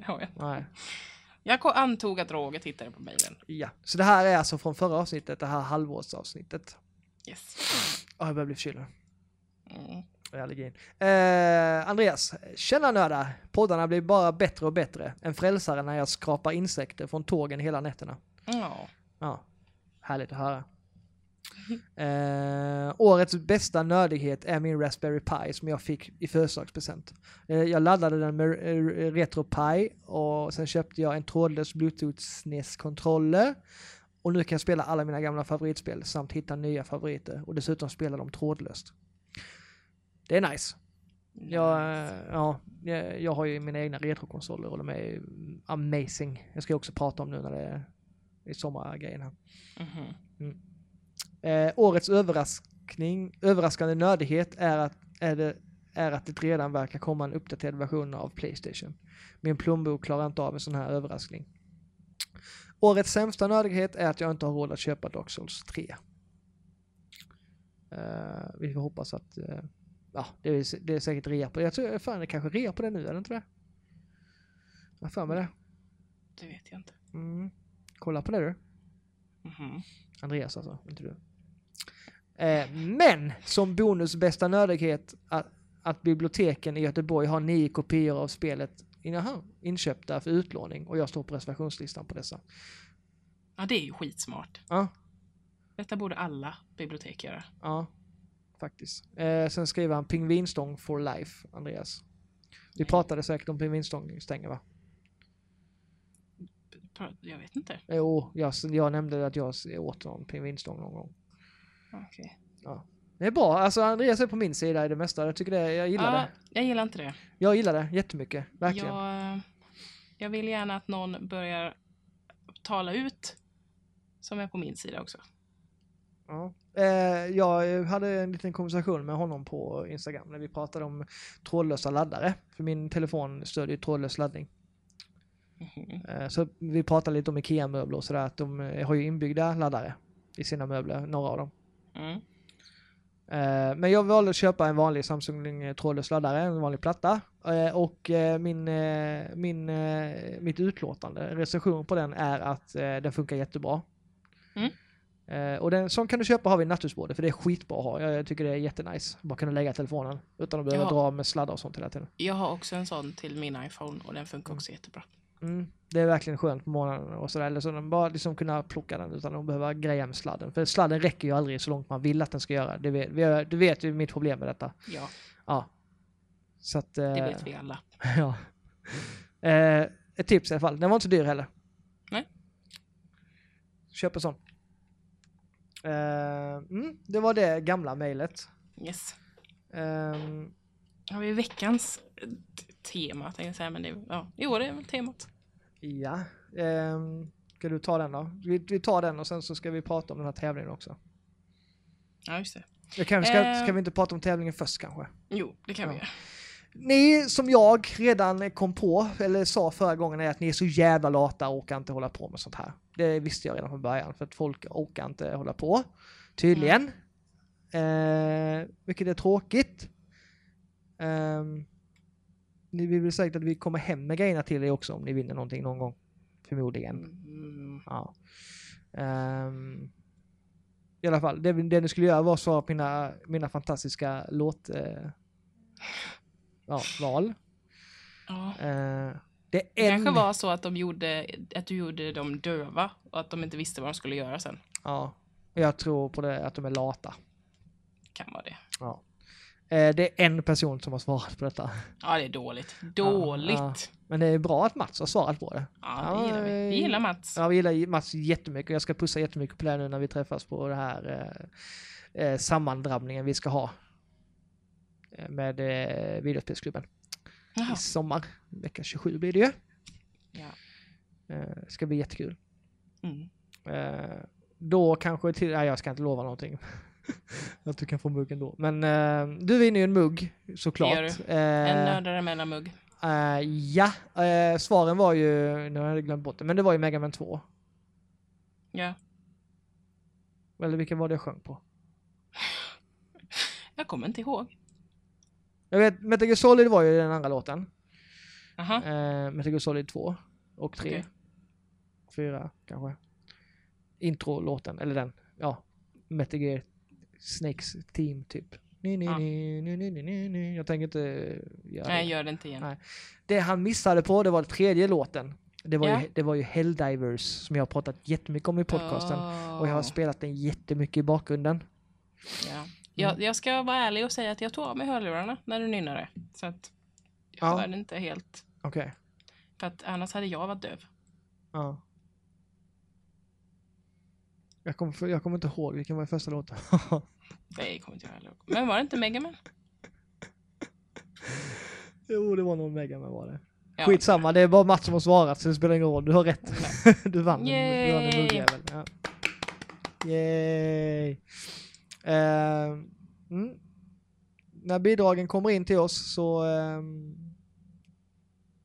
[SPEAKER 1] Har jag.
[SPEAKER 2] Nej.
[SPEAKER 1] Jag antog att Roger tittade på mejlen.
[SPEAKER 2] Ja. Så det här är alltså från förra avsnittet, det här halvårsavsnittet.
[SPEAKER 1] Yes.
[SPEAKER 2] Ja, jag börjar bli förkyld.
[SPEAKER 1] Mm.
[SPEAKER 2] allergin. Eh, Andreas, tjena nördar. Poddarna blir bara bättre och bättre. En frälsare när jag skrapar insekter från tågen hela nätterna.
[SPEAKER 1] Ja.
[SPEAKER 2] Ja, härligt att höra. Eh, årets bästa nördighet är min Raspberry Pi som jag fick i födelsedagspresent. Eh, jag laddade den med eh, RetroPie och sen köpte jag en trådlös Bluetooth SNES-kontroller. Och nu kan jag spela alla mina gamla favoritspel samt hitta nya favoriter och dessutom spela dem trådlöst. Det är nice. Jag, eh, ja, jag, har ju mina egna retrokonsoler och de är amazing. Jag ska också prata om nu när det är, sommargrejen här.
[SPEAKER 1] Mhm.
[SPEAKER 2] Eh, årets överraskning, överraskande nördighet är att, är, det, är att det redan verkar komma en uppdaterad version av Playstation. Min plånbok klarar inte av en sån här överraskning. Årets sämsta nördighet är att jag inte har råd att köpa Dark Souls 3. Eh, vi får hoppas att eh, ja, det är, det är säkert rea på det. Jag tror fan det kanske rea på det nu, det inte det? Jag för mig det.
[SPEAKER 1] Det vet jag inte.
[SPEAKER 2] Mm. Kolla på det du.
[SPEAKER 1] Mhm.
[SPEAKER 2] Andreas alltså, inte du. Eh, men som bonus bästa nördighet att, att biblioteken i Göteborg har nio kopior av spelet inköpta för utlåning och jag står på reservationslistan på dessa.
[SPEAKER 1] Ja, det är ju skitsmart.
[SPEAKER 2] Ja,
[SPEAKER 1] Detta borde alla bibliotek göra.
[SPEAKER 2] ja, faktiskt. Eh, sen skriver han pingvinstång for life, Andreas. Vi
[SPEAKER 1] Nej.
[SPEAKER 2] pratade säkert om pingvinstångstänger va?
[SPEAKER 1] Jag vet inte.
[SPEAKER 2] Jo, jag, jag nämnde att jag åt någon pingvinstång någon gång.
[SPEAKER 1] Okej.
[SPEAKER 2] Det är bra, alltså Andreas är på min sida i det mesta. Jag tycker det, jag gillar
[SPEAKER 1] Ja,
[SPEAKER 2] det.
[SPEAKER 1] jag gillar inte det.
[SPEAKER 2] Jag gillar det jättemycket, verkligen.
[SPEAKER 1] Jag, jag vill gärna att någon börjar tala ut som är på min sida också.
[SPEAKER 2] Ja. Eh, jag hade en liten konversation med honom på Instagram när vi pratade om trådlösa laddare. För min telefon stödjer trådlös laddning. Eh, så vi pratade lite om IKEA-möbler och sådär, att de eh, har ju inbyggda laddare i sina möbler, några av dem.
[SPEAKER 1] Mm.
[SPEAKER 2] Men jag valde att köpa en vanlig Samsung trådlös laddare, en vanlig platta. Eh, och eh, min, min, mitt utlåtande, recension på den är att den funkar jättebra.
[SPEAKER 1] Mm.
[SPEAKER 2] Och den, sån kan du köpa har vi i nattduksbordet för det är skitbra att ha. Jag, tycker det är jättenice. Bara kunna lägga telefonen utan att behöva
[SPEAKER 1] Ja.
[SPEAKER 2] dra med sladdar och sånt hela tiden.
[SPEAKER 1] Jag har också en sån till min iPhone och den funkar också jättebra.
[SPEAKER 2] Mm. Det är verkligen skönt på morgonen och sådär. Eller så de bara liksom kunna plocka den utan att behöva greja med sladden. För sladden räcker ju aldrig så långt man vill att den ska göra. Det vet, du vet ju mitt problem med detta.
[SPEAKER 1] Ja,
[SPEAKER 2] Ja. Så att... eh,
[SPEAKER 1] det vet vi alla.
[SPEAKER 2] ja. Eh, ett tips i alla fall. Den var inte så dyr heller.
[SPEAKER 1] Nej.
[SPEAKER 2] Köp en sån. Eh, mm, det var det gamla mejlet.
[SPEAKER 1] Yes.
[SPEAKER 2] Ehm,
[SPEAKER 1] Har vi veckans eh, tema tänkte jag säga, men det, ja, jo, det är väl temat.
[SPEAKER 2] ja. Um, ska du ta den då? Vi, vi tar den och sen så ska vi prata om den här tävlingen också.
[SPEAKER 1] Ja, just det.
[SPEAKER 2] Jag kan, ska,
[SPEAKER 1] Eh.
[SPEAKER 2] ska vi inte prata om tävlingen först kanske?
[SPEAKER 1] Jo, det kan vi
[SPEAKER 2] Ja.
[SPEAKER 1] göra.
[SPEAKER 2] Ni som jag redan kom på, eller sa förra gången, är att ni är så jävla lata och orkar inte hålla på med sånt här. Det visste jag redan från början, för att folk orkar inte hålla på. Tydligen. Eh, vilket är tråkigt. Ehm, ni vill säkert att vi kommer hem med grejerna till er också om ni vinner någonting någon gång. Förmodligen.
[SPEAKER 1] Mm,
[SPEAKER 2] Ja. Ehm, I alla fall, det, det ni skulle göra var att svara på mina, mina fantastiska låt... Eh, ja, val.
[SPEAKER 1] ja.
[SPEAKER 2] Eh, det
[SPEAKER 1] Det
[SPEAKER 2] är
[SPEAKER 1] kanske
[SPEAKER 2] en...
[SPEAKER 1] var så att, de gjorde, att du gjorde dem döva och att de inte visste vad de skulle göra sen.
[SPEAKER 2] Ja, jag tror på det att de är lata.
[SPEAKER 1] Kan vara det.
[SPEAKER 2] Ja. Eh, det är en person som har svarat på detta.
[SPEAKER 1] Ja, det är dåligt. Dåligt.
[SPEAKER 2] Ja, Men det är bra att Mats har svarat på det.
[SPEAKER 1] Ja, det gillar vi. Vi gillar Mats.
[SPEAKER 2] Ja, vi gillar Mats jättemycket jag ska pussa jättemycket på det nu när vi träffas på det här eh, eh, sammandrabbningen vi ska ha. Med eh, videospelsklubben. I sommar. Vecka 27 blir det ju.
[SPEAKER 1] Ja.
[SPEAKER 2] Eh, ska bli jättekul.
[SPEAKER 1] Mm.
[SPEAKER 2] Eh, då kanske till, nej jag ska inte lova någonting. att du kan få muggen då. Men eh, du vinner ju en mugg såklart.
[SPEAKER 1] Det gör
[SPEAKER 2] Eh,
[SPEAKER 1] En nördare mellan mugg.
[SPEAKER 2] eh, ja, eh, svaren var ju, nu har jag glömt bort det, men det var ju Mega Man 2.
[SPEAKER 1] Ja.
[SPEAKER 2] Eller vilken var det jag sjöng på?
[SPEAKER 1] Jag kommer inte ihåg.
[SPEAKER 2] Jag vet, Metal Gear Solid var ju den andra låten.
[SPEAKER 1] Aha.
[SPEAKER 2] Eh, Metal Gear Solid 2 och 3.
[SPEAKER 1] Okej.
[SPEAKER 2] Fyra kanske. Intro-låten, eller den, ja. Metal Gear Snakes Team typ. Ni, ni,
[SPEAKER 1] Ja.
[SPEAKER 2] ni. Jag tänker inte göra
[SPEAKER 1] Nej,
[SPEAKER 2] det.
[SPEAKER 1] gör det inte igen.
[SPEAKER 2] Nej. Det han missade på, det var tredje låten. Det var,
[SPEAKER 1] Ja.
[SPEAKER 2] ju, det var ju Helldivers som jag har pratat jättemycket om i podcasten. Och jag har spelat den jättemycket i bakgrunden.
[SPEAKER 1] Ja. Jag, jag ska vara ärlig och säga att jag tog av mig hörlurarna när du nynnade. Så att jag
[SPEAKER 2] Ja.
[SPEAKER 1] hörde inte helt.
[SPEAKER 2] Okej.
[SPEAKER 1] För att annars hade jag varit döv.
[SPEAKER 2] Ja. Jag kommer jag kommer inte ihåg vilken var första låten.
[SPEAKER 1] Nej, kommer inte jag heller ihåg. Men var det inte Megaman?
[SPEAKER 2] jo, det var nog Mega Man var det.
[SPEAKER 1] Ja.
[SPEAKER 2] Skitsamma, det är bara Mats som har svarat så det spelar ingen roll. Du har rätt. du vann en- du vann en
[SPEAKER 1] Yay!
[SPEAKER 2] muggjävel. Ja. Yay! Eh, mm. När bidragen kommer in till oss så um,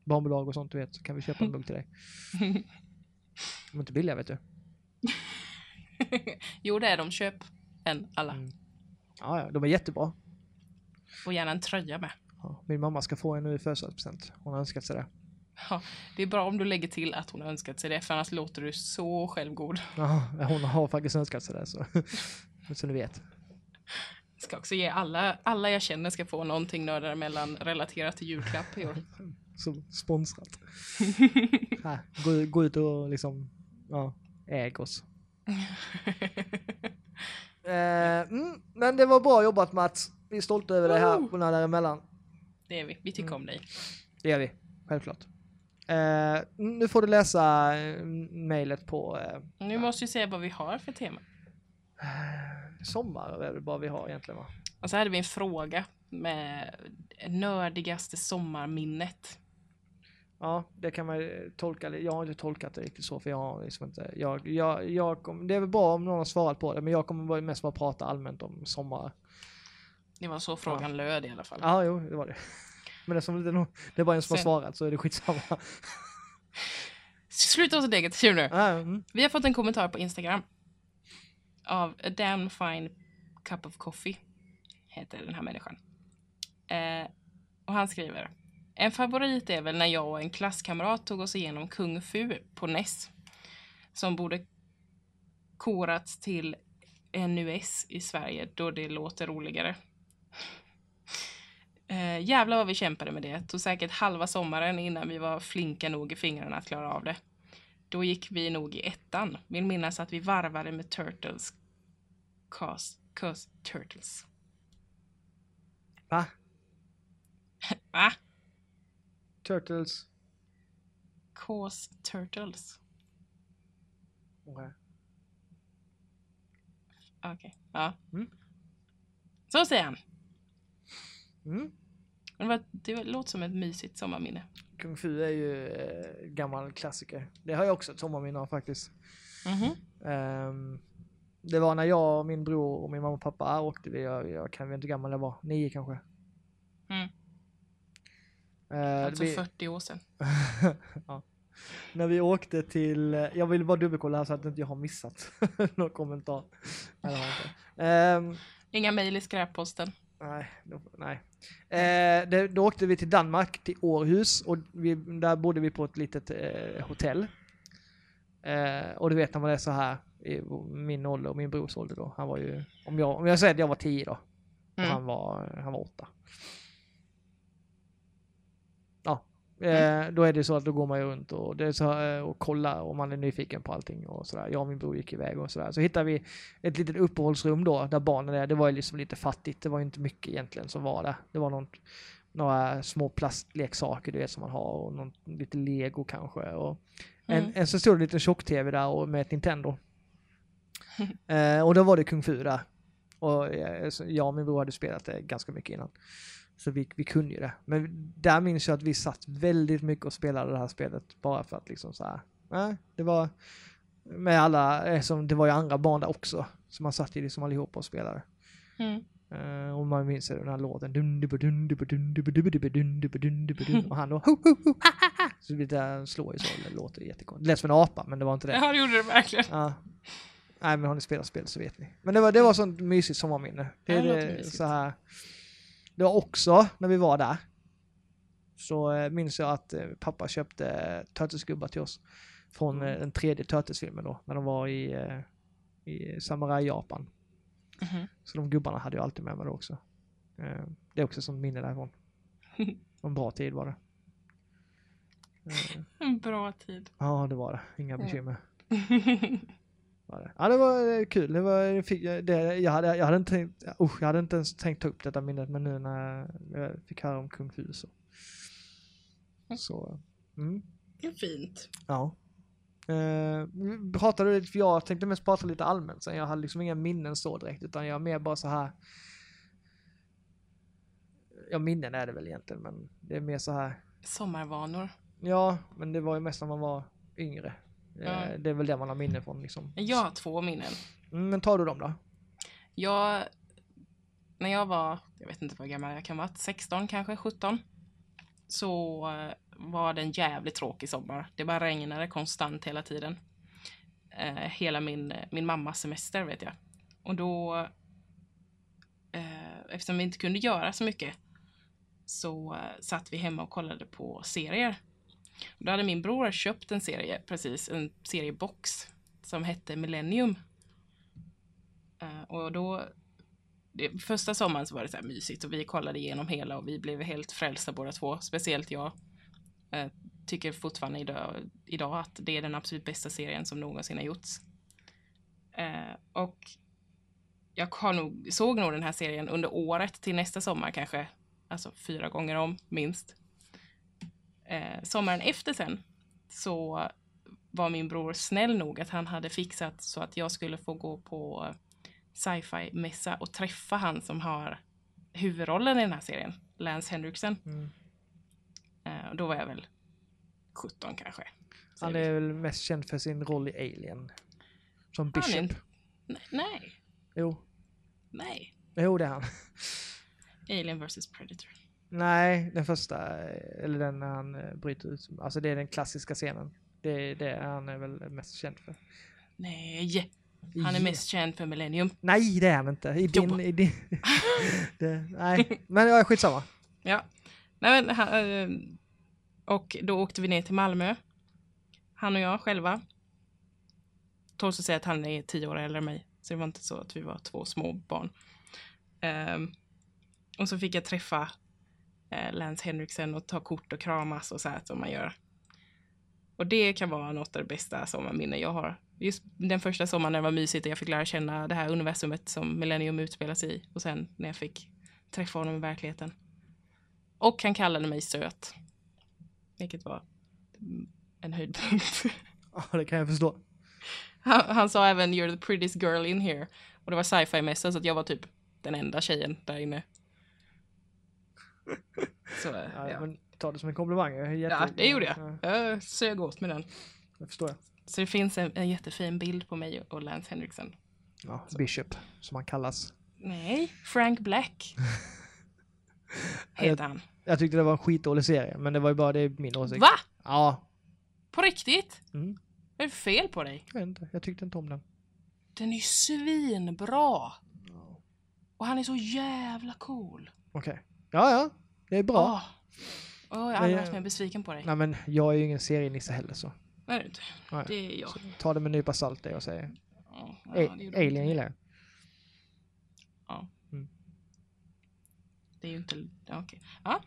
[SPEAKER 2] barnbolag och sånt du vet så kan vi köpa en mugg till dig. De är inte billiga vet du.
[SPEAKER 1] jo, det är de. Köp en alla.
[SPEAKER 2] Mm. Ja, ja, de är jättebra.
[SPEAKER 1] Och gärna en tröja med.
[SPEAKER 2] Ja, min mamma ska få en nu i födelsedagspresent. Hon har önskat sig det.
[SPEAKER 1] Ja, det är bra om du lägger till att hon har önskat sig det, för annars låter du så självgod.
[SPEAKER 2] Ja, hon har faktiskt önskat sig det så. så ni vet.
[SPEAKER 1] Ska också ge alla, alla jag känner ska få någonting nördar mellan relaterat till julklapp i år.
[SPEAKER 2] Så sponsrat. Här, gå, gå ut och liksom, ja, äg oss. Eh, mm, men det var bra jobbat Mats. Vi är stolta över det här på den här däremellan.
[SPEAKER 1] Det är vi. Vi tycker om dig.
[SPEAKER 2] Det gör vi, självklart. Eh, nu får du läsa eh, mejlet på eh,
[SPEAKER 1] Nu måste vi se vad vi har för tema.
[SPEAKER 2] sommar, är det bara vi har egentligen va?
[SPEAKER 1] Och så hade vi en fråga med nördigaste sommarminnet.
[SPEAKER 2] Ja, det kan man ju tolka. Jag har inte tolkat det riktigt så, för jag har liksom inte... Jag, jag, jag kom, det är väl bra om någon har svarat på det, men jag kommer mest bara prata allmänt om sommar.
[SPEAKER 1] Det var så frågan löd i alla fall.
[SPEAKER 2] Ja, jo, det var det. Men eftersom det, är nog- det är bara en som har
[SPEAKER 1] Sen-
[SPEAKER 2] svarat så är det skitsamma.
[SPEAKER 1] Sluta oss däcket, tjur nu.
[SPEAKER 2] Ja, mm.
[SPEAKER 1] Vi har fått en kommentar på Instagram. Av A Damn Fine Cup of Coffee. Heter den här människan. Eh, och han skriver. En favorit är väl när jag och en klasskamrat tog oss igenom Kung Fu på NES. Som borde korats till NUS i Sverige då det låter roligare. Eh, jävlar vad vi kämpade med det. Det tog säkert halva sommaren innan vi var flinka nog i fingrarna att klara av det. Då gick vi nog i ettan. Vill minnas att vi varvade med Turtles. Cause, cause Turtles.
[SPEAKER 2] Va?
[SPEAKER 1] Va?
[SPEAKER 2] Turtles.
[SPEAKER 1] Cause Turtles.
[SPEAKER 2] Okej.
[SPEAKER 1] Okej, ja.
[SPEAKER 2] Mm.
[SPEAKER 1] Så säger han.
[SPEAKER 2] Mm.
[SPEAKER 1] Det, var, det låter som ett mysigt sommarminne.
[SPEAKER 2] Kung Fu är ju eh, gammal klassiker. Det har jag också ett sommarminne av faktiskt.
[SPEAKER 1] Mhm.
[SPEAKER 2] Ehm, det var när jag min bror och min mamma och pappa åkte. Vi, jag, jag kan inte hur gammal jag var. Nio kanske.
[SPEAKER 1] Mm. Alltså
[SPEAKER 2] vi-
[SPEAKER 1] 40 år sedan.
[SPEAKER 2] ja. När vi åkte till, eh, jag vill bara dubbelkolla här så att inte jag har missat någon kommentar. Nej, inte. Ehm,
[SPEAKER 1] Inga mejl i skräpposten.
[SPEAKER 2] nej, då, nej. Eh, det, då åkte vi till Danmark, till Århus och vi, där bodde vi på ett litet eh, hotell. Eh, och du vet när man är så här i min ålder och min brors ålder då. Han var ju, om jag, om jag säger att jag var tio då. Och
[SPEAKER 1] Mm.
[SPEAKER 2] han var, han var åtta. Ja, Eh, då är det så att då går man ju runt och, det så, eh, och kollar om man är nyfiken på allting och sådär. Jag och min bror gick iväg och sådär. Så hittade vi ett litet uppehållsrum då, där barnen är. Det var ju liksom lite fattigt. Det var inte mycket egentligen som var där. Det var någon, några små plastleksaker du vet som man har och någon, lite lego kanske. Och en,
[SPEAKER 1] Mm.
[SPEAKER 2] en så stor liten tjock-tv där och med ett Nintendo. eh, och då var det Kung Fu där. Och eh, jag och min bror hade spelat det ganska mycket innan. Så vi, vi kunde ju det. Men där minns jag att vi satt väldigt mycket och spelade det här spelet bara för att liksom såhär, nej, det var med alla, eh, som, det var ju andra barn där också. Så man satt ju liksom allihopa och spelade.
[SPEAKER 1] Mm.
[SPEAKER 2] Uh, och man minns den här låten. Och han då... Ho, ho, ho, ha, ha, ha. Så det slår ju så. Det låter jättekonstigt. Det lät som en apa, men det var inte det.
[SPEAKER 1] Ja, det gjorde det verkligen.
[SPEAKER 2] Uh, nej, men har ni spelat spel så vet ni. Men det var, det var sånt mysigt sommarminne. Det är
[SPEAKER 1] ja,
[SPEAKER 2] det,
[SPEAKER 1] det
[SPEAKER 2] så här det var också när vi var där. Så eh, minns jag att eh, pappa köpte Turtles-gubbar till oss. Från
[SPEAKER 1] Mm.
[SPEAKER 2] eh, den tredje Turtles-filmen då. När de var i, i Samurai Japan.
[SPEAKER 1] Mhm.
[SPEAKER 2] Så de gubbarna hade jag alltid med mig då också. Det är också som minne därifrån. En bra tid var det.
[SPEAKER 1] En bra tid.
[SPEAKER 2] Ja det var det, inga bekymmer. Var det. Ja det var eh, kul, det var, jag- det, jag, hade, jag hade inte tänkt, usch, jag hade inte ens tänkt ta upp detta minnet men nu när jag fick höra om Kung Fu så. Så, mm,
[SPEAKER 1] Det är fint.
[SPEAKER 2] ja. Eh, vi pratade lite, för jag tänkte mest prata lite allmänt sen, jag hade liksom inga minnen så direkt utan jag mer bara så här. Ja minnen är det väl egentligen men det är mer så här.
[SPEAKER 1] Sommarvanor.
[SPEAKER 2] Ja men det var ju mest när man var yngre. Eh,
[SPEAKER 1] Ja.
[SPEAKER 2] Det är väl det man har minne från liksom.
[SPEAKER 1] Jag har två minnen.
[SPEAKER 2] Mm, men tar du dem då?
[SPEAKER 1] Jag, när jag var, jag vet inte vad gammal jag kan vara, 16 kanske, 17. Så eh, var det en jävligt tråkig sommar. Det bara regnade konstant hela tiden. Eh, hela min, min mammas semester vet jag. Och då, eh, eftersom vi inte kunde göra så mycket, så eh, satt vi hemma och kollade på serier. Då hade min bror köpt en serie, precis, en seriebox som hette Millennium. Eh, och då, det, första sommaren så var det så här mysigt och vi kollade igenom hela och vi blev helt frälsta båda två. Speciellt jag. Eh, tycker fortfarande idag, idag att det är den absolut bästa serien som någonsin har gjorts. Eh, och jag har nog, såg nog den här serien under året till nästa sommar kanske. Alltså fyra gånger om, minst. Eh, sommaren efter sen så var min bror snäll nog att han hade fixat så att jag skulle få gå på sci-fi-mässa och träffa han som har huvudrollen i den här serien, Lance Henriksen.
[SPEAKER 2] Mm.
[SPEAKER 1] Eh, och då var jag väl 17 kanske.
[SPEAKER 2] Han är väl mest känd för sin roll i Alien. Som Bishop.
[SPEAKER 1] inte- Nej, nej,
[SPEAKER 2] Jo.
[SPEAKER 1] nej.
[SPEAKER 2] Jo, det är han.
[SPEAKER 1] Alien vs Predator.
[SPEAKER 2] Nej, den första, eller den när han eh, bryter ut. Alltså det är den klassiska scenen. Det är det han är väl mest känd för.
[SPEAKER 1] Nej, han är
[SPEAKER 2] Ja.
[SPEAKER 1] mest känd för Millennium.
[SPEAKER 2] Nej, det är han inte. I din... I din det, nej, men jag är skitsamma.
[SPEAKER 1] Ja. Nej, men, han, eh, och då åkte vi ner till Malmö. Han och jag själva. Tåls att säga att han är tio år äldre än mig. Så det var inte så att vi var två små barn. Ehm, och så fick jag träffa eh, Lance Henriksen och ta kort och kramas och så här som man gör. Och det kan vara något av det bästa sommarminnen jag har. Just den första sommaren när det var mysigt och jag fick lära känna det här universumet som Millennium utspelar sig i. Och sen när jag fick träffa honom i verkligheten. Och han kallade mig söt. Vilket var en höjdpunkt.
[SPEAKER 2] Ja, det kan jag förstå.
[SPEAKER 1] Han, han sa även you're the prettiest girl in here. Och det var sci-fi mässa så att jag var typ den enda tjejen där inne. Så,
[SPEAKER 2] Ja,
[SPEAKER 1] ja.
[SPEAKER 2] Men ta det som en komplimang. Jag är jätte...
[SPEAKER 1] ja, det gjorde
[SPEAKER 2] Ja,
[SPEAKER 1] jag. Jag sög åt med den.
[SPEAKER 2] det förstår jag.
[SPEAKER 1] Så det finns en, en jättefin bild på mig och Lance Henriksen.
[SPEAKER 2] Ja, Bishop, som han kallas.
[SPEAKER 1] Nej, Frank Black. Heter han.
[SPEAKER 2] Jag tyckte det var en skitdålig serie, men det var ju bara det min åsikt.
[SPEAKER 1] Va?
[SPEAKER 2] Ja.
[SPEAKER 1] På riktigt?
[SPEAKER 2] Mm.
[SPEAKER 1] Vad är det fel på dig?
[SPEAKER 2] Jag vet inte, jag tyckte inte om den.
[SPEAKER 1] Den är ju svinbra. Och han är så jävla cool.
[SPEAKER 2] Okej. Ja, ja. Det är bra.
[SPEAKER 1] Åh, Åh, jag har aldrig varit mer besviken på dig.
[SPEAKER 2] Nej men jag är ju ingen serienisse heller så.
[SPEAKER 1] Nej, det är inte.
[SPEAKER 2] Nej.
[SPEAKER 1] Det är jag.
[SPEAKER 2] så ta det med en nypa salt det jag säger.
[SPEAKER 1] Ja,
[SPEAKER 2] A-
[SPEAKER 1] det gjorde inte
[SPEAKER 2] Alien gillar jag.
[SPEAKER 1] Ja.
[SPEAKER 2] Mm.
[SPEAKER 1] Det är ju inte... Ja, okej. Ja.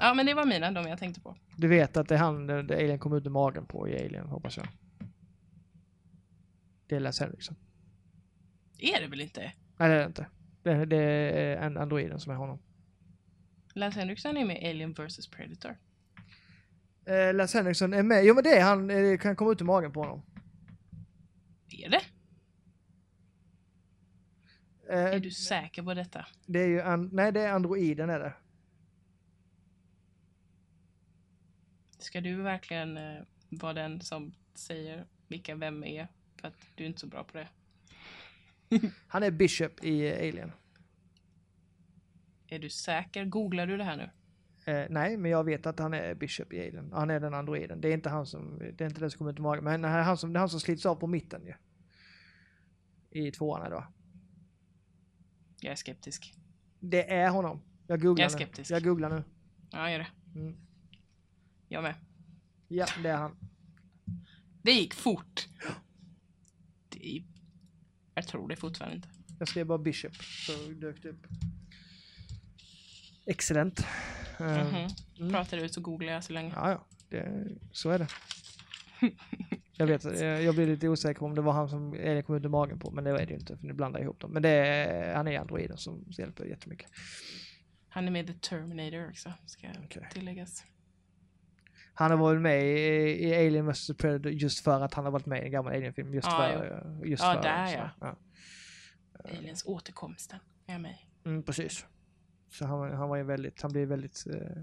[SPEAKER 1] Ja, men det var mina, de jag tänkte på.
[SPEAKER 2] Du vet att det är han det Alien kom ut ur magen på i Alien, hoppas jag. Det är Lance Henriksen.
[SPEAKER 1] Är det väl inte?
[SPEAKER 2] Nej, det är det inte. Det, det är en androiden som är honom.
[SPEAKER 1] Lance Henriksen är med i Alien vs Predator.
[SPEAKER 2] Eh, Lance Henriksen är med. Jo, men det är han. eh, kan komma ut ur magen på honom.
[SPEAKER 1] Är det?
[SPEAKER 2] Eh,
[SPEAKER 1] Är du säker på detta?
[SPEAKER 2] Det är ju an- nej, det är androiden är det.
[SPEAKER 1] Ska du verkligen eh, vara den som säger vilka vem är? För att du är inte så bra på det.
[SPEAKER 2] Han är Bishop i Alien.
[SPEAKER 1] Är du säker? Googlar du det här nu?
[SPEAKER 2] Eh, nej, men jag vet att han är Bishop i Alien. Han är den androiden. Det är inte han som, det är inte den som kommer ut ur magen. Men det är han som, det är han som slits av på mitten ju. I tvåan va?
[SPEAKER 1] Jag är skeptisk.
[SPEAKER 2] Det är honom. Jag googlar
[SPEAKER 1] Jag är
[SPEAKER 2] nu.
[SPEAKER 1] skeptisk.
[SPEAKER 2] Jag googlar nu.
[SPEAKER 1] Ja, gör det.
[SPEAKER 2] Mm.
[SPEAKER 1] Jag med.
[SPEAKER 2] Ja, det är han.
[SPEAKER 1] Det gick fort. Det, jag tror det fortfarande inte.
[SPEAKER 2] Jag skrev bara Bishop, så dök det upp. Excellent. Eh,
[SPEAKER 1] Mhm.
[SPEAKER 2] mm.
[SPEAKER 1] Pratar du så googlar jag så länge.
[SPEAKER 2] Ja, ja. Det, så är det. Jag vet, jag, jag blir lite osäker om det var han som Alien kom ut ur magen på, men det är det ju inte, för nu blandar jag ihop dem. Men det är, han är androiden som hjälper jättemycket.
[SPEAKER 1] Han är med i The Terminator också, ska
[SPEAKER 2] Okej.
[SPEAKER 1] tilläggas.
[SPEAKER 2] Han har varit med i, Alien vs Predator just för att han har varit med i en gammal Alien-film. Just
[SPEAKER 1] Ja,
[SPEAKER 2] för... Just
[SPEAKER 1] Ja,
[SPEAKER 2] för
[SPEAKER 1] där,
[SPEAKER 2] så,
[SPEAKER 1] ja.
[SPEAKER 2] ja.
[SPEAKER 1] Aliens återkomsten är med i.
[SPEAKER 2] Mm, precis. Så han, han var ju väldigt, han blev väldigt eh,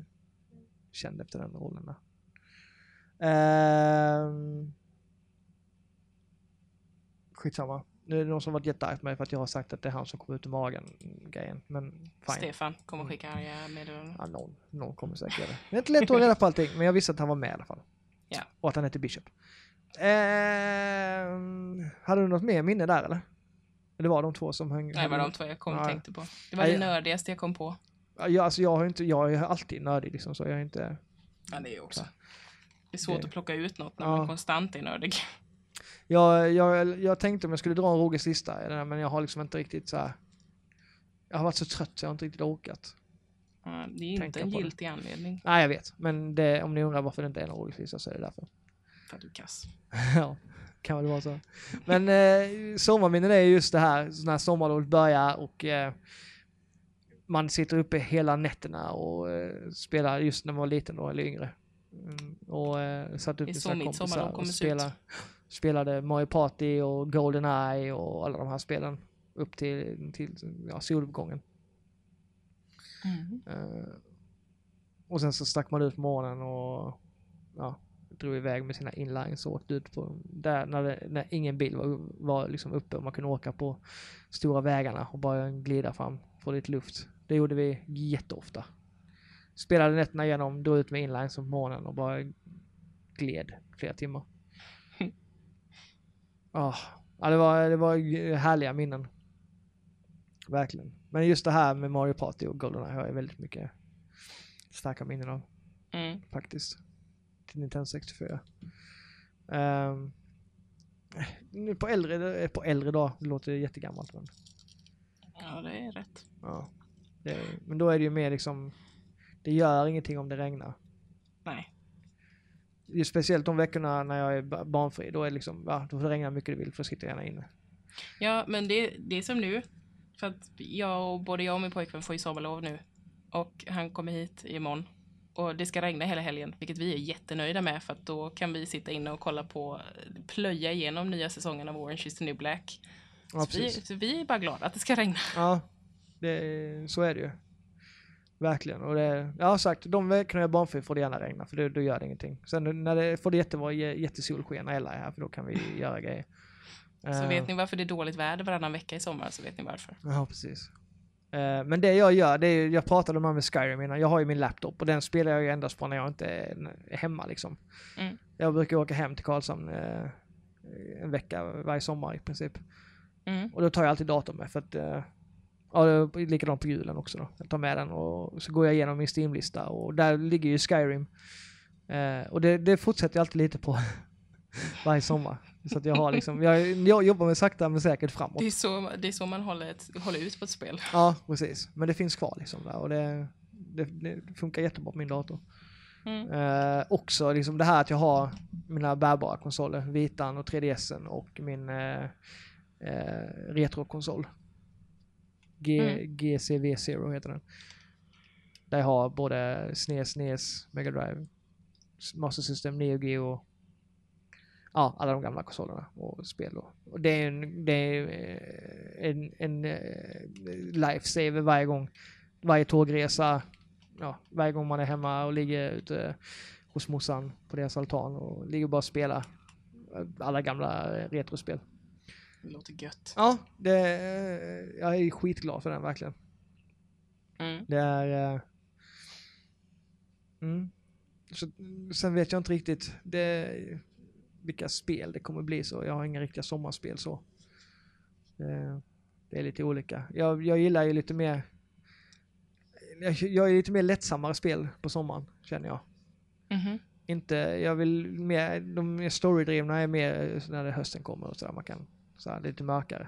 [SPEAKER 2] känd efter den rollen. Ehm, skitsamma. Nu är det någon som varit jättearg på mig för att jag har sagt att det är han som kom ut ur magen grejen. Men fine.
[SPEAKER 1] Stefan kommer
[SPEAKER 2] Mm.
[SPEAKER 1] skicka arga meddelanden.
[SPEAKER 2] Ja, någon, någon kommer säkert göra det. Det är inte lätt att hålla reda på allting, men jag visste att han var med i alla fall.
[SPEAKER 1] Ja.
[SPEAKER 2] Och att han hette Bishop. Ehm, hade du något mer minne där eller? Det var de två som höng...
[SPEAKER 1] Nej, det var de två jag kom och
[SPEAKER 2] Ja.
[SPEAKER 1] tänkte på. Det var
[SPEAKER 2] Ja,
[SPEAKER 1] det nördigaste jag kom på.
[SPEAKER 2] Ja, jag, alltså jag har inte, jag är alltid nördig liksom, så jag är inte...
[SPEAKER 1] Ja, det är också.
[SPEAKER 2] Klar.
[SPEAKER 1] Det är svårt
[SPEAKER 2] Det-
[SPEAKER 1] att plocka ut något när
[SPEAKER 2] Ja.
[SPEAKER 1] man konstant är nördig.
[SPEAKER 2] Jag, jag, jag tänkte om jag skulle dra en Roges lista, men jag har liksom inte riktigt så här. Jag har varit så trött så jag har inte riktigt orkat.
[SPEAKER 1] Ja, det är inte
[SPEAKER 2] Tänka
[SPEAKER 1] en
[SPEAKER 2] på det.
[SPEAKER 1] giltig anledning
[SPEAKER 2] Nej, jag vet. Men det, om ni undrar varför det inte är en Roges lista så är det därför.
[SPEAKER 1] för att du är kass.
[SPEAKER 2] ja, kan väl vara så. Men eh, sommarminnen är just det här, när sommarlovet börjar och eh, man sitter uppe hela nätterna och eh, spelar just när man var liten då, eller yngre. Mm, och eh, satt upp med sina kompisar och
[SPEAKER 1] kommer se
[SPEAKER 2] spela, spelade Mario Party och Goldeneye och alla de här spelen upp till, till ja, soluppgången.
[SPEAKER 1] Mm.
[SPEAKER 2] Eh, och sen så stack man ut på morgonen och ja, drog iväg med sina inlines och åkte ut på där när, det, när ingen bil var, var liksom uppe och man kunde åka på stora vägarna och bara glida fram, få lite luft. Det gjorde vi jätteofta. Spelade nätterna igenom, drog ut med inlines på morgonen och bara gled flera timmar. Ah, ja, det var, det var härliga minnen. Verkligen. Men just det här med Mario Party och Goldeneye har jag väldigt mycket starka minnen av
[SPEAKER 1] Mm.
[SPEAKER 2] faktiskt. Till Nintendo 64. Um, nu på äldre, på äldre dag, det låter jättegammalt men.
[SPEAKER 1] Ja, det är rätt.
[SPEAKER 2] Ja. Det, men då är det ju mer liksom, det gör ingenting om det regnar.
[SPEAKER 1] Nej.
[SPEAKER 2] Just speciellt de veckorna när jag är ba- barnfri, då är liksom, ja, då får det regna mycket du vill för att sitta gärna inne.
[SPEAKER 1] Ja, men det, det är som nu. För att jag och både jag och min pojkvän får ju sommarlov nu. Och han kommer hit imorgon. Och det ska regna hela helgen, vilket vi är jättenöjda med för att då kan vi sitta inne och kolla på, plöja igenom nya säsongen av Orange is the new black.
[SPEAKER 2] Ja,
[SPEAKER 1] så, vi, så vi är bara glada att det ska regna.
[SPEAKER 2] Ja, det, så är det ju. Verkligen. Och det, har sagt, de veckorna jag är barnfri får det gärna regna, för då, då gör det ingenting. Sen när det får det jättevara jä- jättesolsken när Ella är här, för då kan vi göra grejer.
[SPEAKER 1] Så
[SPEAKER 2] Eh,
[SPEAKER 1] vet ni varför det är dåligt väder varannan vecka i sommar så vet ni varför.
[SPEAKER 2] Ja, precis. Eh, Men det jag gör, det är, jag pratade om det här med Skyrim innan, jag har ju min laptop och den spelar jag ju endast på när jag inte är hemma liksom.
[SPEAKER 1] Mm.
[SPEAKER 2] Jag brukar åka hem till Karlshamn eh, en vecka varje sommar i princip.
[SPEAKER 1] Mm.
[SPEAKER 2] Och då tar jag alltid datorn med för att Ja, likadant på julen också då. Jag tar med den och så går jag igenom min Steam-lista och där ligger ju Skyrim. Eh, och det, det fortsätter jag alltid lite på varje sommar. Så att jag har liksom, jag, jag jobbar med sakta men säkert framåt.
[SPEAKER 1] Det, är så, det är så man håller, ett, håller ut på ett spel.
[SPEAKER 2] Ja, precis. Men det finns kvar liksom där och det, Det, det funkar jättebra på min dator.
[SPEAKER 1] Mm.
[SPEAKER 2] Eh, också liksom det här att jag har mina bärbara konsoler, Vitan och 3DSen och min eh, eh, retrokonsol. G,
[SPEAKER 1] Mm.
[SPEAKER 2] GCV Zero heter den. Där jag har både SNES, NES, Mega Drive, Master System, Neo Geo. Ja, alla de gamla konsolerna och spel. Och, och det är en, det är eh, en, en eh, lifesaver varje gång. Varje tågresa, ja, varje gång man är hemma och ligger ute hos morsan på deras altan och ligger och bara och spelar alla gamla eh, retrospel.
[SPEAKER 1] Det låter gött.
[SPEAKER 2] Ja, det, eh, jag är skitglad för den verkligen.
[SPEAKER 1] Mm.
[SPEAKER 2] Det är... eh, Mm. Så, sen vet jag inte riktigt det, vilka spel det kommer bli så. Jag har inga riktiga sommarspel så. Det, det är lite olika. Jag, jag gillar ju lite mer... Jag, jag är lite mer lättsammare spel på sommaren, känner jag.
[SPEAKER 1] Mhm.
[SPEAKER 2] Inte, jag vill mer, de mer storydrivna är mer när det hösten kommer och sådär. Man kan, så här, lite mörkare.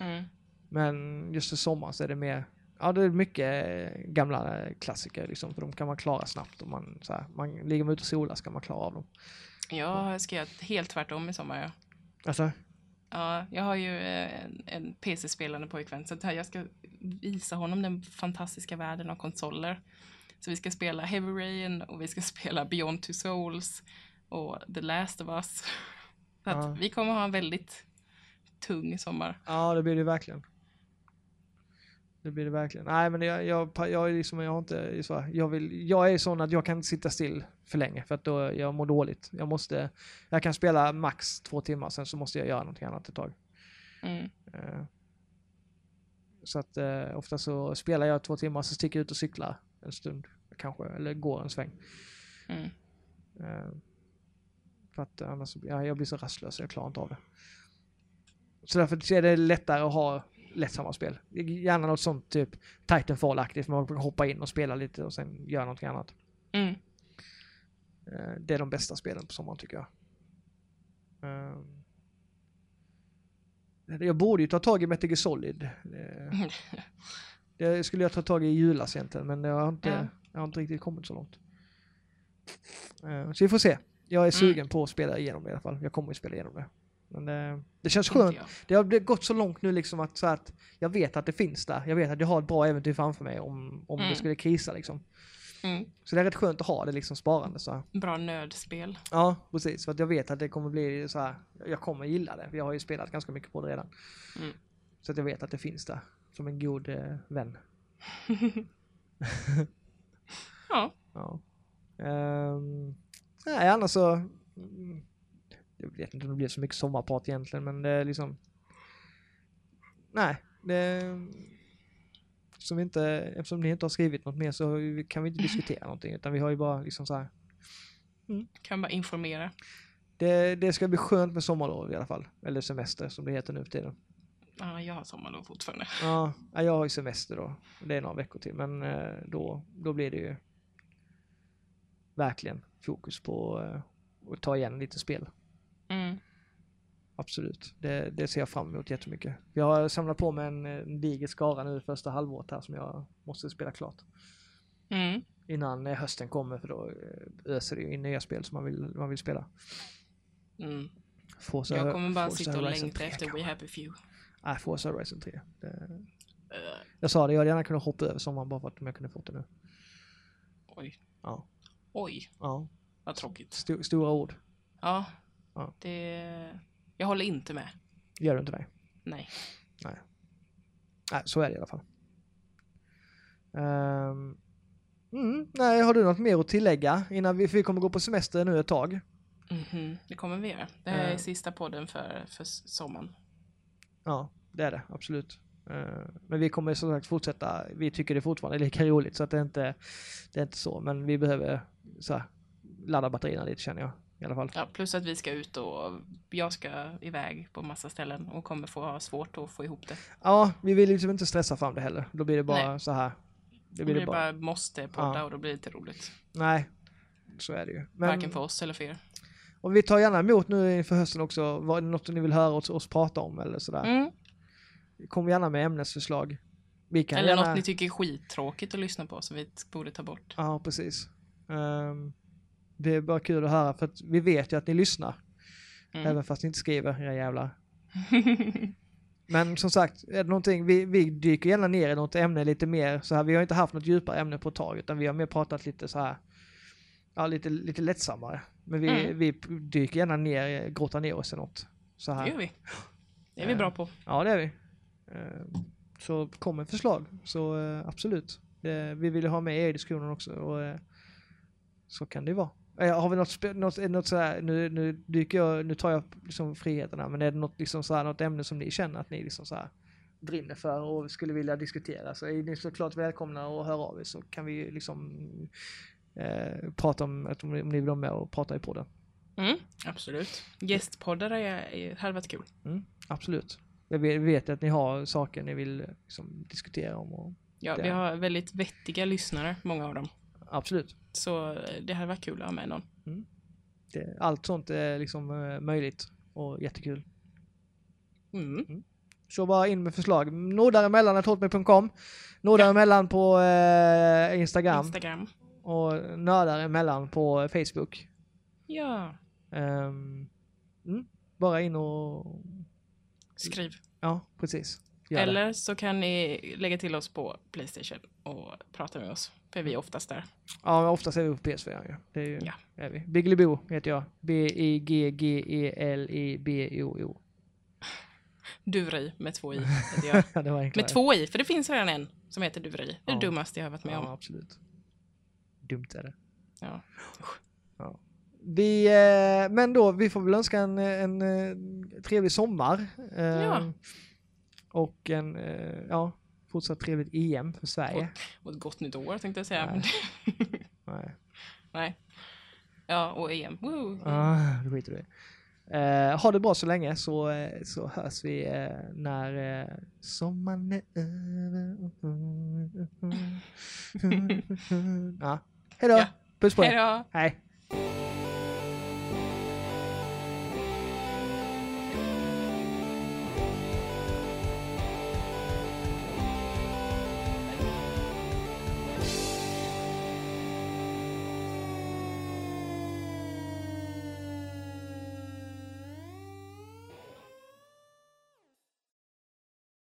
[SPEAKER 1] Mm.
[SPEAKER 2] Men just i sommar så är det mer, ja det är mycket eh, gamla eh, klassiker liksom, för de kan man klara snabbt. Om man, så här, man ligger man ute och solar ska man klara av dem.
[SPEAKER 1] Jag ska göra helt tvärtom i sommar. Ja.
[SPEAKER 2] Alltså,
[SPEAKER 1] Ja, jag har ju eh, en, en PC-spelande pojkvän så här, jag ska visa honom den fantastiska världen av konsoler. Så vi ska spela Heavy Rain och vi ska spela Beyond Two Souls och The Last of Us. Så
[SPEAKER 2] Ja.
[SPEAKER 1] vi kommer ha en väldigt tung sommar.
[SPEAKER 2] ja det blir det verkligen. Det blir det verkligen. Nej men jag, jag, jag är liksom, jag har inte, så jag vill, jag är sån att jag kan inte sitta still för länge för att då jag mår dåligt. Jag måste, jag kan spela max två timmar sen så måste jag göra någonting annat ett tag.
[SPEAKER 1] Mm.
[SPEAKER 2] Eh, Så att eh, ofta så spelar jag två timmar så sticker jag ut och cyklar en stund kanske, eller går en sväng.
[SPEAKER 1] Mm.
[SPEAKER 2] Eh, För att annars ja, jag blir så rastlös jag klarar inte av det. Så därför är det lättare att ha lättsamma spel. Gärna något sånt typ Titanfall-aktigt, man kan hoppa in och spela lite och sen göra någonting annat.
[SPEAKER 1] Mm.
[SPEAKER 2] Eh, Det är de bästa spelen på sommaren tycker jag. Ehm. Jag borde ju ta tag i Metal Solid. Eh, Det skulle jag ta tag i i julas egentligen, men jag har inte,
[SPEAKER 1] Ja.
[SPEAKER 2] jag har inte riktigt kommit så långt. Eh, Så vi får se. Jag är sugen på att spela igenom det i alla fall. Jag kommer ju spela igenom det. Men det, det känns skönt. Det har gått så långt nu liksom att, så att jag vet att det finns där. Jag vet att jag har ett bra äventyr framför mig om, om det
[SPEAKER 1] Mm.
[SPEAKER 2] skulle krisa liksom.
[SPEAKER 1] Mm.
[SPEAKER 2] Så det är rätt skönt att ha det liksom sparande så här.
[SPEAKER 1] Bra nödspel.
[SPEAKER 2] Ja, precis. För att jag vet att det kommer bli så här. Jag kommer gilla det. Jag har ju spelat ganska mycket på det redan.
[SPEAKER 1] Mm.
[SPEAKER 2] Så att jag vet att det finns där. Som en god eh, vän.
[SPEAKER 1] Ja.
[SPEAKER 2] Ja. Ehm, nej, annars så... mm, Jag vet inte om det blir så mycket sommarprat egentligen, men det är liksom... Nej, det... Som vi inte, eftersom ni inte har skrivit något mer så kan vi inte diskutera någonting, utan vi har ju bara liksom så här...
[SPEAKER 1] Kan bara informera.
[SPEAKER 2] Det, det ska bli skönt med sommarlov i alla fall. Eller semester som det heter nu för tiden.
[SPEAKER 1] Ja, jag har sommarlov fortfarande.
[SPEAKER 2] Ja, ja, jag har ju semester då. Det är några veckor till, men eh, då, då blir det ju verkligen fokus på eh, att ta igen lite spel.
[SPEAKER 1] Mm.
[SPEAKER 2] Absolut, det, det ser jag fram emot jättemycket. Jag har samlat på mig en, en diger skara nu första halvåret här som jag måste spela klart.
[SPEAKER 1] Mm.
[SPEAKER 2] Innan hösten kommer för då eh, öser det ju in nya spel som man vill, man vill spela.
[SPEAKER 1] Mm.
[SPEAKER 2] Forza,
[SPEAKER 1] Jag kommer bara
[SPEAKER 2] Forza
[SPEAKER 1] sitta och längta
[SPEAKER 2] 3
[SPEAKER 1] efter We. Happy Few.
[SPEAKER 2] Nej, Forza Horizon 3. Det,
[SPEAKER 1] Uh,
[SPEAKER 2] jag sa det, jag hade gärna kunnat hoppa över sommaren bara för att jag kunde fått det nu.
[SPEAKER 1] oj.
[SPEAKER 2] Ja.
[SPEAKER 1] Oj,
[SPEAKER 2] Ja,
[SPEAKER 1] vad tråkigt.
[SPEAKER 2] sto, stora ord.
[SPEAKER 1] Ja.
[SPEAKER 2] Ja.
[SPEAKER 1] Det... Jag håller inte med.
[SPEAKER 2] Gör du inte det?
[SPEAKER 1] Nej.
[SPEAKER 2] Nej, så är det i alla fall. Mm, nej, har du något mer att tillägga innan vi, vi kommer gå på semester nu ett tag?
[SPEAKER 1] Mhm, Det kommer vi göra. Det här är
[SPEAKER 2] Eh.
[SPEAKER 1] sista podden för, för sommaren.
[SPEAKER 2] Ja, det är det, absolut. Ehm, men vi kommer som sagt fortsätta, vi tycker det är fortfarande lika roligt så att det är inte, det är inte så, men vi behöver så här, ladda batterierna lite känner jag i alla fall.
[SPEAKER 1] Ja, plus att vi ska ut och jag ska iväg på massa ställen och kommer få ha svårt att få ihop det.
[SPEAKER 2] Ja, vi vill liksom inte stressa fram det heller. Då blir det bara
[SPEAKER 1] Nej.
[SPEAKER 2] så här.
[SPEAKER 1] Det
[SPEAKER 2] Det
[SPEAKER 1] blir
[SPEAKER 2] blir det bara.
[SPEAKER 1] bara måste podda
[SPEAKER 2] Ja.
[SPEAKER 1] och då blir det inte roligt.
[SPEAKER 2] Nej, så är det ju. Men,
[SPEAKER 1] Varken för oss eller för er.
[SPEAKER 2] och vi tar gärna emot nu inför hösten också, vad, något ni vill höra oss, oss prata om eller sådär.
[SPEAKER 1] Mm.
[SPEAKER 2] Kom gärna med ämnesförslag. Vi kan
[SPEAKER 1] Eller
[SPEAKER 2] gärna...
[SPEAKER 1] något ni tycker är skittråkigt att lyssna på som vi borde ta bort.
[SPEAKER 2] Ja, precis. Ehm, det är bara kul att höra för att vi vet ju att ni lyssnar.
[SPEAKER 1] Mm.
[SPEAKER 2] Även fast ni inte skriver, era jävlar. Men som sagt, är det någonting, vi, vi dyker gärna ner i något ämne lite mer så här. Vi har inte haft något djupare ämne på ett tag utan vi har mer pratat lite så här. Ja, lite, lite lättsammare. Men vi,
[SPEAKER 1] Mm.
[SPEAKER 2] vi dyker gärna ner, grottar ner oss i något. Så
[SPEAKER 1] Det
[SPEAKER 2] här.
[SPEAKER 1] gör vi. Det är vi bra på.
[SPEAKER 2] Ja, det är vi. Ehm, Så kom med förslag, så eh, absolut. Det, vi vill ha med er i diskussionen också och eh, så kan det vara. Eh, Har vi något, spe- något, något sådär, nu, nu dyker jag, nu tar jag liksom friheterna, men är det något, liksom sådär, något ämne som ni känner att ni liksom såhär brinner för och skulle vilja diskutera så är ni såklart välkomna att höra av er så kan vi liksom eh, prata om, att om ni vill vara med och prata i podden.
[SPEAKER 1] Mm, absolut. Gästpoddar är, hade varit kul.
[SPEAKER 2] Mm, absolut. Jag vet, att ni har saker ni vill liksom, diskutera om och
[SPEAKER 1] Ja,
[SPEAKER 2] Det-
[SPEAKER 1] vi har väldigt vettiga lyssnare, många av dem.
[SPEAKER 2] Absolut.
[SPEAKER 1] Så eh, det hade varit kul att ha med någon.
[SPEAKER 2] Det, allt sånt är liksom eh, möjligt och jättekul.
[SPEAKER 1] Mm.
[SPEAKER 2] Så bara in med förslag. Nordaremellan.hotmail.com Nordaremellan på eh, Instagram
[SPEAKER 1] Instagram.
[SPEAKER 2] och nördaremellan på Facebook.
[SPEAKER 1] Ja,
[SPEAKER 2] mm, bara in och...
[SPEAKER 1] skriv.
[SPEAKER 2] Ja, precis. Gör det.
[SPEAKER 1] Eller så kan ni lägga till oss på Playstation och prata med oss. För vi är oftast där.
[SPEAKER 2] Ja, oftast är vi på PS4. Ja. Det är ju,
[SPEAKER 1] Ja.
[SPEAKER 2] är vi. Bigglibo heter jag. E B-I-G-G-E-L-I-B-O-O.
[SPEAKER 1] Duveri med två i. heter jag.
[SPEAKER 2] Ja, det var enklare.
[SPEAKER 1] med två i, för det finns redan en som heter Duveri. Det är
[SPEAKER 2] Ja.
[SPEAKER 1] det dummaste jag har varit med
[SPEAKER 2] Ja,
[SPEAKER 1] om.
[SPEAKER 2] absolut. Dumt är det.
[SPEAKER 1] Ja.
[SPEAKER 2] Vi, eh, men då, vi får väl önska en, en, eh, trevlig sommar.
[SPEAKER 1] Ja.
[SPEAKER 2] Och en, eh, ja, fortsatt trevligt EM för Sverige.
[SPEAKER 1] Och ett gott nytt år tänkte jag säga.
[SPEAKER 2] Nej. Nej,
[SPEAKER 1] Nej. Ja, och EM. Woo.
[SPEAKER 2] ah, det skiter du i. Eh, ha det bra så länge så, eh, så hörs vi eh, när eh, sommaren är över. ja. Hej då!
[SPEAKER 1] Ja.
[SPEAKER 2] Puss på er!
[SPEAKER 1] då!
[SPEAKER 2] Hej!